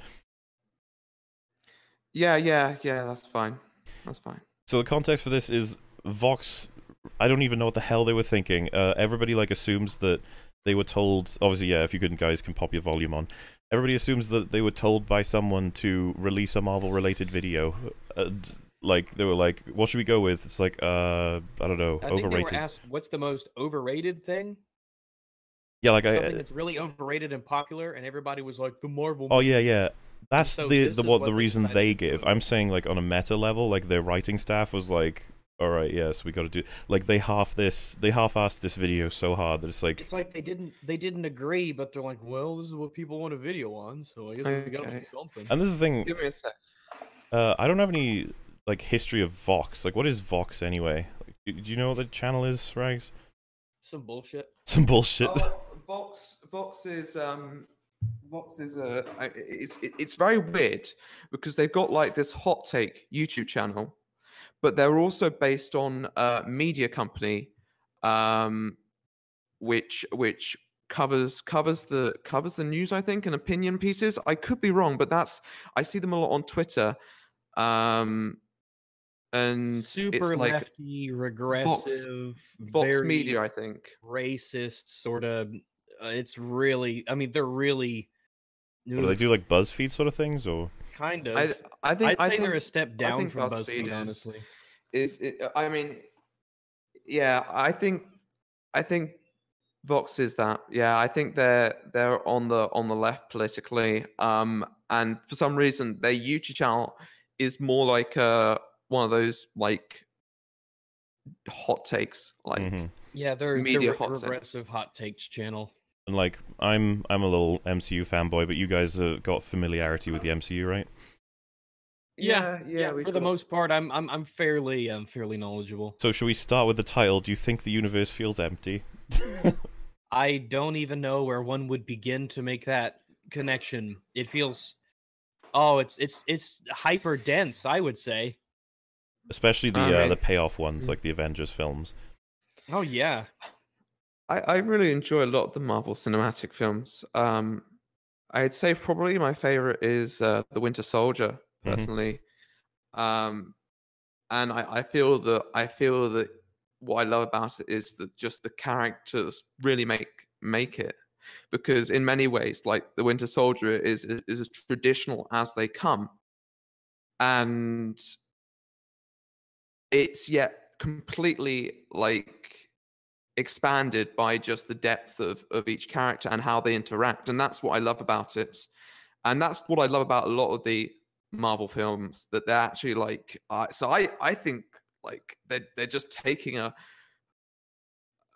Yeah, yeah, yeah. That's fine. That's fine. So the context for this is Vox. I don't even know what the hell they were thinking. Uh, everybody like assumes that they were told. Obviously, yeah. If you couldn't guys, can pop your volume on. Everybody assumes that they were told by someone to release a Marvel-related video. And, like they were like, "What should we go with?" It's like, uh, I don't know, I think they overrated. were asked, "What's the most overrated thing?" yeah, like I. Something that's really overrated and popular, and everybody was like, "The Marvel." Oh yeah, yeah. That's so the the what what the reason they give. I'm saying like on a meta level, like their writing staff was like, "All right, yes, we got to do." Like they half this, they half-assed this video so hard that it's like, It's like they didn't they didn't agree, but they're like, "Well, this is what people want a video on, so I guess we got to do something." and this is the thing. Give me a sec. Uh, I don't have any like history of Vox. Like, what is Vox anyway? Like, do, do you know what the channel is, Rags? Some bullshit. Some bullshit. Oh, Vox Vox is um Vox is a I- it's it's very weird because they've got like this hot take YouTube channel, but they're also based on a media company, um, which which covers covers the covers the news I think and opinion pieces. I could be wrong, but that's I see them a lot on Twitter, um, and Super it's like lefty, regressive, very Media I think. racist, sort of. Uh, it's really, I mean, they're really. What do they do like BuzzFeed sort of things, or Kind of. I I think I'd I think, they're a step down from BuzzFeed BuzzFeed, is- honestly. is it, I mean, yeah, I think I think Vox is that. Yeah, I think they're they're on the on the left politically. Um, and for some reason, their YouTube channel is more like uh one of those like hot takes, like Mhm. Yeah, they're media they're hot take. regressive hot takes channel. And like I'm I'm a little MCU fanboy, but you guys have got familiarity with the MCU, right? yeah, yeah. for we've the got- most part, I'm I'm I'm fairly um fairly knowledgeable. So should we start with the title? Do you think the universe feels empty? I don't even know where one would begin to make that connection. It feels oh, it's it's it's hyper dense, I would say. Especially the I uh, mean- the payoff ones, Mm. like the Avengers films. Oh yeah. I, I really enjoy a lot of the Marvel cinematic films. Um, I'd say probably my favorite is uh, the Winter Soldier, Mhm. personally. Um, and I, I feel that I feel that what I love about it is that just the characters really make make it, because in many ways, like the Winter Soldier is is as traditional as they come, and it's yet completely like expanded by just the depth of of each character and how they interact and that's what i love about it. And that's what i love about a lot of the marvel films that they're actually like uh, so i i think like they're, they're just taking a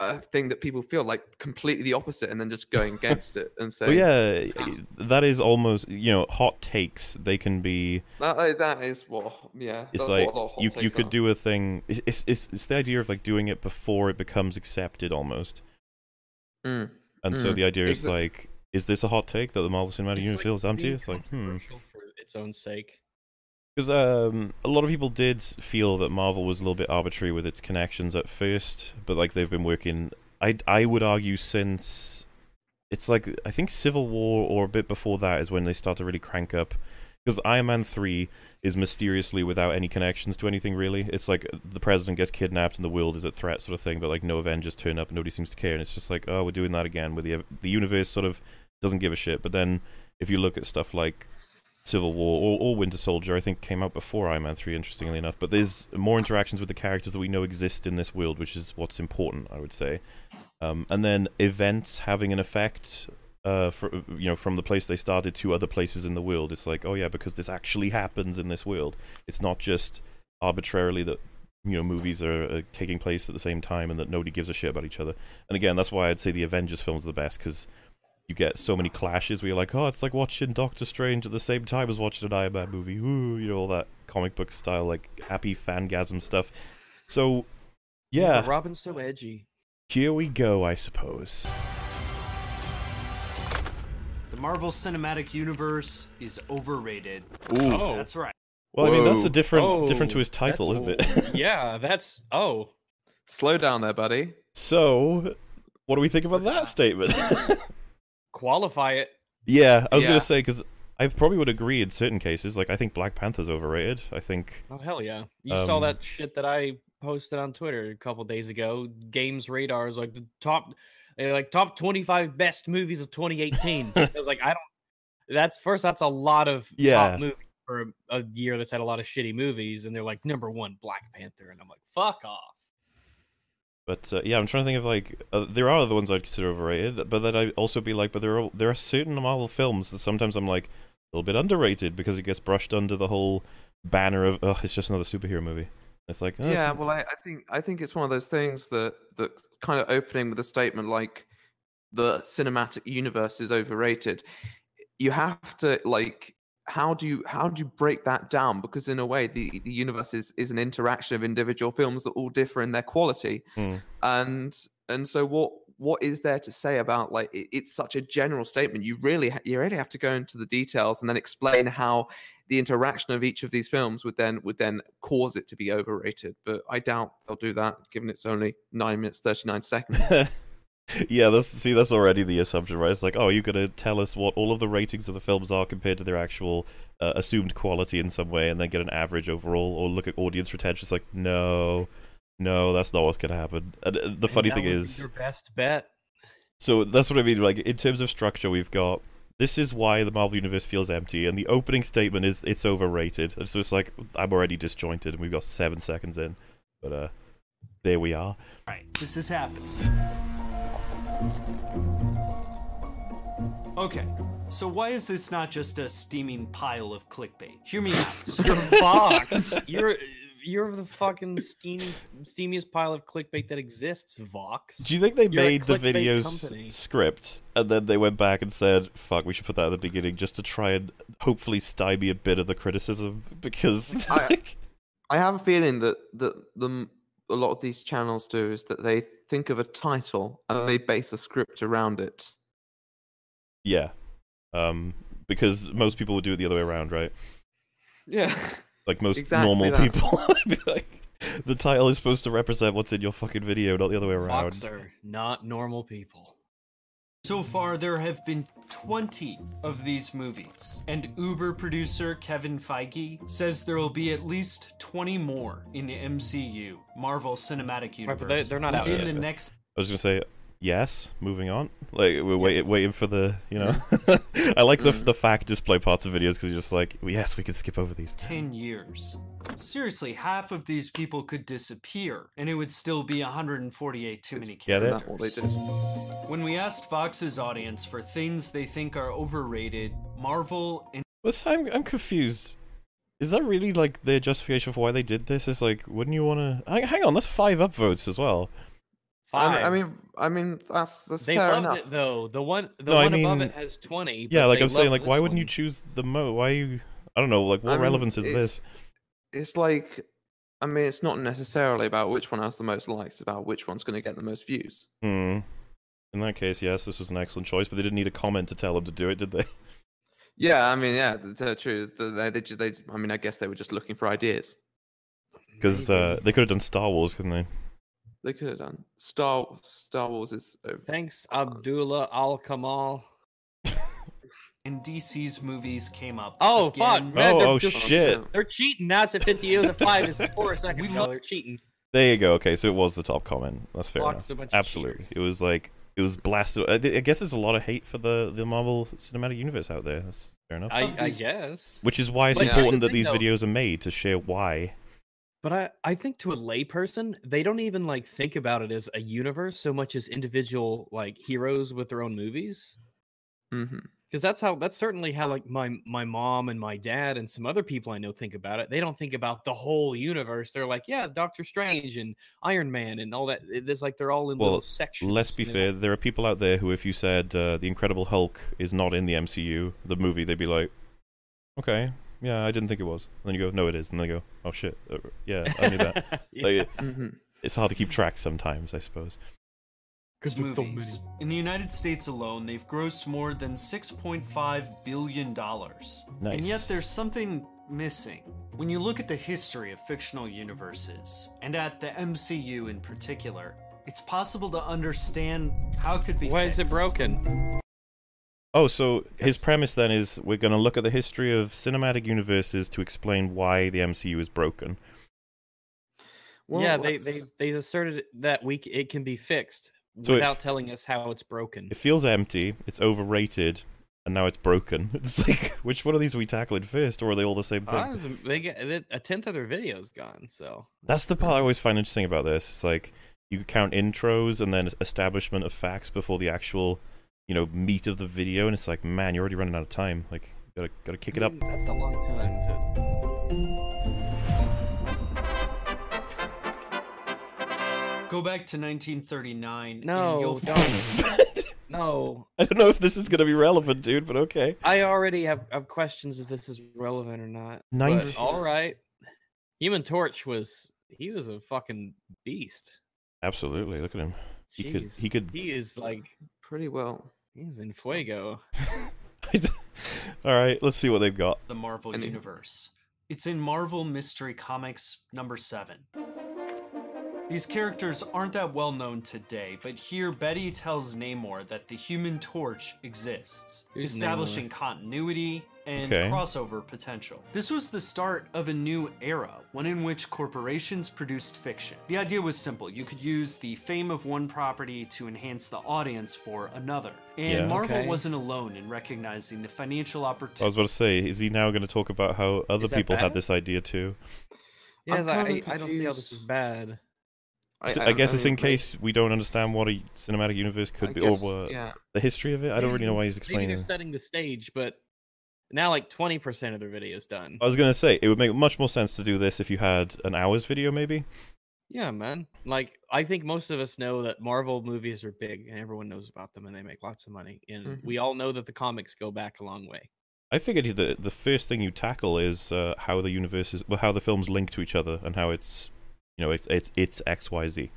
a thing that people feel like completely the opposite and then just going against it and saying Well, yeah, that is almost you know hot takes. They can be. that, that is what yeah It's that's like what a lot of hot you you could are. do a thing. It's, it's it's it's the idea of like doing it before it becomes accepted almost. Mm. And so Mm. the idea is Exa- like, is this a hot take that the Marvel Cinematic It's Universe like feels empty? being It's like, hmm. for its own sake. Because um, a lot of people did feel that Marvel was a little bit arbitrary with its connections at first, but like they've been working. I I would argue since it's like I think Civil War or a bit before that is when they start to really crank up. Because Iron Man three is mysteriously without any connections to anything really. It's like the president gets kidnapped and the world is at threat sort of thing, but like no Avengers turn up nobody seems to care, and it's just like oh we're doing that again. Where the the universe sort of doesn't give a shit. But then if you look at stuff like Civil War or, or Winter Soldier, I think came out before Iron Man 3, interestingly enough. But there's more interactions with the characters that we know exist in this world, which is what's important, I would say. Um, and then events having an effect, uh, for, you know, from the place they started to other places in the world. It's like, oh yeah, because this actually happens in this world. It's not just arbitrarily that you know movies are uh, taking place at the same time and that nobody gives a shit about each other. And again, that's why I'd say the Avengers films are the best because you get so many clashes where you're like, oh, it's like watching Doctor Strange at the same time as watching an Iron Man movie. Ooh, you know, all that comic book style, like happy fangasm stuff. So, yeah, but Robin's so edgy. here we go, I suppose. The Marvel Cinematic Universe is overrated. Ooh. Oh. That's right. Well, I mean, that's a different, Oh, different to his title, isn't it? yeah, that's oh. slow down there buddy so, what do we think about that statement? Qualify it. yeah, I was Yeah. gonna say because I probably would agree in certain cases. Like, I think Black Panther's overrated. I think Oh hell yeah! You saw Um, that shit that I posted on Twitter a couple days ago. Games Radar is like the top, like top twenty five best movies of 2018. I was like, I don't. That's first. That's a lot of Yeah. top movies for a, a year that's had a lot of shitty movies, and they're like number one Black Panther, and I'm like, fuck off. But uh, yeah, I'm trying to think of like uh, there are other ones I'd consider overrated, but that I'd also be like, but there are there are certain Marvel films that sometimes I'm like a little bit underrated because it gets brushed under the whole banner of oh, it's just another superhero movie. It's like oh, yeah not- well I, I think i think it's one of those things that that kind of opening with a statement like the cinematic universe is overrated you have to like how do you how do you break that down? Because in a way the the universe is is an interaction of individual films that all differ in their quality. Hmm. and and so what what is there to say about like it, it's such a general statement? You really ha- you really have to go into the details and then explain how the interaction of each of these films would then would then cause it to be overrated. But i doubt they'll do that given it's only 9 minutes 39 seconds yeah, that's see, that's already the assumption, right? It's like, oh, you're gonna tell us what all of the ratings of the films are compared to their actual uh, assumed quality in some way, and then get an average overall, or look at audience retention. It's like, no, no, that's not what's gonna happen. And uh, the And funny that thing would be is, your best bet. So that's what I mean. Like in terms of structure, we've got this is why the Marvel universe feels empty, and the opening statement is it's overrated. And so it's like I'm already disjointed, and we've got seven seconds in, but uh, there we are. Right, this is happening. Okay, so why is this not just a steaming pile of clickbait? Hear me out. You're Vox. You're you're the fucking steamy, steamiest pile of clickbait that exists, Vox. Do you think they You're a made the clickbait video's company. script and then they went back and said, "Fuck, we should put that at the beginning just to try and hopefully stymie a bit of the criticism because." I- i have a feeling that that the a lot of these channels do is that they think of a title and they base a script around it yeah, um, because most people would do it the other way around, right? yeah Like most Exactly normal that. people, would be like, the title is supposed to represent what's in your fucking video, not the other way around. Vox are not normal people. So far, there have been 20 of these movies, and Uber producer Kevin Feige says there will be at least 20 more in the MCU, Marvel Cinematic Right, Universe, but they- they're not out within yet. the next I was gonna say, yes. Moving on. Like we're wait, waiting for the, you know. I like the mm-hmm. the fact display parts of videos because you're just like, yes, we can skip over these. 10 years. Seriously, half of these people could disappear, and it would still be 148 too many Get it? that what they did? When we asked Vox's audience for things they think are overrated, Marvel and But I'm I'm confused. Is that really like their justification for why they did this? Is like, wouldn't you want to? Hang on, that's five upvotes as well. Five. I mean, I mean, that's that's they fair loved enough. it though. The one, the No, I one above it has twenty. Yeah, like I'm saying, like, why this wouldn't you choose the mo? Why you? I don't know. Like, what I mean, relevance is this? It's like, I mean, it's not necessarily about which one has the most likes. It's about which one's going to get the most views. Hmm. In that case, yes, this was an excellent choice, but they didn't need a comment to tell them to do it, did they? Yeah, I mean, yeah, th- th- true. th- They, they, they, I mean, I guess they were just looking for ideas. Because uh, they could have done Star Wars, couldn't they? They could have done Star Star Wars is over. Thanks, Abdullah Al Kamal. and DC's movies came up. Oh, fuck, man, oh, they're oh just- oh, shit! They're cheating. Now it's at fifty. It was at five. It's four a second We ago. They're cheating. There you go. Okay, so it was the top comment. That's fair enough. A bunch Absolutely, cheaters. it was like it was blasted. I, I guess there's a lot of hate for the the Marvel Cinematic Universe out there. That's fair enough. I, I guess. Which is why it's But important the that thing, these though. videos are made to share why. But I, I think to a layperson, they don't even like think about it as a universe so much as individual like heroes with their own movies. Because that's how that's certainly how like my my mom and my dad and some other people I know think about it. They don't think about the whole universe. They're like, yeah, Doctor Strange and Iron Man and all that. There's like they're all in Well, little sections. Let's be fair. There are people out there who, if you said uh, the Incredible Hulk is not in the MCU, the movie, they'd be like, "Okay, yeah, I didn't think it was." And then you go, "No, it is," and they go, "Oh shit, uh, yeah, I knew that." Yeah. Like, hmm it's hard to keep track sometimes, I suppose. These movies. In the United States alone, they've grossed more than $6.5 billion. nice. And yet there's something missing. When you look at the history of fictional universes, and at the MCU in particular, it's possible to understand how it could be Why is it broken? Oh, so his premise then is we're going to look at the history of cinematic universes to explain why the MCU is broken. Well, yeah, they, they they asserted that we it can be fixed So if- without telling us how it's broken. It feels empty, it's overrated, and now it's broken. It's like, which one of these are we tackling first, or are they all the same thing? Uh, they get they- a tenth of their videos gone. So That's the part I always find interesting about this. It's like you could count intros and then establishment of facts before the actual, you know, meat of the video, and it's like, man, you're already running out of time. Like, gotta gotta kick it up. That's a long time to. Go back to 1939. and No, you'll don't. No, I don't know if this is gonna be relevant, dude, but okay. I already have, have questions if this is relevant or not. but all right. Human Torch was he was a fucking beast. Absolutely, look at him. He could he could. He is like pretty well. He's in fuego. All right, let's see what they've got. the Marvel Any- Universe. It's in Marvel Mystery Comics number 7. These characters aren't that well known today, but here Betty tells Namor that the Human Torch exists, Who's establishing continuity and Okay. crossover potential. This was the start of a new era, one in which corporations produced fiction. The idea was simple you could use the fame of one property to enhance the audience for another. And Yeah. Marvel Okay. wasn't alone in recognizing the financial opportunity. I was about to say, is he now going to talk about how other Is that people had this idea too? Yes, I, I I don't see how this is bad. I, I guess it's in mean, may- case we don't understand what a cinematic universe could I be, guess, or uh, yeah. the history of it. I don't really know why he's explaining. Maybe explaining. they're setting the stage, but now like twenty percent of their video is done. I was gonna say it would make much more sense to do this if you had an hour's video, maybe. Yeah, man. Like I think most of us know that Marvel movies are big and everyone knows about them and they make lots of money. And Mhm. we all know that the comics go back a long way. I figured the the first thing you tackle is uh, how the universe is, well, how the films link to each other, and how it's, you know, it's it's it's X Y Z.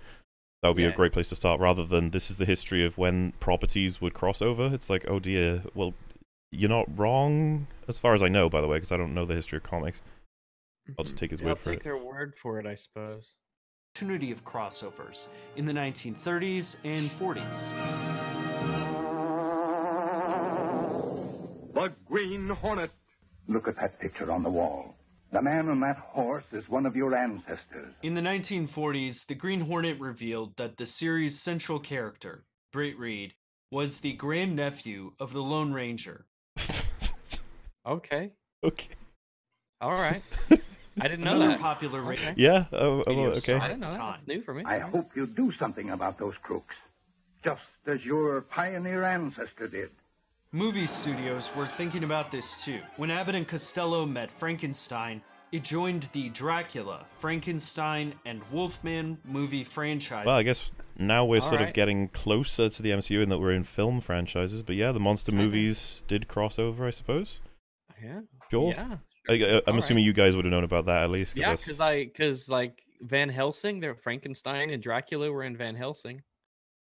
That would be a great place to start, rather than this is the history of when properties would cross over. It's like, oh dear, well, you're not wrong, as far as I know, by the way, because I don't know the history of comics. I'll just take his I'll word for take it. their word for it, I suppose. opportunity of crossovers in the 1930s and 40s. The Green Hornet. Look at that picture on the wall. The man on that horse is one of your ancestors. In the 1940s, the Green Hornet revealed that the series' central character, Britt Reed, was the grandnephew of the Lone Ranger. Okay. okay. All right. I didn't know Another that. popular ra- Okay. Yeah. Oh, oh, okay. star. I didn't know that. Time. That's new for me. I hope you do something about those crooks, just as your pioneer ancestor did. Movie studios were thinking about this too. When Abbott and Costello met Frankenstein, it joined the Dracula, Frankenstein, and Wolfman movie franchise. Well, I guess now we're All sort of getting closer to the MCU in that we're in film franchises. But yeah, the monster movies did cross over, I suppose. yeah. Sure. Yeah. I, I, I'm All assuming you guys would have known about that at least. Yeah, because I because like Van Helsing, they're Frankenstein and Dracula were in Van Helsing.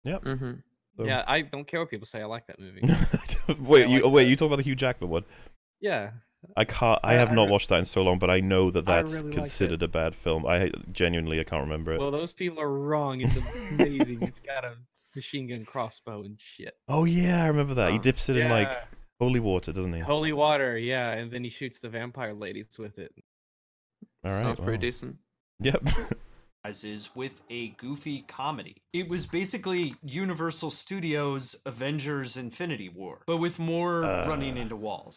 Mm-hmm. So- Yeah, I don't care what people say. I like that movie. wait, I you like wait, that. you talk about the Hugh Jackman one. yeah. I can't. I I- have I not re- watched that in so long, but I know that that's really considered a bad film. I genuinely I can't remember it. Well, those people are wrong. It's amazing. it's got a machine gun crossbow and shit. oh yeah, I remember that. He Oh. dips it in like holy water, doesn't he? Holy water, yeah, and then he shoots the vampire ladies with it. All right. Sounds pretty decent. Yep. franchises with a goofy comedy. It was basically Universal Studios' Avengers Infinity War, but with more Uh. running into walls.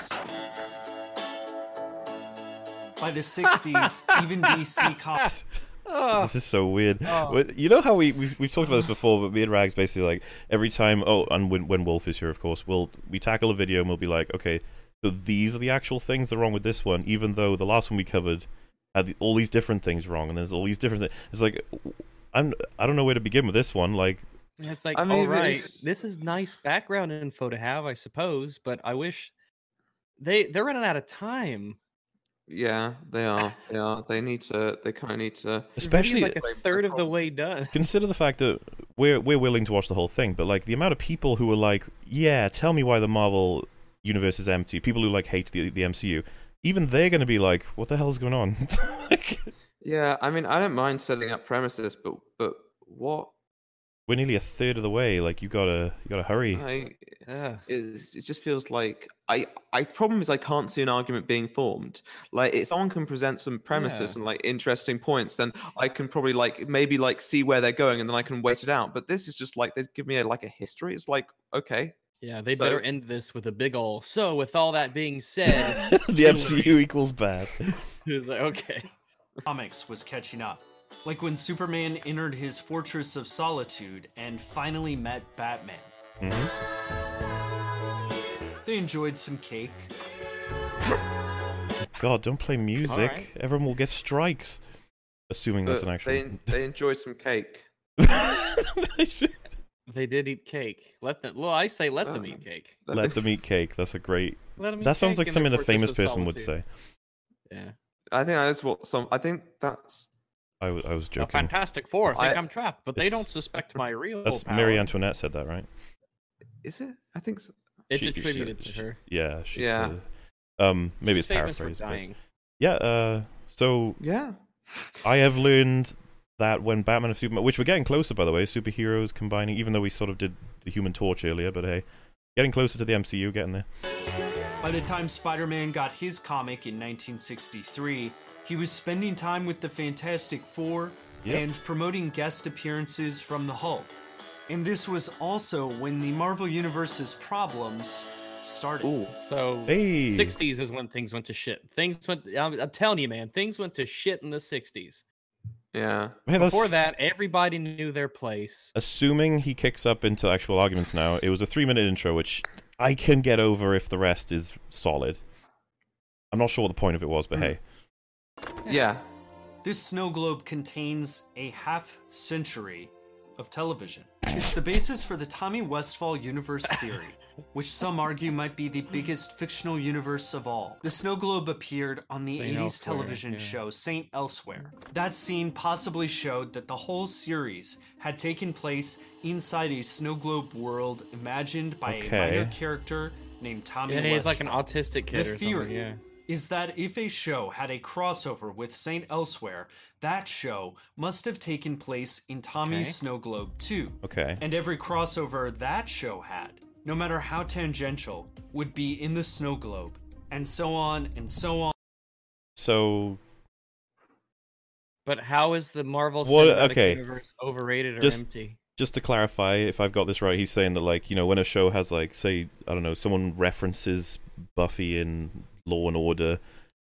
By the 60s, even DC comics Oh, this is so weird. Oh. You know how we we've, we've talked about this before, but me and Rags basically like every time. Oh, and when when Wolf is here, of course, we'll we tackle a video and we'll be like, okay, so these are the actual things that are wrong with this one, even though the last one we covered had the, all these different things wrong, and there's all these different things. It's like I'm I don't know where to begin with this one. Like, it's like I mean, right, it's- this is nice background info to have, I suppose, but I wish they they're running out of time. Yeah, they are. They are. They need to. They kind of need to. Especially like a third of the way done. consider the fact that we're we're willing to watch the whole thing, but like the amount of people who are like, yeah, tell me why the Marvel universe is empty. People who like hate the the MCU, even they're going to be like, what the hell's going on? Like, Yeah, I mean, I don't mind setting up premises, but but what we're nearly a third of the way. Like you gotta you gotta hurry. I Ugh. is it just feels like I I problem is I can't see an argument being formed. Like if someone can present some premises Yeah. and like interesting points, then I can probably like maybe like see where they're going and then I can wait it out. But this is just like they give me a, like a history. It's like okay, Yeah, they So- better end this with a big ol' so with all that being said, the MCU equals bad. it's like okay. comics was catching up. Like when Superman entered his Fortress of Solitude and finally met Batman. Mhm. They enjoyed some cake. God, don't play music. Alright. Everyone will get strikes. Assuming that's an actual. they they enjoy some cake. They did eat cake. Let them. Well, I say let them eat cake. Let them eat cake. That's a great. Let them eat That sounds like something their a famous Fortress of person would say. Yeah. I think that's what some. I think that's I, w- I was The joking. Fantastic Four think I- I'm trapped, but they don't suspect my real That's power. Marie Antoinette said that, right? is it. I think s- It's She- she- attributed she- to her. Yeah, she Yeah. said. Um, maybe She's it's famous for paraphrased. But... Yeah. Uh, so yeah. I have learned that when Batman and Superman, which we're getting closer, by the way, superheroes combining, even though we sort of did the Human Torch earlier, but hey, getting closer to the MCU, getting there. By the time Spider Man got his comic in 1963, he was spending time with the Fantastic Four Yep. and promoting guest appearances from the Hulk. And this was also when the Marvel Universe's problems started. Ooh. So Hey. 60s is when things went to shit. Things went. I'm, I'm telling you, man, things went to shit in the 60s. Yeah. Man, that's- Before that, everybody knew their place. assuming he kicks up into actual arguments now, it was a three minute intro, which I can get over if the rest is solid. I'm not sure what the point of it was, but Hmm. hey. Yeah. This snow globe contains a half century of television. It's the basis for the Tommy Westphall universe theory, which some argue might be the biggest fictional universe of all. The snow globe appeared on the Saint 80s Elsewhere, television yeah. show Saint Elsewhere. That scene possibly showed that the whole series had taken place inside a snow globe world imagined by a minor character named Tommy And he's like an autistic kid the or theory something. Yeah. is that if a show had a crossover with Saint Elsewhere, that show must have taken place in Tommy's Okay. Snow Globe too. Okay. And every crossover that show had, no matter how tangential, would be in the Snow Globe. And so on and so on. So But how is the Marvel What- Cinematic okay. Universe overrated or Just- empty? just to clarify, if I've got this right, he's saying that like you know when a show has like say I don't know someone references Buffy in Law and Order,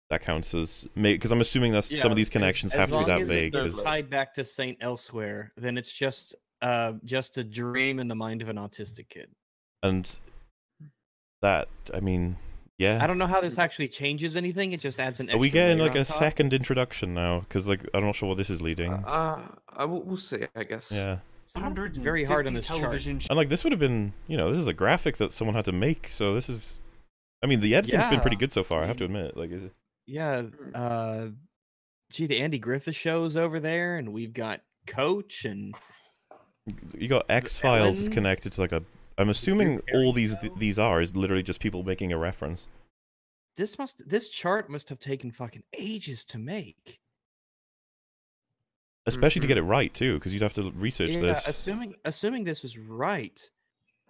that counts as because I'm assuming that some of these connections as, have as to be long that as vague. It 'cause- does tied back to Saint Elsewhere, then it's just uh just a dream in the mind of an autistic kid. And that I mean, yeah. I don't know how this actually changes anything. It just adds an. Are we extra getting like a top. second introduction now? Because like I'm not sure what this is leading. Uh, uh, we'll, we'll see, I guess. yeah. It's very hard on 150 this chart. And like this would have been, you know, this is a graphic that someone had to make. So this is, I mean, the editing's been pretty good so far. I have to admit. Like, is it- Yeah. Uh, gee, the Andy Griffith show's over there, and we've got Coach and you got X Files is connected to like a. I'm assuming all these show? these are is literally just people making a reference. this must this chart must have taken fucking ages to make. Especially to Mhm. get it right too, because you'd have to research Yeah, this. assuming assuming this is right,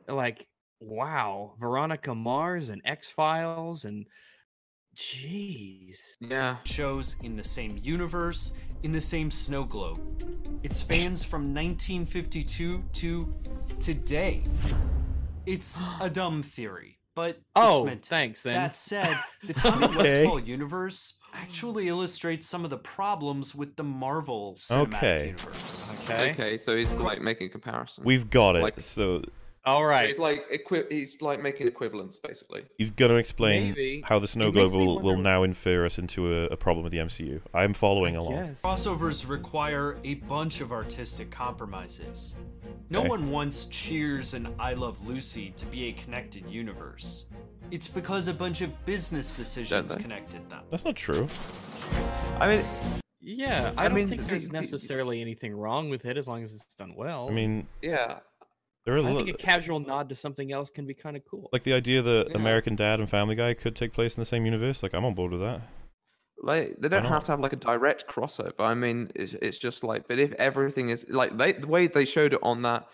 like wow, Veronica Mars and X Files and jeez, Yeah. shows in the same universe, in the same snow globe. It spans from 1952 to today. It's a dumb theory, but Oh, it's meant to. thanks, then. That said, the Tommy Okay. Westphall universe actually illustrates some of the problems with the Marvel cinematic Okay. universe. okay. Okay, so he's like making a comparison. We've got it. Like- so All So. He's like equi- he's like making equivalents basically. he's going to explain Maybe. how the snow globe will, will now infer us into a, a problem with the MCU. I'm following along. Yes. Crossovers require a bunch of artistic compromises. No Okay. one wants Cheers and I Love Lucy to be a connected universe. It's because a bunch of business decisions connected them. That's not true. I mean, Yeah, I, I don't mean, think there's the- necessarily anything wrong with it as long as it's done well. I mean, yeah. There are a I lot. think a casual nod to something else can be kind of cool. Like the idea that Yeah. American Dad and Family Guy could take place in the same universe, like I'm on board with that. Like they don't not? have to have like a direct crossover. I mean, it's, it's just like, but if everything is like they, the way they showed it on that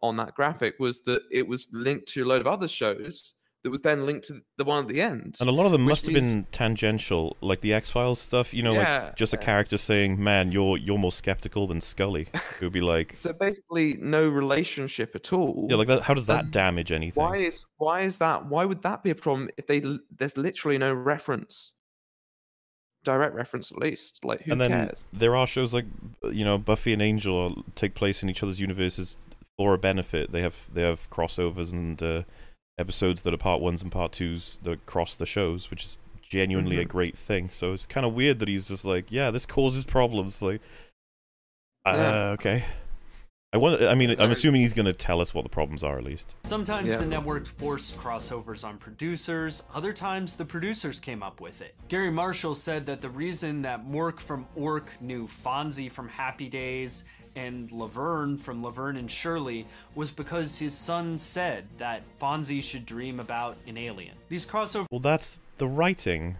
on that graphic was that it was linked to a load of other shows that was then linked to the one at the end. And a lot of them must have been tangential, like the X Files stuff. You know, Yeah, like just a character saying, "Man, you're you're more skeptical than Scully." It would be like, So basically, no relationship at all. yeah, like that. How does that Um, damage anything? why is why is that? Why would that be a problem if they there's literally no reference, direct reference at least? Like who and then cares? there are shows like you know Buffy and Angel take place in each other's universes for a benefit. They have they have crossovers and uh, episodes that are part ones and part twos that cross the shows, which is genuinely a Mhm. great thing. So it's kind of weird that he's just like, yeah, this causes problems. Like, uh, Yeah. okay. I want. I mean, I'm assuming he's going to tell us what the problems are at least. Sometimes Yeah. the network forced crossovers on producers, other times the producers came up with it. Garry Marshall said that the reason that Mork from Ork knew Fonzie from Happy Days and Laverne from Laverne and Shirley was because his son said that Fonzie should dream about an alien. These crossovers Well, that's the writing.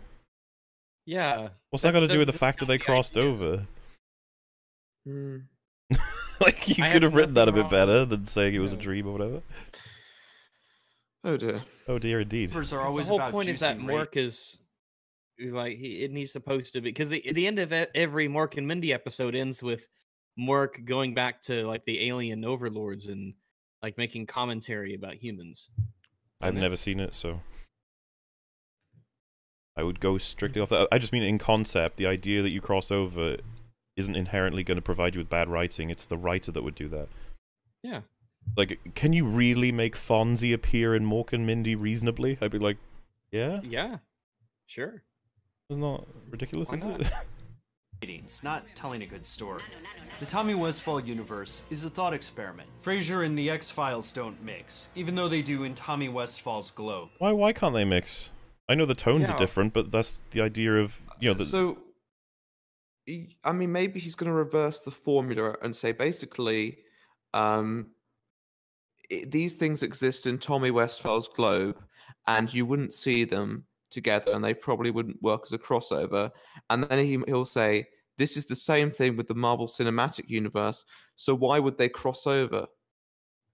yeah, What's that got to do with the fact that they the crossed idea. over? Hmm. like you I could have have written that a bit wrong- better than saying it was a dream or whatever. Oh dear. Oh dear, indeed. are 'Cause the whole about point is that juicy rape. Mork is like he it he's supposed to be because the the end of e- every Mork and Mindy episode ends with Mork going back to like the alien overlords and like making commentary about humans. I've never seen it, so I would go strictly off that. I just mean in concept, the idea that you cross over isn't inherently going to provide you with bad writing. It's the writer that would do that. Yeah. Like, can you really make Fonzie appear in Mork and Mindy reasonably? I'd be like, yeah, Yeah, sure. it's not ridiculous, Why is not? it? ratings, not telling a good story. The Tommy Westphall universe is a thought experiment. Frasier and the X Files don't mix, even though they do in Tommy Westphall's Globe. why? Why can't they mix? I know the tones Yeah. are different, but that's the idea of you know. The, so, I mean, maybe he's going to reverse the formula and say basically, um, i these things exist in Tommy Westphall's globe, and you wouldn't see them together, and they probably wouldn't work as a crossover. And then he, he'll say, "This is the same thing with the Marvel Cinematic Universe. So why would they cross over?"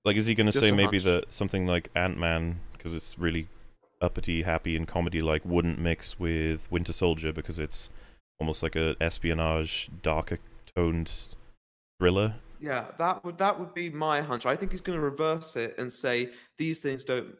Like, is he going to say maybe hunch. that something like Ant Man, because it's really uppity, happy, and comedy, like wouldn't mix with Winter Soldier because it's almost like a espionage, darker toned thriller? Yeah, that would that would be my hunch. I think he's going to reverse it and say these things don't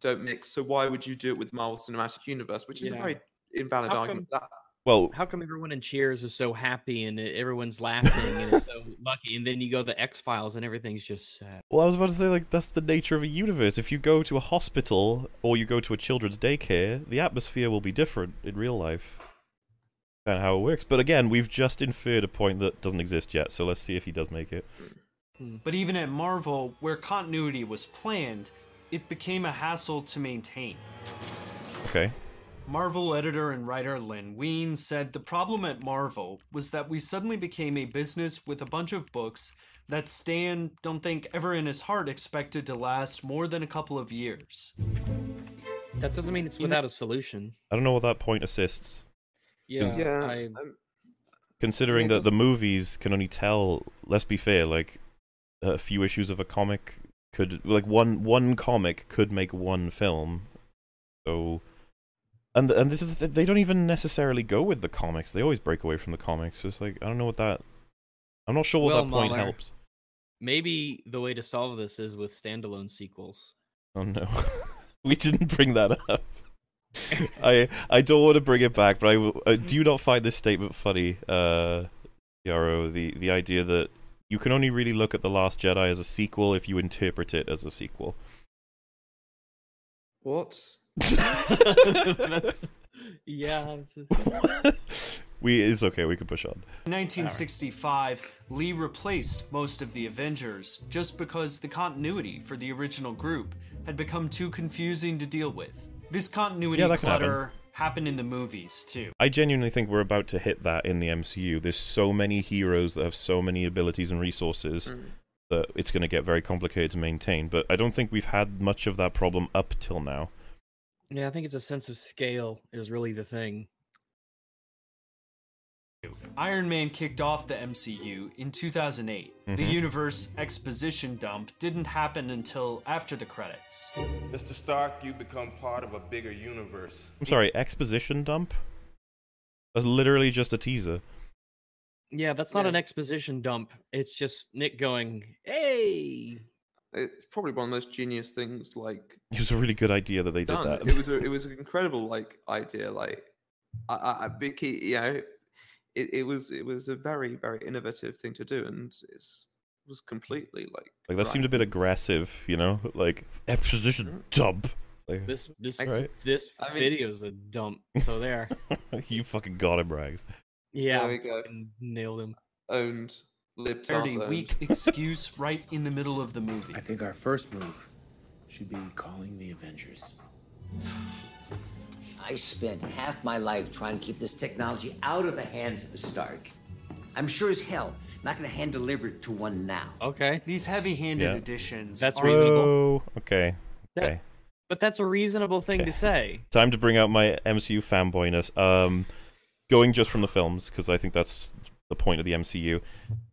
don't mix. So why would you do it with Marvel Cinematic Universe, which is a very invalid How argument. That Well, How come everyone in Cheers is so happy and everyone's laughing and is so lucky, and then you go to the X Files and everything's just sad? well, I was about to say like that's the nature of a universe. If you go to a hospital or you go to a children's daycare, the atmosphere will be different in real life. Kind of how it works. But again, we've just inferred a point that doesn't exist yet. So let's see if he does make it. Hmm, but even at Marvel, where continuity was planned, it became a hassle to maintain. Okay. Marvel editor and writer Len Wein said the problem at Marvel was that we suddenly became a business with a bunch of books that Stan, don't think ever in his heart expected to last more than a couple of years. That doesn't mean it's without a solution. I don't know what that point assists. Yeah, yeah, I, Considering that the movies can only tell, let's be fair, like a few issues of a comic could, like one one comic could make one film. So, and and this is the th- they don't even necessarily go with the comics. They always break away from the comics. So it's like I don't know what that. I'm not sure what Well, that point Mauler. helps. maybe the way to solve this is with standalone sequels. Oh no, we didn't bring that up. I I don't want to bring it back, but I will- uh, do you not find this statement funny, uh, Yarrow? The the idea that you can only really look at the Last Jedi as a sequel if you interpret it as a sequel. what? That's, yeah, that's- we it's okay. We can push on. In 1965, Lee replaced most of the Avengers just because the continuity for the original group had become too confusing to deal with. This continuity Yeah, that happen. clutter happened in the movies too. I genuinely think we're about to hit that in the MCU. There's so many heroes that have so many abilities and resources Mm. that it's going to get very complicated to maintain. But I don't think we've had much of that problem up till now. Yeah. I think it's a sense of scale is really the thing. Iron Man kicked off the MCU in 2008. The Mhm. universe exposition dump didn't happen until after the credits. Mr. Stark, you become part of a bigger universe. I'm sorry, exposition dump. That's literally just a teaser. Yeah, that's not Yeah. an exposition dump. It's just Nick going, "Hey." It's probably one of the most genius things like It was a really good idea that they did that. It was a, it was an incredible like idea. Like I, I, I Vicky, you know, it, it was it was a very very innovative thing to do, and it's, it was completely like like that seemed a bit aggressive, you know, like exposition dump. Like, This this Right. this I mean- video's a dump. So there. you fucking got him, Rags. Yeah, There we go. fucking nailed him. owned libtard Fairly weak excuse right in the middle of the movie. I think our first move should be calling the Avengers. I spent half my life trying to keep this technology out of the hands of Stark. I'm sure as hell not gonna hand deliver it to one now. Okay, These heavy-handed Yeah. additions That's are reasonable. Whoa. Okay. Yeah. Okay. but that's a reasonable thing Okay. to say. Time to bring out my MCU fanboyness. Um, going just from the films because I think that's the point of the MCU.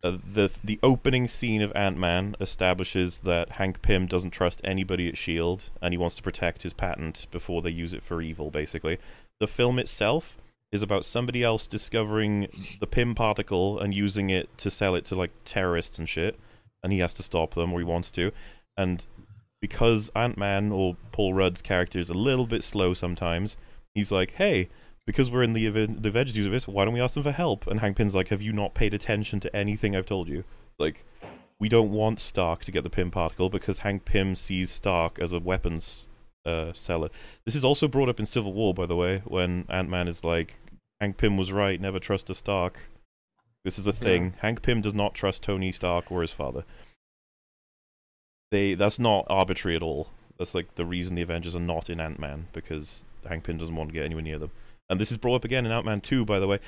Uh, the the opening scene of Ant Man establishes that Hank Pym doesn't trust anybody at Shield, and he wants to protect his patent before they use it for evil. Basically, the film itself is about somebody else discovering the Pym particle and using it to sell it to like terrorists and shit, and he has to stop them or he wants to, and because Ant Man or Paul Rudd's character is a little bit slow sometimes, he's like, hey, because we're in the Aven- the Avengers universe, why don't we ask them for help? And Hank Pym's like, have you not paid attention to anything I've told you? Like, we don't want Stark to get the Pym particle because Hank Pym sees Stark as a weapons uh, seller. This is also brought up in Civil War, by the way, when Ant Man is like, Hank Pym was right, never trust a Stark. This is a thing. Hank Pym does not trust Tony Stark or his father. They that's not arbitrary at all. That's like the reason the Avengers are not in Ant Man because Hank Pym doesn't want to get anywhere near them. And this is brought up again in Outman Man Two, by the way.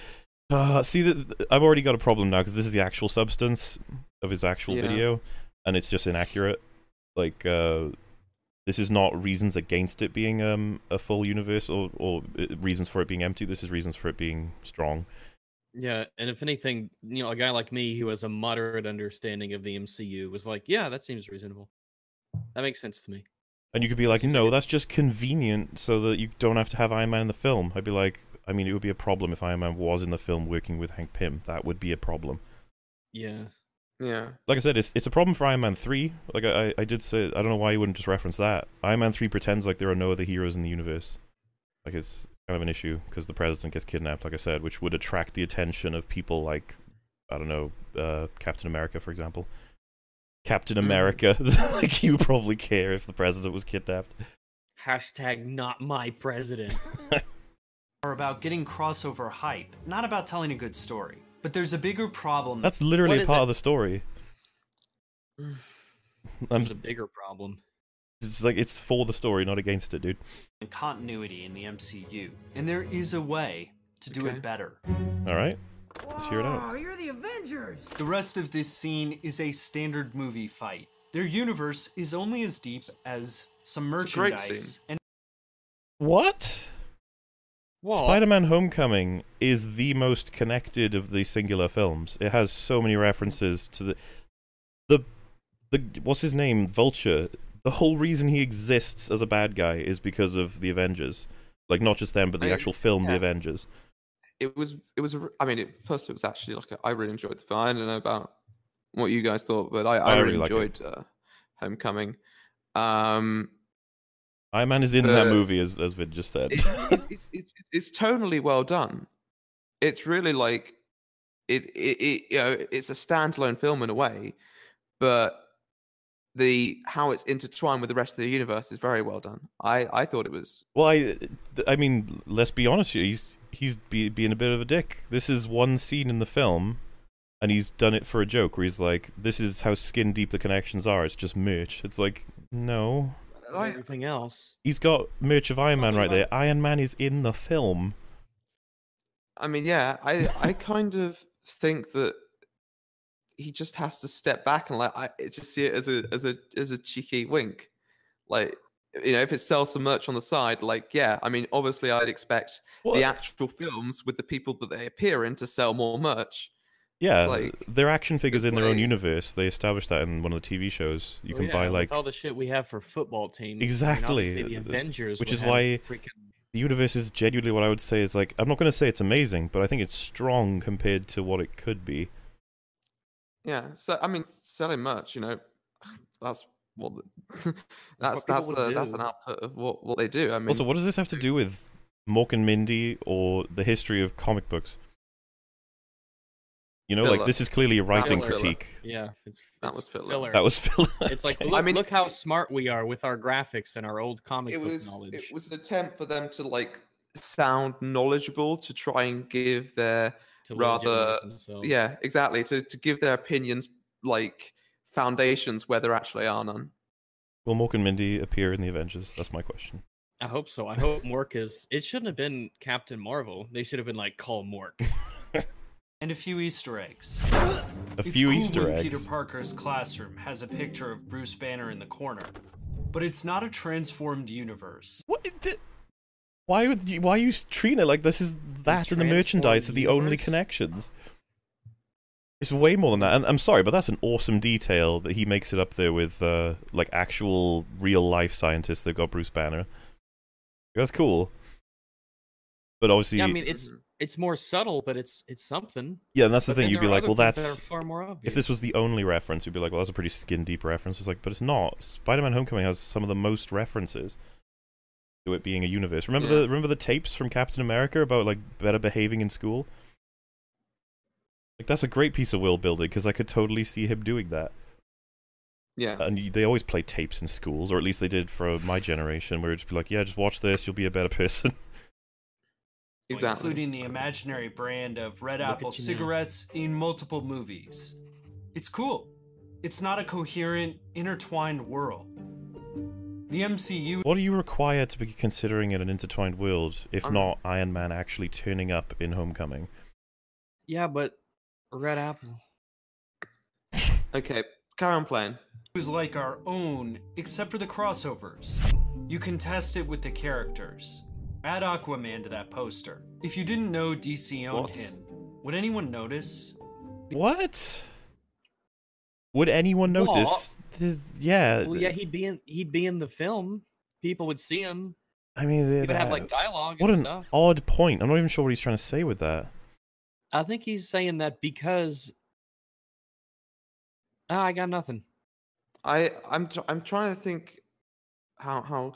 Uh, see that I've already got a problem now because this is the actual substance of his actual Yeah. video, and it's just inaccurate. Like uh, this is not reasons against it being um, a full universe or or uh, reasons for it being empty. This is reasons for it being strong. Yeah, and if anything, you know, a guy like me who has a moderate understanding of the MCU was like, "Yeah, that seems reasonable. That makes sense to me." And you could be like, Seems no, like that's just convenient so that you don't have to have Iron Man in the film. I'd be like, I mean, it would be a problem if Iron Man was in the film working with Hank Pym. That would be a problem. Yeah, Yeah. like I said, it's it's a problem for Iron Man three. Like I I- I did say, I don't know why you wouldn't just reference that. Iron Man three pretends like there are no other heroes in the universe. Like it's kind of an issue because the president gets kidnapped, like I said, which would attract the attention of people like I don't know, uh, Captain America, for example. Captain Mhm. America, like you probably care if the president was kidnapped. Hashtag not my president. Are about getting crossover hype, not about telling a good story. But there's a bigger problem. That's literally What is part it? of the story. I'm, There's a bigger problem. it's like it's for the story, not against it, dude. continuity in the MCU, and there is a way to do Okay. it better. All right, let's hear it out. you're the Avengers! The rest of this scene is a standard movie fight. Their universe is only as deep as some It's a great merchandise. scene. And What? What? Spider-Man: Homecoming is the most connected of the singular films. It has so many references to the the the what's his name, Vulture. The whole reason he exists as a bad guy is because of the Avengers. Like not just them, but the I- actual film, The. Avengers. It was. It was. I mean, it, first it was actually like a, I really enjoyed the film. I don't know about what you guys thought, but I, I, I really really like enjoyed uh, Homecoming. Um, Iron Man is in that Uh, movie, as as Vid just said. it, it's, it's, it's, it's tonally well done. It's really like it, it, it. You know, it's a standalone film in a way, but the how it's intertwined with the rest of the universe is very well done. I I thought it was. Well, I, I mean, let's be honest here. He's he's be, being a bit of a dick. This is one scene in the film, and he's done it for a joke. Where he's like, "This is how skin deep the connections are. It's just merch." It's like, no, I, Everything else. he's got merch of Iron Man Probably right there. Iron Man is in the film. I mean, yeah, I I kind of think that he just has to step back and like I just see it as a as a as a cheeky wink, like you know if it sells some merch on the side, like yeah, I mean obviously I'd expect Well, the uh actual films with the people that they appear in to sell more merch. yeah, like, they're action figures in their own universe. They established that in one of the TV shows. You Oh, can yeah, buy like all the shit we have for football teams. I mean, Exactly, the Avengers, which is why freaking the universe is genuinely what I would say is like I'm not going to say it's amazing, but I think it's strong compared to what it could be. Yeah, so I mean selling merch, you know, that's what the, that's what that's would a, that's an output of what what they do. I mean, also, what does this have to do with Mork and Mindy or the history of comic books? You know, like this is clearly a writing was filler. critique. yeah, it's, That it's was filler. filler. That was filler. It's like Okay. look, I mean- look how smart we are with our graphics and our old comic it book was knowledge. it was an attempt for them to like sound knowledgeable to try and give their to rather- themselves. yeah exactly to to give their opinions like foundations where there actually are none. Will Mork and Mindy appear in the Avengers? That's my question. I hope so. I hope Mork is. It shouldn't have been Captain Marvel. They should have been like call Mork. and a few Easter eggs. A It's few cool Easter when eggs. Peter Parker's classroom has a picture of Bruce Banner in the corner, but it's not a transformed universe. What? Di- why would you, why are you treating it like this is that and the merchandise are transformed the only connections? It's way more than that. And I'm sorry, but that's an awesome detail that he makes it up there with uh, like actual real life scientists that got Bruce Banner. That's cool. But obviously, yeah, I mean it's it's more subtle, but it's it's something. Yeah, and that's the But thing. You'd be like, well, things that that's far more obvious. if this was the only reference, you'd be like, well, that's a pretty skin deep reference. It's like, but it's not. Spider-Man: Homecoming has some of the most references to it being a universe. Remember Yeah. the remember the tapes from Captain America about like better behaving in school. Like that's a great piece of world building because I could totally see him doing that. Yeah, And they always play tapes in schools, or at least they did for my generation, where it'd just be like, yeah, just watch this, you'll be a better person. exactly. Including the imaginary brand of Red Look Apple at you now. cigarettes in multiple movies. It's cool. It's not a coherent, intertwined world. The MCU what do you require to be considering it an intertwined world, if Um, not Iron Man actually turning up in Homecoming? yeah, but Red Apple. Okay, carry on playing. is like our own, except for the crossovers. You can test it with the characters. Add Aquaman to that poster. If you didn't know DC owned What? him, would anyone notice? What? Would anyone notice? This- yeah. Well, yeah, he'd be in he'd be in the film. People would see him. I mean, He would have uh, like dialogue what and an stuff. odd point. I'm not even sure what he's trying to say with that. I think he's saying that because Ah, I got nothing. I I'm tr- I'm trying to think how how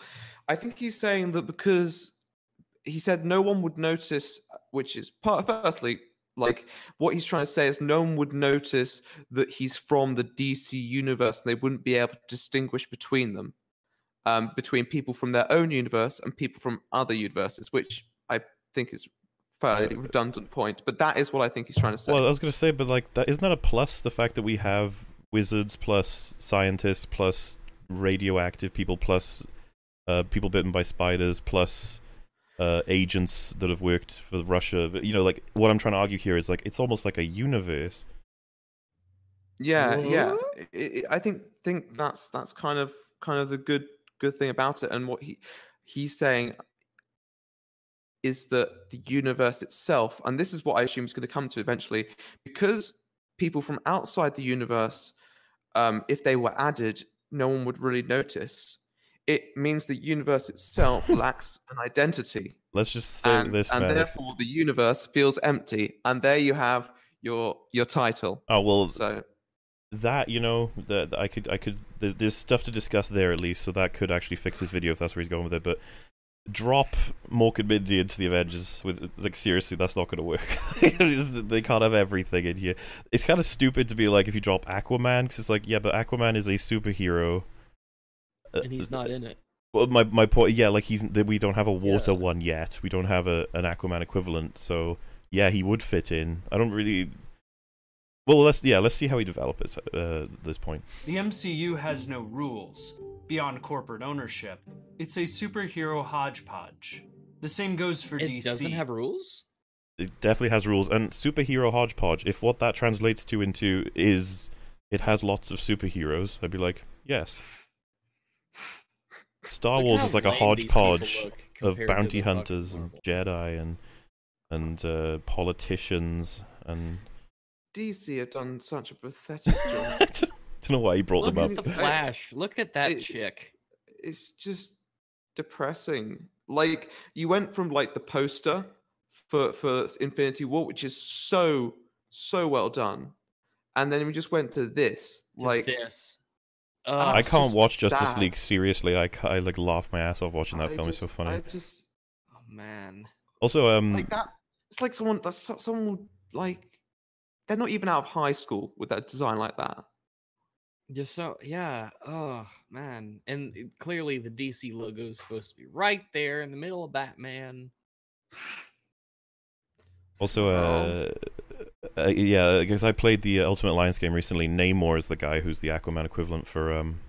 I think he's saying that because he said no one would notice, which is part firstly like what he's trying to say is no one would notice that he's from the DC universe and they wouldn't be able to distinguish between them. Um, between people from their own universe and people from other universes, which I think is fairly redundant point, but that is what I think he's trying to say. Well, I was going to say, but like, that isn't that a plus? The fact that we have wizards plus scientists plus radioactive people plus uh, people bitten by spiders plus uh, agents that have worked for Russia. You know, like what I'm trying to argue here is like it's almost like a universe. Yeah, yeah. I- I I think think that's that's kind of kind of the good good thing about it, and what he he's saying is that the universe itself, and this is what I assume is going to come to eventually, because people from outside the universe, um, if they were added, no one would really notice. It means the universe itself lacks an identity, Let's just say and, this, and man. therefore the universe feels empty. And there you have your your title. oh well, So that you know that I could I could th- there's stuff to discuss there at least, so that could actually fix this video if that's where he's going with it. But drop Mork and Mindy into the Avengers with like seriously, that's not going to work. They can't have everything in here. It's kind of stupid to be like if you drop Aquaman because it's like yeah, but Aquaman is a superhero. Uh, And he's not in it. Well, my my point, yeah, like he's that we don't have a water Yeah. one yet. We don't have a an Aquaman equivalent, so yeah, he would fit in. I don't really. Well, let's yeah, let's see how he develops at uh, this point. The MCU has no rules. Beyond corporate ownership, it's a superhero hodgepodge. The same goes for It DC. doesn't have rules. It definitely has rules and superhero hodgepodge. If what that translates to into is it has lots of superheroes, I'd be like, yes. Star Wars is like a lame these people hodgepodge of bounty hunters and Jedi and and uh, politicians and DC have done such a pathetic job. I don't know why he brought Look them at up. the Flash. Look at that It- chick. it's just depressing. Like you went from like the poster for for Infinity War, which is so so well done, and then we just went to this. to like this. I can't just watch Justice sad. League seriously. I, I like laugh my ass off watching that I film. It's so funny. I just Oh man. Also, um, like that. It's like someone that's so- someone would like. They're not even out of high school with that design like that. Just so yeah. Oh man. And it- clearly the DC logo is supposed to be right there in the middle of Batman. Also, uh, uh, yeah, because I played the uh, Ultimate Alliance game recently. Namor is the guy who's the Aquaman equivalent for um,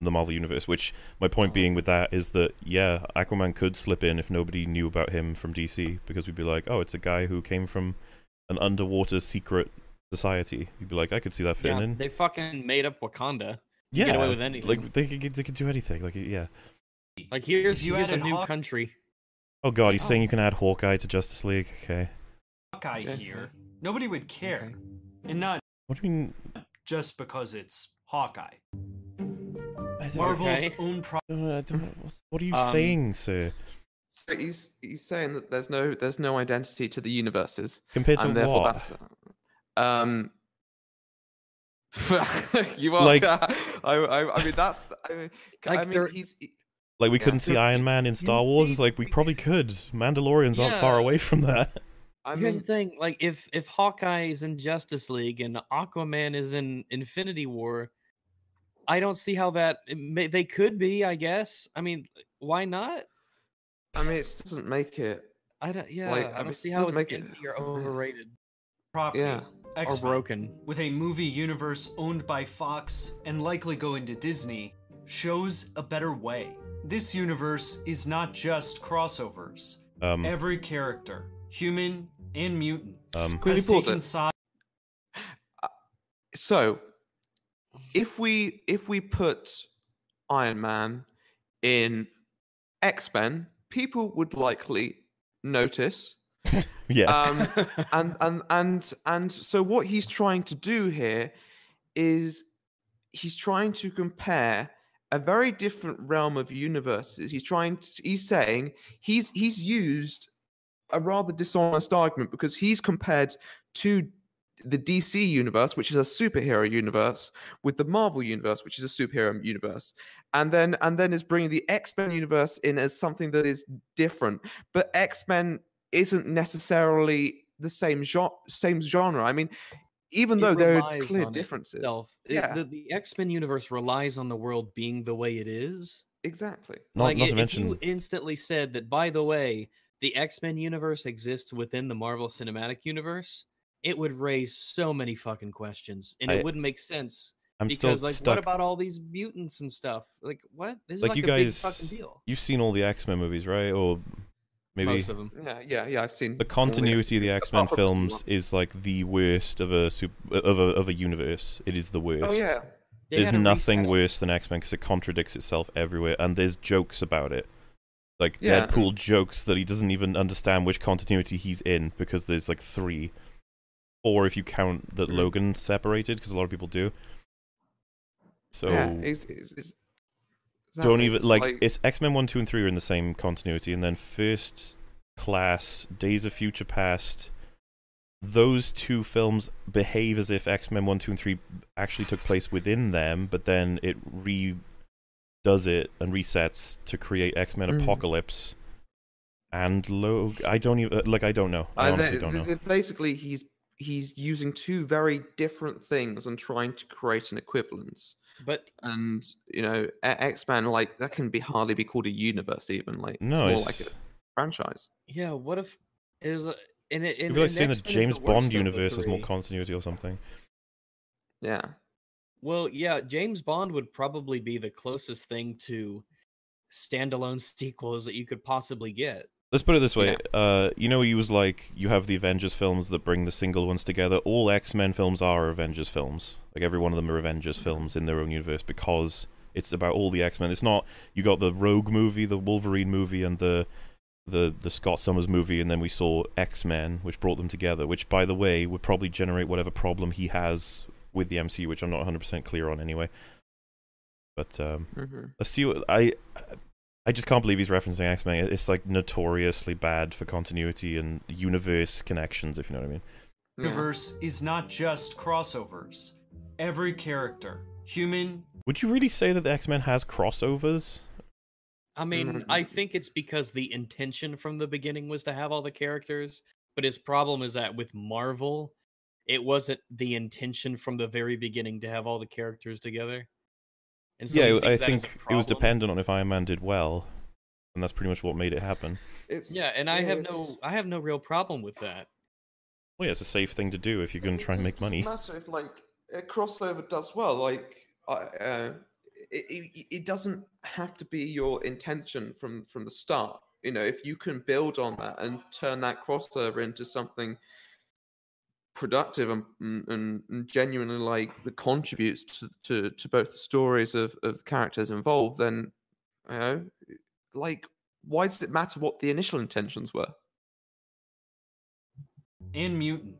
the Marvel Universe. Which my point being with that is that yeah, Aquaman could slip in if nobody knew about him from DC, because we'd be like, oh, it's a guy who came from an underwater secret society. You'd be like, I could see that fitting Yeah, in. they fucking made up Wakanda. yeah, get away with anything. like they could they could do anything. Like yeah. Like here's you here's a new Hawk- country. Oh god, he's Oh. saying you can add Hawkeye to Justice League. Okay. Hawkeye here. Nobody would care. Okay. And not What do you mean? just because it's Hawkeye. Marvel's Okay. own pro- Uh, I don't know. What's- What are you Um, saying, sir? So he's he's saying that there's no there's no identity to the universes, Compared to and therefore what? that's um. you are Like- I, I I mean that's I mean, Like I mean they're- he's he- Like we Yeah. couldn't see Iron Man in Star Wars. It's he- like we probably could. Mandalorians aren't far away from that. I Here's mean the thing, like if if Hawkeye is in Justice League and Aquaman is in Infinity War, I don't see how that it may, they could be. I guess. I mean, why not? I mean it doesn't make it I don't. Yeah, Like, I I don't mean, see it how it's make it- empty or overrated property. Yeah. or X-Men. broken. with a movie universe owned by Fox and likely going to Disney, shows a better way. This universe is not just crossovers. Um, Every character, human and mutant, um, has pause taken it. sides. so if we if we put Iron Man in X Men, people would likely notice. yeah. Um, and and and and so what he's trying to do here is he's trying to compare a very different realm of universes. He's trying to, he's saying he's he's used a rather dishonest argument because he's compared to the DC universe, which is a superhero universe, with the Marvel universe, which is a superhero universe, and then and then is bringing the X Men universe in as something that is different. But X Men isn't necessarily the same genre. Same genre. I mean, even It though there are relies clear differences. itself. It- Yeah. the, the X-Men universe relies on the world being the way it is. Exactly. Not, like not i- to if mention, you instantly said that by the way, the X-Men universe exists within the Marvel Cinematic Universe, it would raise so many fucking questions and I- it wouldn't make sense. I'm still because like stuck. what about all these mutants and stuff? Like what? This is like like, you a guys, big fucking deal. you've seen all the X Men movies, right? Or maybe Most of them. Yeah, yeah, yeah. I've seen the continuity of the X Men apart films one. is like the worst of a super, of a of a universe. It is the worst. Oh yeah. They There's nothing reset worse than X Men because it contradicts itself everywhere, and there's jokes about it. Like Yeah, Deadpool jokes that he doesn't even understand which continuity he's in because there's like three, or if you count that Mhm. Logan separated, because a lot of people do. So yeah. It's, it's, it's, don't even it's like, it's X Men one, two, and three are in the same continuity, and then First Class, Days of Future Past. Those two films behave as if X Men one, two, and three actually took place within them, but then it re does it and resets to create X Men Mhm. Apocalypse. And Log, I don't even like. I don't know. I Uh, honestly they- don't know. Basically, he's he's using two very different things and trying to create an equivalence. But And you know, X Men like that can be hardly be called a universe even. Like No, it's it's, more like a franchise. yeah, what if is a- in it? In, it'd be like in saying the James Bond worst the universe has more continuity or something. Yeah. Well, yeah, James Bond would probably be the closest thing to standalone sequels that you could possibly get. Let's put it this way. Yeah. Uh, you know, he was like, you have the Avengers films that bring the single ones together. All X Men films are Avengers films. Like every one of them are Avengers films in their own universe because it's about all the X Men. It's not you got the Rogue movie, the Wolverine movie, and the the the Scott Summers movie, and then we saw X Men, which brought them together. Which, by the way, would probably generate whatever problem he has with the MCU, which I'm not 100 percent clear on anyway. But um, hmm Let's see what I. I just can't believe he's referencing X Men. It's like notoriously bad for continuity and universe connections, if you know what I mean. Yeah. Universe is not just crossovers. Every character, human, Would you really say that the X Men has crossovers? I mean, Mhm. I think it's because the intention from the beginning was to have all the characters, but his problem is that with Marvel, it wasn't the intention from the very beginning to have all the characters together. And so yeah, I that as a think it was dependent on if Iron Man did well, and that's pretty much what made it happen. It's, Yeah, and I have no, I have no real problem with that. Well, yeah, it's a safe thing to do if you're going to try and make money. matter if like a crossover does well. Like, I- uh, it, it, it doesn't have to be your intention from from the start. You know, if you can build on that and turn that crossover into something productive and mm, and, and genuinely like the contributes to, to to both the stories of of the characters involved, then you know, like, why does it matter what the initial intentions were? and mutant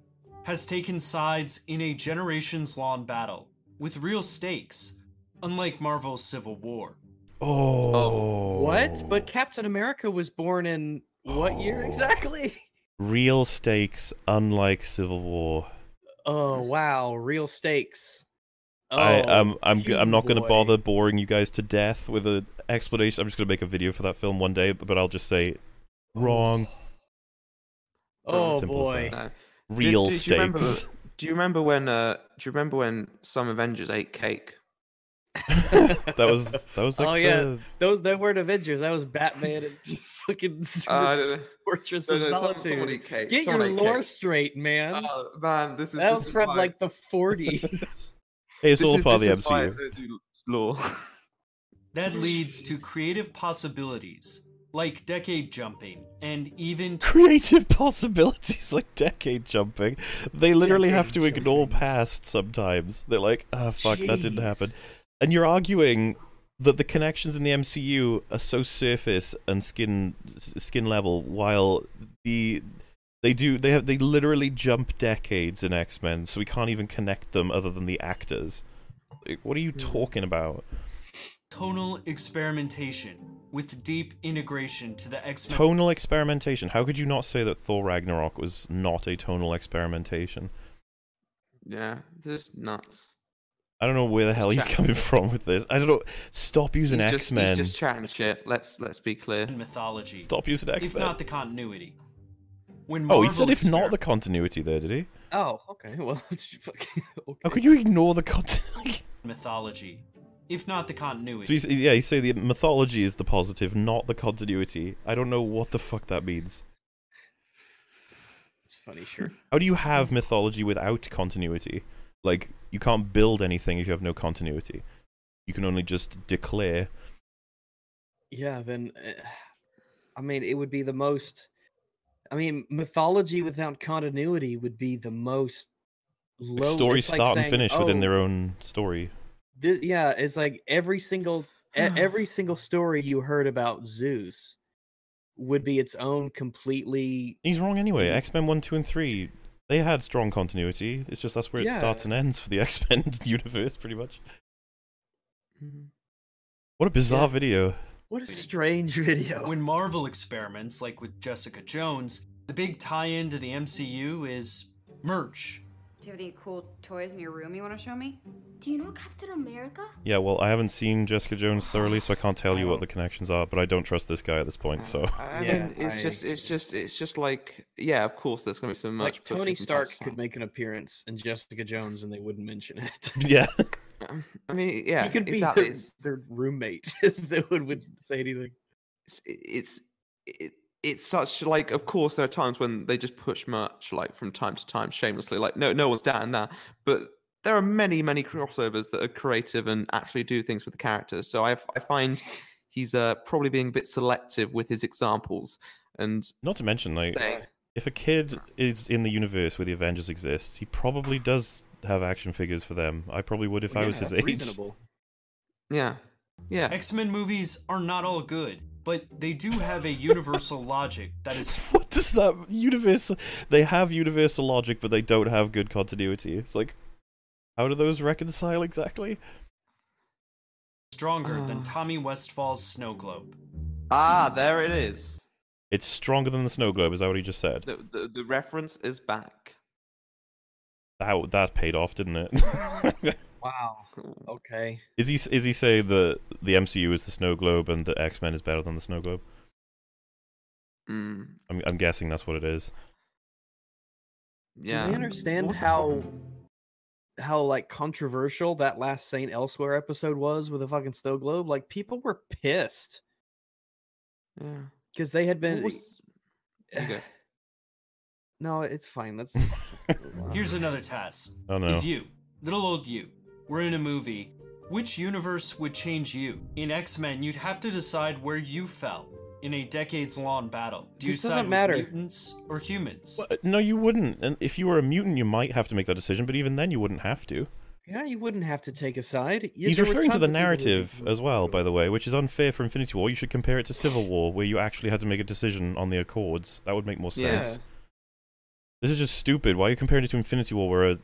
has taken sides in a generations long battle with real stakes, unlike Marvel's Civil War. Oh, What? But Captain America was born in what year Oh. exactly? real stakes, unlike Civil War. Oh wow, real stakes. I, Oh, I'm I'm g- I'm not going to bother boring you guys to death with an explanation. I'm just going to make a video for that film one day, but I'll just say wrong. Oh Simple boy. that. No. Real do, do you remember, stakes. do you remember when? Uh, do you remember when some Avengers ate cake? that was that was like Oh, yeah. the- Those that weren't Avengers. That was Batman and fucking Uh, I don't know. Fortress No, of no, Solitude. someone ate cake. Get someone your lore cake. straight, man. Oh man, this is that this was is from why- like the 40s. Hey, it's this all is- part of the this is why I MCU. lore. That leads to creative possibilities, like decade jumping, and even Creative possibilities like decade jumping. They literally have to Decade ignore past sometimes. They're like, ah, fuck, that didn't happen. Jeez. And you're arguing that the connections in the MCU are so surface and skin skin level, while the they do they have they literally jump decades in X Men, so we can't even connect them other than the actors. Like, what are you hmm. talking about? tonal experimentation with deep integration to the X Men. Tonal experimentation. How could you not say that Thor Ragnarok was not a tonal experimentation? Yeah, this is nuts. I don't know where the hell he's Chat. coming from with this. I don't know. Stop using He's just- X Men. He's just chatting shit. Let's let's be clear. and mythology. Stop using X Men. If Men. not the continuity. When Oh, he said if not the continuity there, did he? Oh, okay. Well, fucking okay. How could you ignore the continuity? mythology. If not the so continuity. he's, yeah, he say the mythology is the positive, not the continuity. I don't know what the fuck that means. It's funny, sure. How do you have mythology without continuity? Like, you can't build anything if you have no continuity. You can only just declare. Yeah, then uh, I mean, it would be the most. I mean, mythology without continuity would be the most Like, low. stories it's like start and saying, finish within "Oh, their own story. This, yeah, it's like every single e- every single story you heard about Zeus would be its own completely. He's wrong anyway. Mhm. X Men 1, 2, and 3, they had strong continuity. It's just that's where it starts and ends for the X Men universe, pretty much. Mhm. What a bizarre Yeah. video. What a strange video. When Marvel experiments, like with Jessica Jones, the big tie-in to the MCU is merch. Do you have any cool toys in your room you want to show me? Do you know Captain America? Yeah, well, I haven't seen Jessica Jones thoroughly, so I can't tell you what Oh. the connections are, but I don't trust this guy at this point, so. I Yeah, mean, it's I- just, it's just, it's just like, yeah, of course, there's gonna be so much. like Tony Stark could make an appearance in Jessica Jones, and they wouldn't mention it. yeah. Um, I mean, yeah, he could be their, their roommate that would, would say anything. it's, it's, it, it's such like, of course, there are times when they just push much, like from time to time, shamelessly. Like, no, no one's doubting that, but there are many, many crossovers that are creative and actually do things with the characters. So I, I find he's uh, probably being a bit selective with his examples and Not to mention, like, saying, if a kid is in the universe where the Avengers exists, he probably does have action figures for them. I probably would if I Yeah, was his that's age. reasonable. yeah, yeah. X-Men movies are not all good, but they do have a universal logic that is What does that universal? They have universal logic, but they don't have good continuity. It's like, how do those reconcile exactly? stronger Ah. than Tommy Westphall's snow globe. Ah, there it is. It's stronger than the snow globe. Is that what he just said? The, the, the reference is back. That that paid off, didn't it? Wow. Okay. is he is he say the the MCU is the snow globe and the X Men is better than the snow globe? Mm, I'm I'm guessing that's what it is. yeah. Do they understand What how fuck? how like controversial that last Saint Elsewhere episode was with the fucking snow globe? Like people were pissed Yeah. because they had been. was- Okay. No, it's fine. Let's. Just. Here's another task. Oh no. If you, little old you, were in a movie, which universe would change you? In X-Men, you'd have to decide where you fell in a decades-long battle. Do you This side doesn't with matter. mutants or humans? Well, uh, No, you wouldn't. And if you were a mutant, you might have to make that decision. But even then, you wouldn't have to. yeah, you wouldn't have to take a side. Yeah, He's referring to the of people narrative as well, by the way, which is unfair for Infinity War. You should compare it to Civil War, where you actually had to make a decision on the Accords. That would make more sense. Yeah. sense. This is just stupid. Why are you comparing it to Infinity War, where a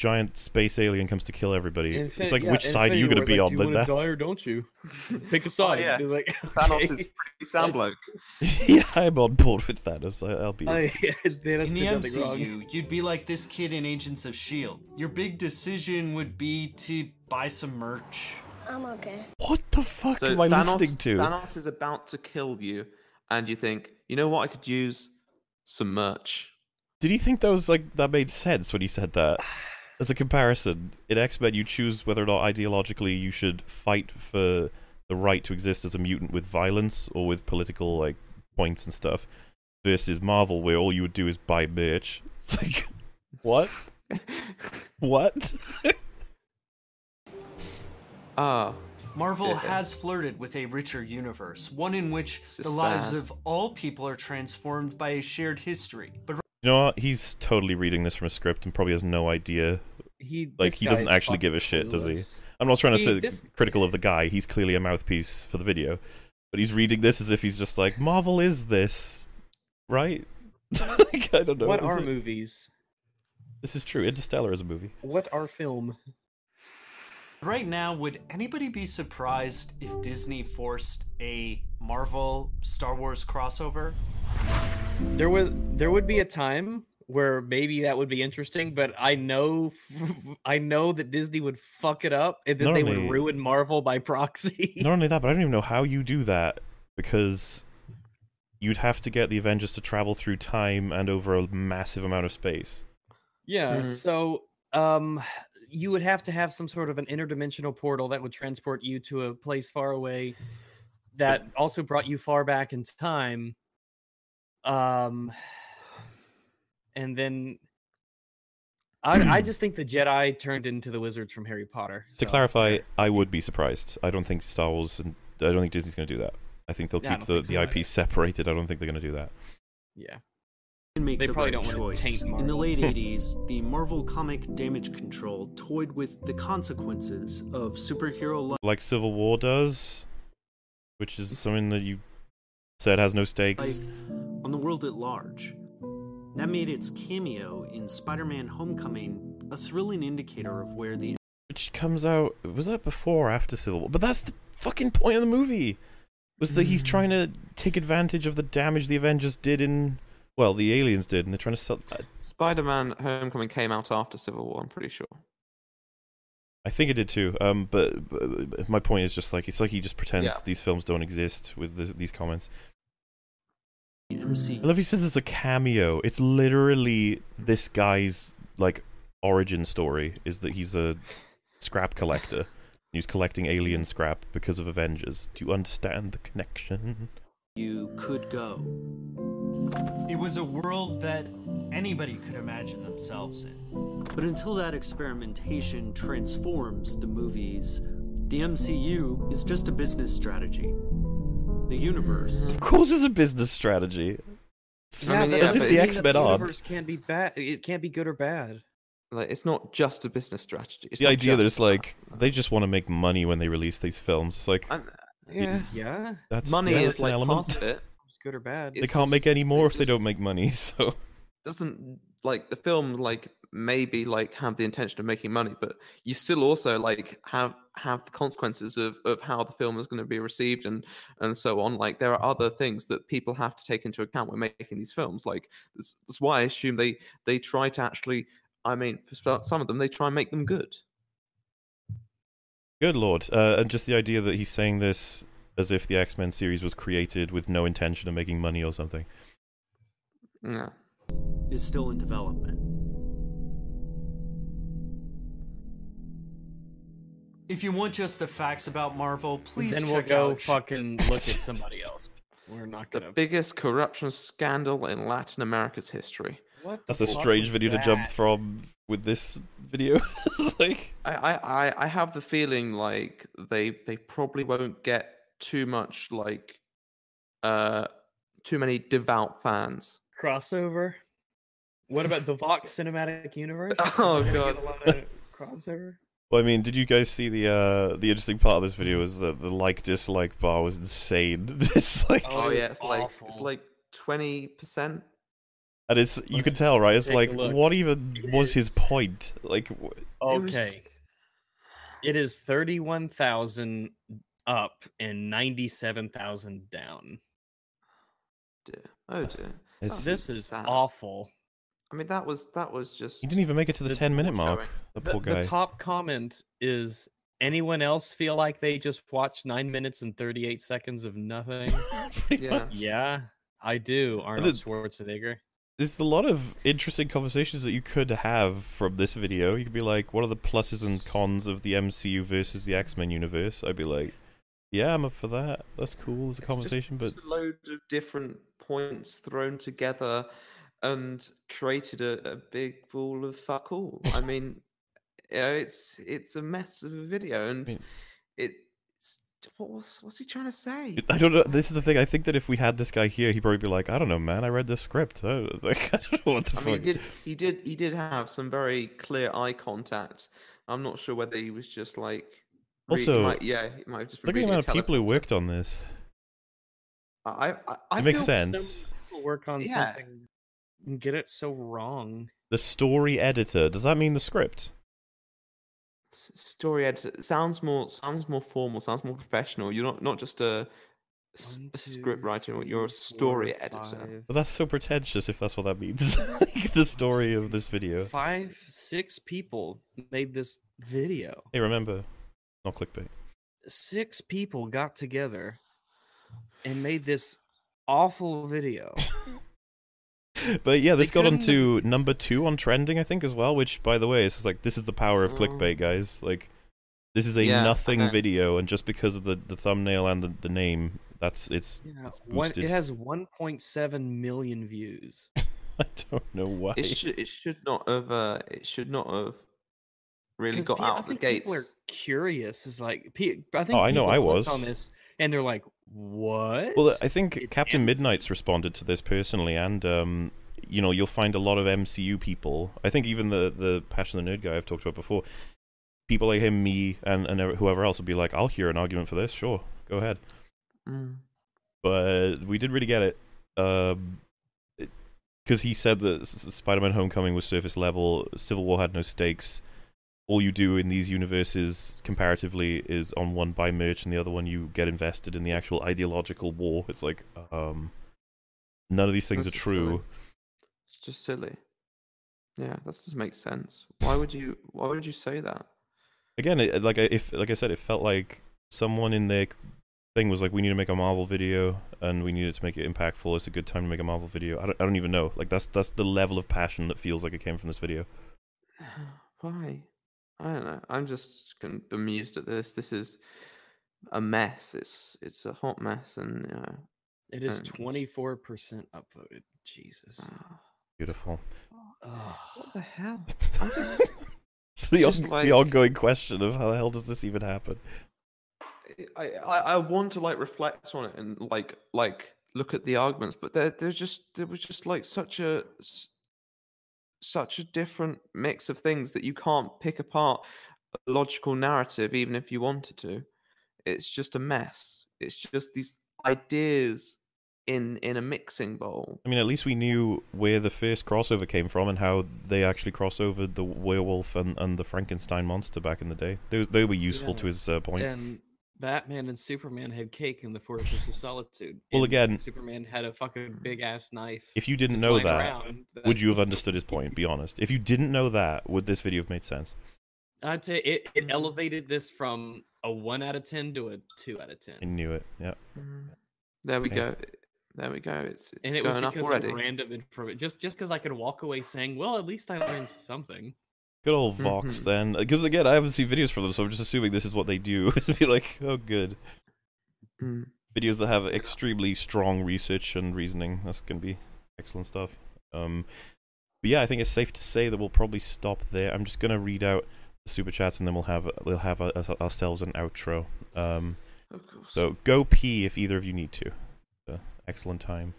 giant space alien comes to kill everybody? Infin- it's like, yeah, which side are you going to be like, on? Do you want to die or don't you? Pick a oh, side. yeah. It's like Thanos okay. is pretty sound bloke. yeah, I'm on board with Thanos. I- I'll be. Oh, yeah, In the did nothing wrong. MCU, you'd be like this kid in Agents of S.H.I.E.L.D. Your big decision would be to buy some merch. I'm okay. What the fuck So am I Thanos, listening to? Thanos is about to kill you, and you think, you know what? I could use some merch. Did he think that was like that made sense when he said that? As a comparison, in X Men, you choose whether or not ideologically you should fight for the right to exist as a mutant with violence or with political like points and stuff, versus Marvel, where all you would do is buy merch. It's like, what? What? Ah, Marvel Yeah. has flirted with a richer universe, one in which the just lives of all people are transformed by a shared history. But You know what? He's totally reading this from a script and probably has no idea. He Like, he doesn't actually give a fucking shit, does he? I'm not trying to He- say this- critical of the guy. He's clearly a mouthpiece for the video, but he's reading this as if he's just like Marvel is this, right? like, I don't know. What is are it- movies? This is true. Interstellar is a movie. What are film? right now, would anybody be surprised if Disney forced a Marvel Star Wars crossover? There was there would be a time where maybe that would be interesting, but I know I know that Disney would fuck it up and then Not they only- would ruin Marvel by proxy. Not only that, but I don't even know how you do that because you'd have to get the Avengers to travel through time and over a massive amount of space. Yeah. Mhm. So, um, you would have to have some sort of an interdimensional portal that would transport you to a place far away that also brought you far back in time. Um, and then I, I just think the Jedi turned into the wizards from Harry Potter. To clarify, I would be surprised. I don't think Star Wars and I don't think Disney's going to do that. I think they'll Yeah, keep the, think the IP either. separated. I don't think they're going to do that. yeah. make They the probably right don't wanna taint taint In the late 80s, the Marvel comic Damage Control toyed with the consequences of superhero life. Like Civil War does, which is mm-hmm. something that you said has no stakes. life on the world at large. That made its cameo in Spider-Man Homecoming a thrilling indicator of where the Which comes out was that before or after Civil War? But that's the fucking point of the movie. Was that he's trying to take advantage of the damage the Avengers did in well, the aliens did, and they're trying to sell. I- Spider-Man: Homecoming came out after Civil War. I'm pretty sure. I think it did too. Um, but, but but my point is just like it's like he just pretends Yeah. these films don't exist with this, these comments. I MC love he says it's a cameo. It's literally this guy's like origin story is that he's a scrap collector. He's collecting alien scrap because of Avengers. Do you understand the connection? you could go. It was a world that anybody could imagine themselves in. But until that experimentation transforms the movies, the MCU is just a business strategy. The universe Of course, it's a business strategy. I mean, but yeah, as if the X Men aren't. universe can be bad. It can't be good or bad. Like, it's not just a business strategy. It's The idea that just it's like they just want to make money when they release these films. It's like I'm- yeah, Yeah, that's money yeah, is that's an like element. part of it. it's good or bad. They It's can't make any more it's if they don't make money. So doesn't like the film like maybe like have the intention of making money but you still also like have have the consequences of of how the film is going to be received and and so on. Like there are other things that people have to take into account when making these films. Like that's, that's why i assume they they try to actually i mean for some of them they try and make them good. Good lord, uh, and just the idea that he's saying this as if the X Men series was created with no intention of making money or something. yeah. Is still in development. If you want just the facts about Marvel, please then we'll go out. fucking look at somebody else. We're not the gonna. The biggest corruption scandal in latin america's history What That's a strange was video to jump from with this video. it's like I, I, I- I have the feeling like they they probably won't get too much like uh too many devout fans. crossover. What about the Vox cinematic universe? Oh, Is that gonna God. get a lot of crossover. Well, I mean, did you guys see the uh the interesting part of this video was that the like dislike bar was insane. It's like Oh, Oh, yeah, it's like it's like twenty percent. and it's you can tell, right? It's Take like what even It was his point? Like wh- Okay. It is thirty-one thousand up and ninety-seven thousand down. Dear. Oh dear. It's- That's This is sad. awful. I mean, that was that was just. he didn't even make it to the, The 10 minute mark. The The, poor the top comment is anyone else feel like they just watched nine minutes and 38 seconds of nothing? Yeah. much. yeah, I do. Arnold the- Schwarzenegger. There's a lot of interesting conversations that you could have from this video. You could be like, what are the pluses and cons of the MCU versus the X Men universe? I'd be like, yeah, I'm up for that. That's cool as a It's just- conversation, but just a load of different points thrown together and created a, a big ball of fuck all. I mean, you know, it's it's a mess of a video, and mean- it's what was what's he trying to say? I don't know. This is the thing. I think that if we had this guy here, he'd probably be like, I don't know, man. I read the script. I, like, I don't know what the I fuck. mean, he did he did he did have some very clear eye contact. I'm not sure whether he was just like. re- Also, might, yeah, he might have just been Look at the amount of people who worked on this. I, I, I It makes feel- sense. People work on Yeah. something and get it so wrong. The story editor. Does that mean the script? s- story editor sounds more sounds more formal sounds more professional you're not not just a s- One, a two, script writer. three, you're a story four, editor. five. But that's so pretentious if that's what that means. like the story of this video. Five, six people made this video. Hey, remember, not clickbait. Six people got together and made this awful video. But yeah, this They got onto number two on trending, I think, as well. Which, by the way, is like this is the power of Oh. clickbait, guys. Like, this is a Yeah, nothing okay. video, and just because of the, the thumbnail and the, the name, that's it's. Yeah, it's one, boosted. it has 1.7 million views. I don't know why. It should it should not have uh, it should not have really got pe- out I of the think gates. people are curious. Is like, pe- I think Oh, I know, I was. on this and they're like, "What?" Well, I think Captain. Midnight's responded to this personally, and um, you know, you'll find a lot of MCU people. I think even the the Passion the Nerd guy I've talked about before, people like him, me, and and whoever else will be like, "I'll hear an argument for this. Sure, go ahead." Mm. But we didn't really get it, Um, because he said that Spider-Man: Homecoming was surface level. Civil War had no stakes. All you do in these universes, comparatively, is on one buy merch, and the other one you get invested in the actual ideological war. It's like, um, none of these things That's are just silly. true. It's just silly. Yeah, that doesn't make sense. Why would you why would you say that? Again, it, like if like I said, it felt like someone in their thing was like, we need to make a Marvel video, and we needed to make it impactful. It's a good time to make a Marvel video. I don't, I don't even know. Like that's that's the level of passion that feels like it came from this video. Why? I don't know. I'm just bemused at this. This is a mess. It's it's a hot mess, and uh, it is um, 24% upvoted. Jesus. ah, Beautiful. Ugh. what the hell? Just, It's the, on- like- the ongoing question of how the hell does this even happen? I, I I want to like reflect on it and like like look at the arguments, but there there's just there was just like such a s- such a different mix of things that you can't pick apart a logical narrative even if you wanted to. It's just a mess. It's just these ideas in in a mixing bowl. I mean, at least we knew where the first crossover came from and how they actually crossed over the werewolf and, and the Frankenstein monster back in the day. They, they were useful to his uh, point. And Batman and Superman had cake in the Fortress of Solitude. Well, and again- Superman had a fucking hmm. big ass knife. If you didn't know that, around. would you have understood his point? Be honest. If you didn't know that, would this video have made sense? I'd say it, it hmm. elevated this from a one out of ten to a two out of ten. I knew it. Yeah. Hmm. There we Nice. go. There we go. It's it's and it was going up because of random information. Just just because I could walk away saying, "Well, at least I learned something." Good old Vox Mhm. then. Because again, I haven't seen videos from them, so I'm just assuming this is what they do. to be like, oh, good. Mm. Videos that have extremely strong research and reasoning. That's going to be excellent stuff. Um, but yeah, I think it's safe to say that we'll probably stop there. I'm just going to read out the super chats and then we'll have we'll have uh ourselves an outro. Um, Of course. so go pee if either of you need to. Uh, excellent time.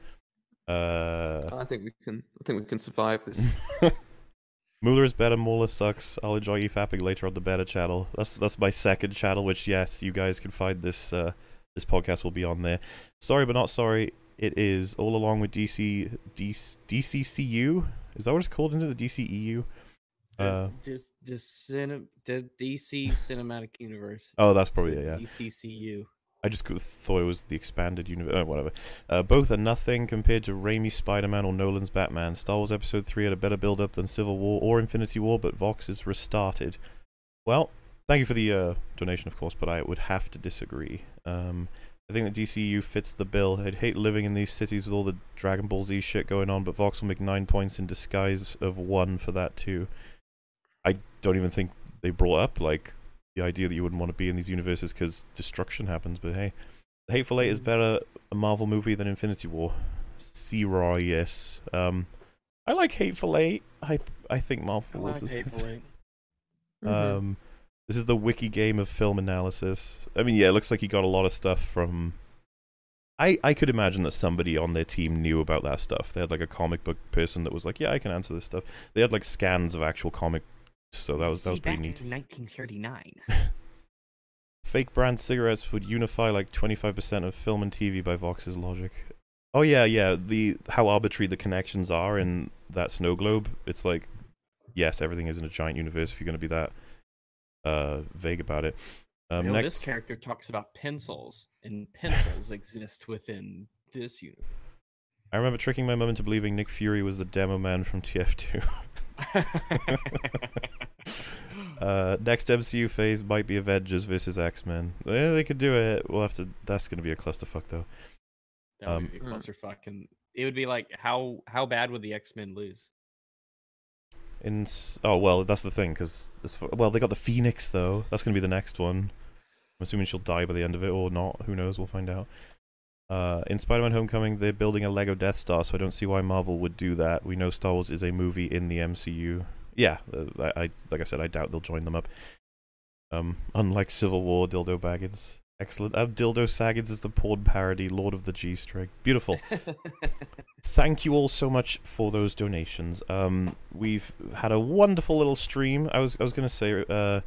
Uh, I think we can. I think we can survive this. Mauler is better, Mauler sucks. I'll enjoy you fapping later on the beta channel. That's that's my second channel, which yes, you guys can find this uh this podcast will be on there. Sorry but not sorry. It is all along with DC, DC DCCU. Is that what it's called into the DCEU? Uh, Just just cinem- the DC Cinematic Universe. oh, that's probably it. Yeah. DCCU. I just thought it was the expanded universe. Uh, whatever. Uh, both are nothing compared to Raimi's Spider-Man or Nolan's Batman. Star Wars Episode Three had a better build-up than Civil War or Infinity War, but Vox is restarted. Well, thank you for the uh, donation, of course, but I would have to disagree. Um, I think the DCU fits the bill. I'd hate living in these cities with all the Dragon Ball Z shit going on, but Vox will make nine points in disguise of one for that too. I don't even think they brought up like the idea that you wouldn't want to be in these universes because destruction happens. But hey, The Hateful Eight is better a Marvel movie than Infinity War. Zero, yes. Um, I like Hateful Eight. I I think I Marvel liked was. Hateful Eight. Mhm. Um, this is the wiki game of film analysis. I mean, yeah, it looks like he got a lot of stuff from. I I could imagine that somebody on their team knew about that stuff. They had like a comic book person that was like, "Yeah, I can answer this stuff." They had like scans of actual comic, so that was that was See, pretty back neat. in 1939. Fake brand cigarettes would unify like 25% of film and TV by Vox's logic. Oh yeah, yeah. The how arbitrary the connections are in that snow globe. It's like, yes, everything is in a giant universe. If you're going to be that uh, vague about it. Um, You know, next, This character talks about pencils, and pencils exist within this universe. I remember tricking my mum into believing Nick Fury was the demo man from TF2. uh, next MCU phase might be Avengers versus X Men. Yeah, they could do it. We'll have to. That's going to be a clusterfuck, though. That would Um, be a clusterfuck, and it would be like how how bad would the X Men lose? In oh well, that's the thing because well they got the Phoenix though. That's going to be the next one. I'm assuming she'll die by the end of it or not. Who knows? We'll find out. Uh, in Spider-Man: Homecoming, they're building a Lego Death Star, so I don't see why Marvel would do that. We know Star Wars is a movie in the MCU. Yeah, uh, I, I like I said, I doubt they'll join them up. Um, unlike Civil War, Dildo Baggins. Excellent. Uh, Dildo Saggins is the porn parody, Lord of the G String. Beautiful. Thank you all so much for those donations. Um, we've had a wonderful little stream. I was I was gonna say uh,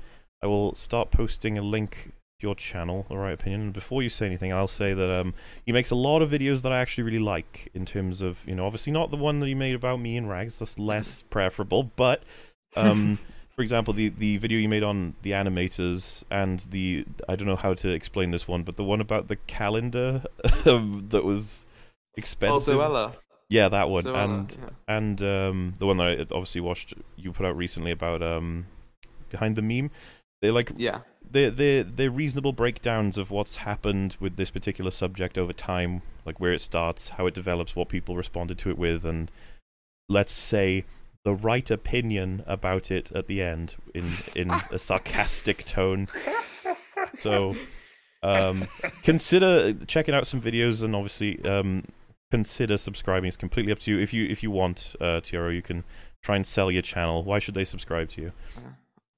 I will start posting a link your channel, the right opinion. And before you say anything, I'll say that um, he makes a lot of videos that I actually really like. In terms of you know, obviously not the one that he made about me and Rags. That's less preferable, but um. For example, the, the video you made on the animators and the I don't know how to explain this one, but the one about the calendar um, that was expensive. Oh. Yeah, that one, Zoella, and yeah. and um, the one that I obviously watched you put out recently about um, behind the meme. They like Yeah. They they they're reasonable breakdowns of what's happened with this particular subject over time, like where it starts, how it develops, what people responded to it with, and let's say the right opinion about it at the end in in a sarcastic tone. So um, consider checking out some videos and obviously um, consider subscribing. It's completely up to you. If you if you want, uh, TRO, you can try and sell your channel. Why should they subscribe to you?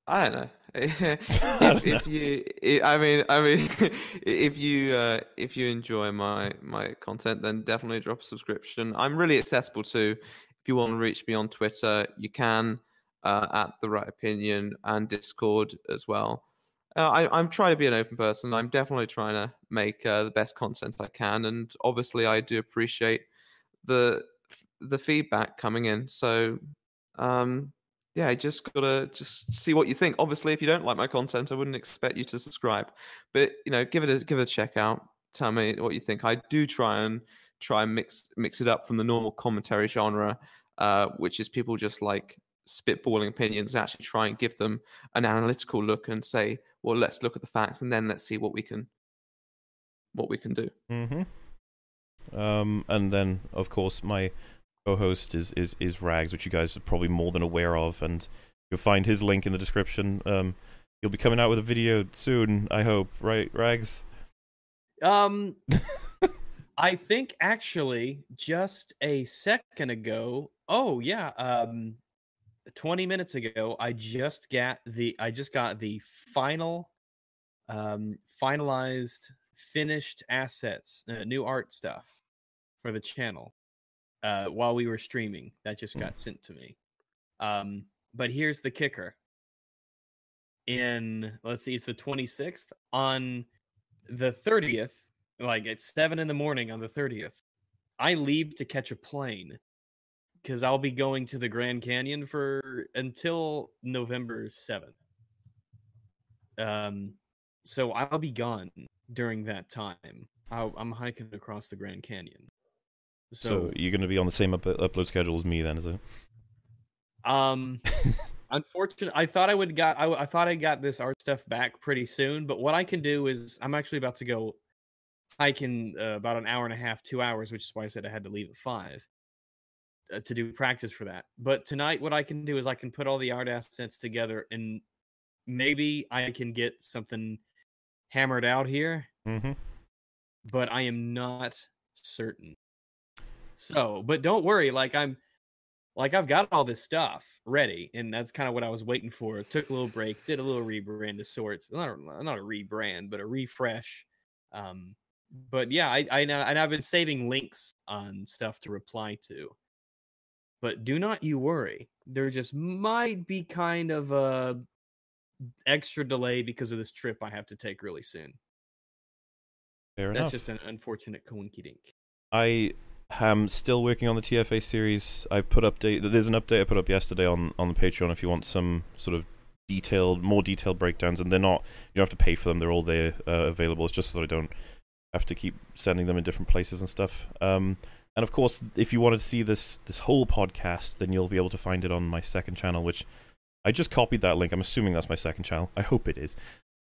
I don't know. if, if you, i mean, I mean, if you uh, if you enjoy my my content, then definitely drop a subscription. I'm really accessible too. If you want to reach me on Twitter, you can uh, at the right opinion and Discord as well. Uh, I, I'm trying to be an open person. I'm definitely trying to make uh, the best content I can, and obviously, I do appreciate the the feedback coming in. So, um, yeah, I just gotta just see what you think. Obviously, if you don't like my content, I wouldn't expect you to subscribe. But you know, give it a give it a check out. Tell me what you think. I do try and try and mix mix it up from the normal commentary genre, uh, which is people just like spitballing opinions. and Actually, try and give them an analytical look and say, well, let's look at the facts and then let's see what we can what we can do. Mm-hmm. Um, and then of course my co-host is, is is Rags, which you guys are probably more than aware of, and you'll find his link in the description. Um, he'll be coming out with a video soon, I hope. Right, Rags? Um, I think actually just a second ago. Oh yeah, um, twenty minutes ago, I just got the I just got the final, um, finalized, finished assets, uh, new art stuff for the channel. Uh, while we were streaming, that just got sent to me. Um, but here's the kicker. In let's see, it's the twenty sixth on the 30th, like at seven in the morning on the 30th, I leave to catch a plane because I'll be going to the Grand Canyon for until November 7th. Um, so I'll be gone during that time. I'll, I'm hiking across the Grand Canyon. So, So, you're going to be on the same up- upload schedule as me then, is it? um, unfortunately, I thought I would got I, I thought I got this art stuff back pretty soon, but what I can do is I'm actually about to go hiking uh, about an hour and a half, two hours, which is why I said I had to leave at five uh, to do practice for that. But tonight, what I can do is I can put all the art assets together, and maybe I can get something hammered out here. Mm-hmm. But I am not certain. So, but don't worry, like I'm like I've got all this stuff ready, and that's kind of what I was waiting for. Took a little break, did a little rebrand of sorts. Not a, not a rebrand, but a refresh. Um, but yeah, I I know, and I've been saving links on stuff to reply to. But do not you worry. There just might be kind of a extra delay because of this trip I have to take really soon. Fair That's enough. just an unfortunate coinkydink. I am still working on the TFA series. I put update. There's an update I put up yesterday on on the Patreon. If you want some sort of detailed, more detailed breakdowns, and they're not. You don't have to pay for them; they're all there uh, available. It's just so I don't have to keep sending them in different places and stuff. Um, and of course, if you want to see this this whole podcast, then you'll be able to find it on my second channel, which I just copied that link. I'm assuming that's my second channel. I hope it is.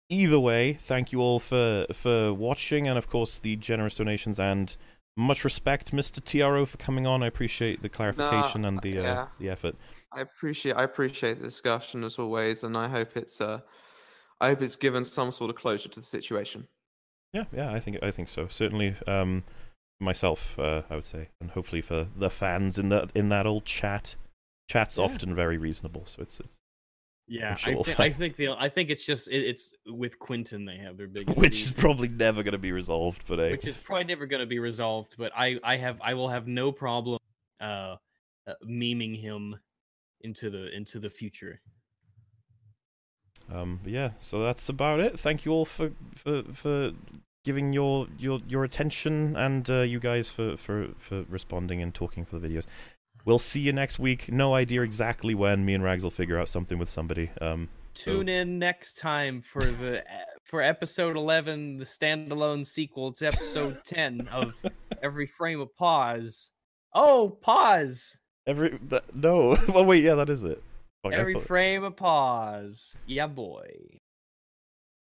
Either way, thank you all for for watching, and of course the generous donations and much respect, Mr. TRO, for coming on. I appreciate the clarification and the uh, yeah. the effort. I appreciate I appreciate the discussion as always, and I hope it's uh, I hope it's given some sort of closure to the situation. Yeah, yeah, I think I think so. Certainly, um, myself, uh, I would say, and hopefully for the fans in that in that old chat. Chat's Yeah. often very reasonable, so it's it's Yeah, sure I, find- I think the I think it's just it, it's with Quinton they have their biggest which is probably never going to be resolved. But hey, which is probably never going to be resolved. But I I have I will have no problem uh, uh memeing him into the into the future. Um, but yeah, so that's about it. Thank you all for for for giving your your your attention and uh, you guys for for for responding and talking for the videos. We'll see you next week. No idea exactly when. Me and Rags will figure out something with somebody. Um, so- Tune in next time for the for episode eleven, the standalone sequel to episode ten of Every Frame of Pause. Oh, pause! every that, no. oh wait, yeah, that is it. Fuck, Every thought- frame of pause. Yeah, boy.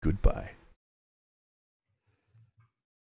Goodbye.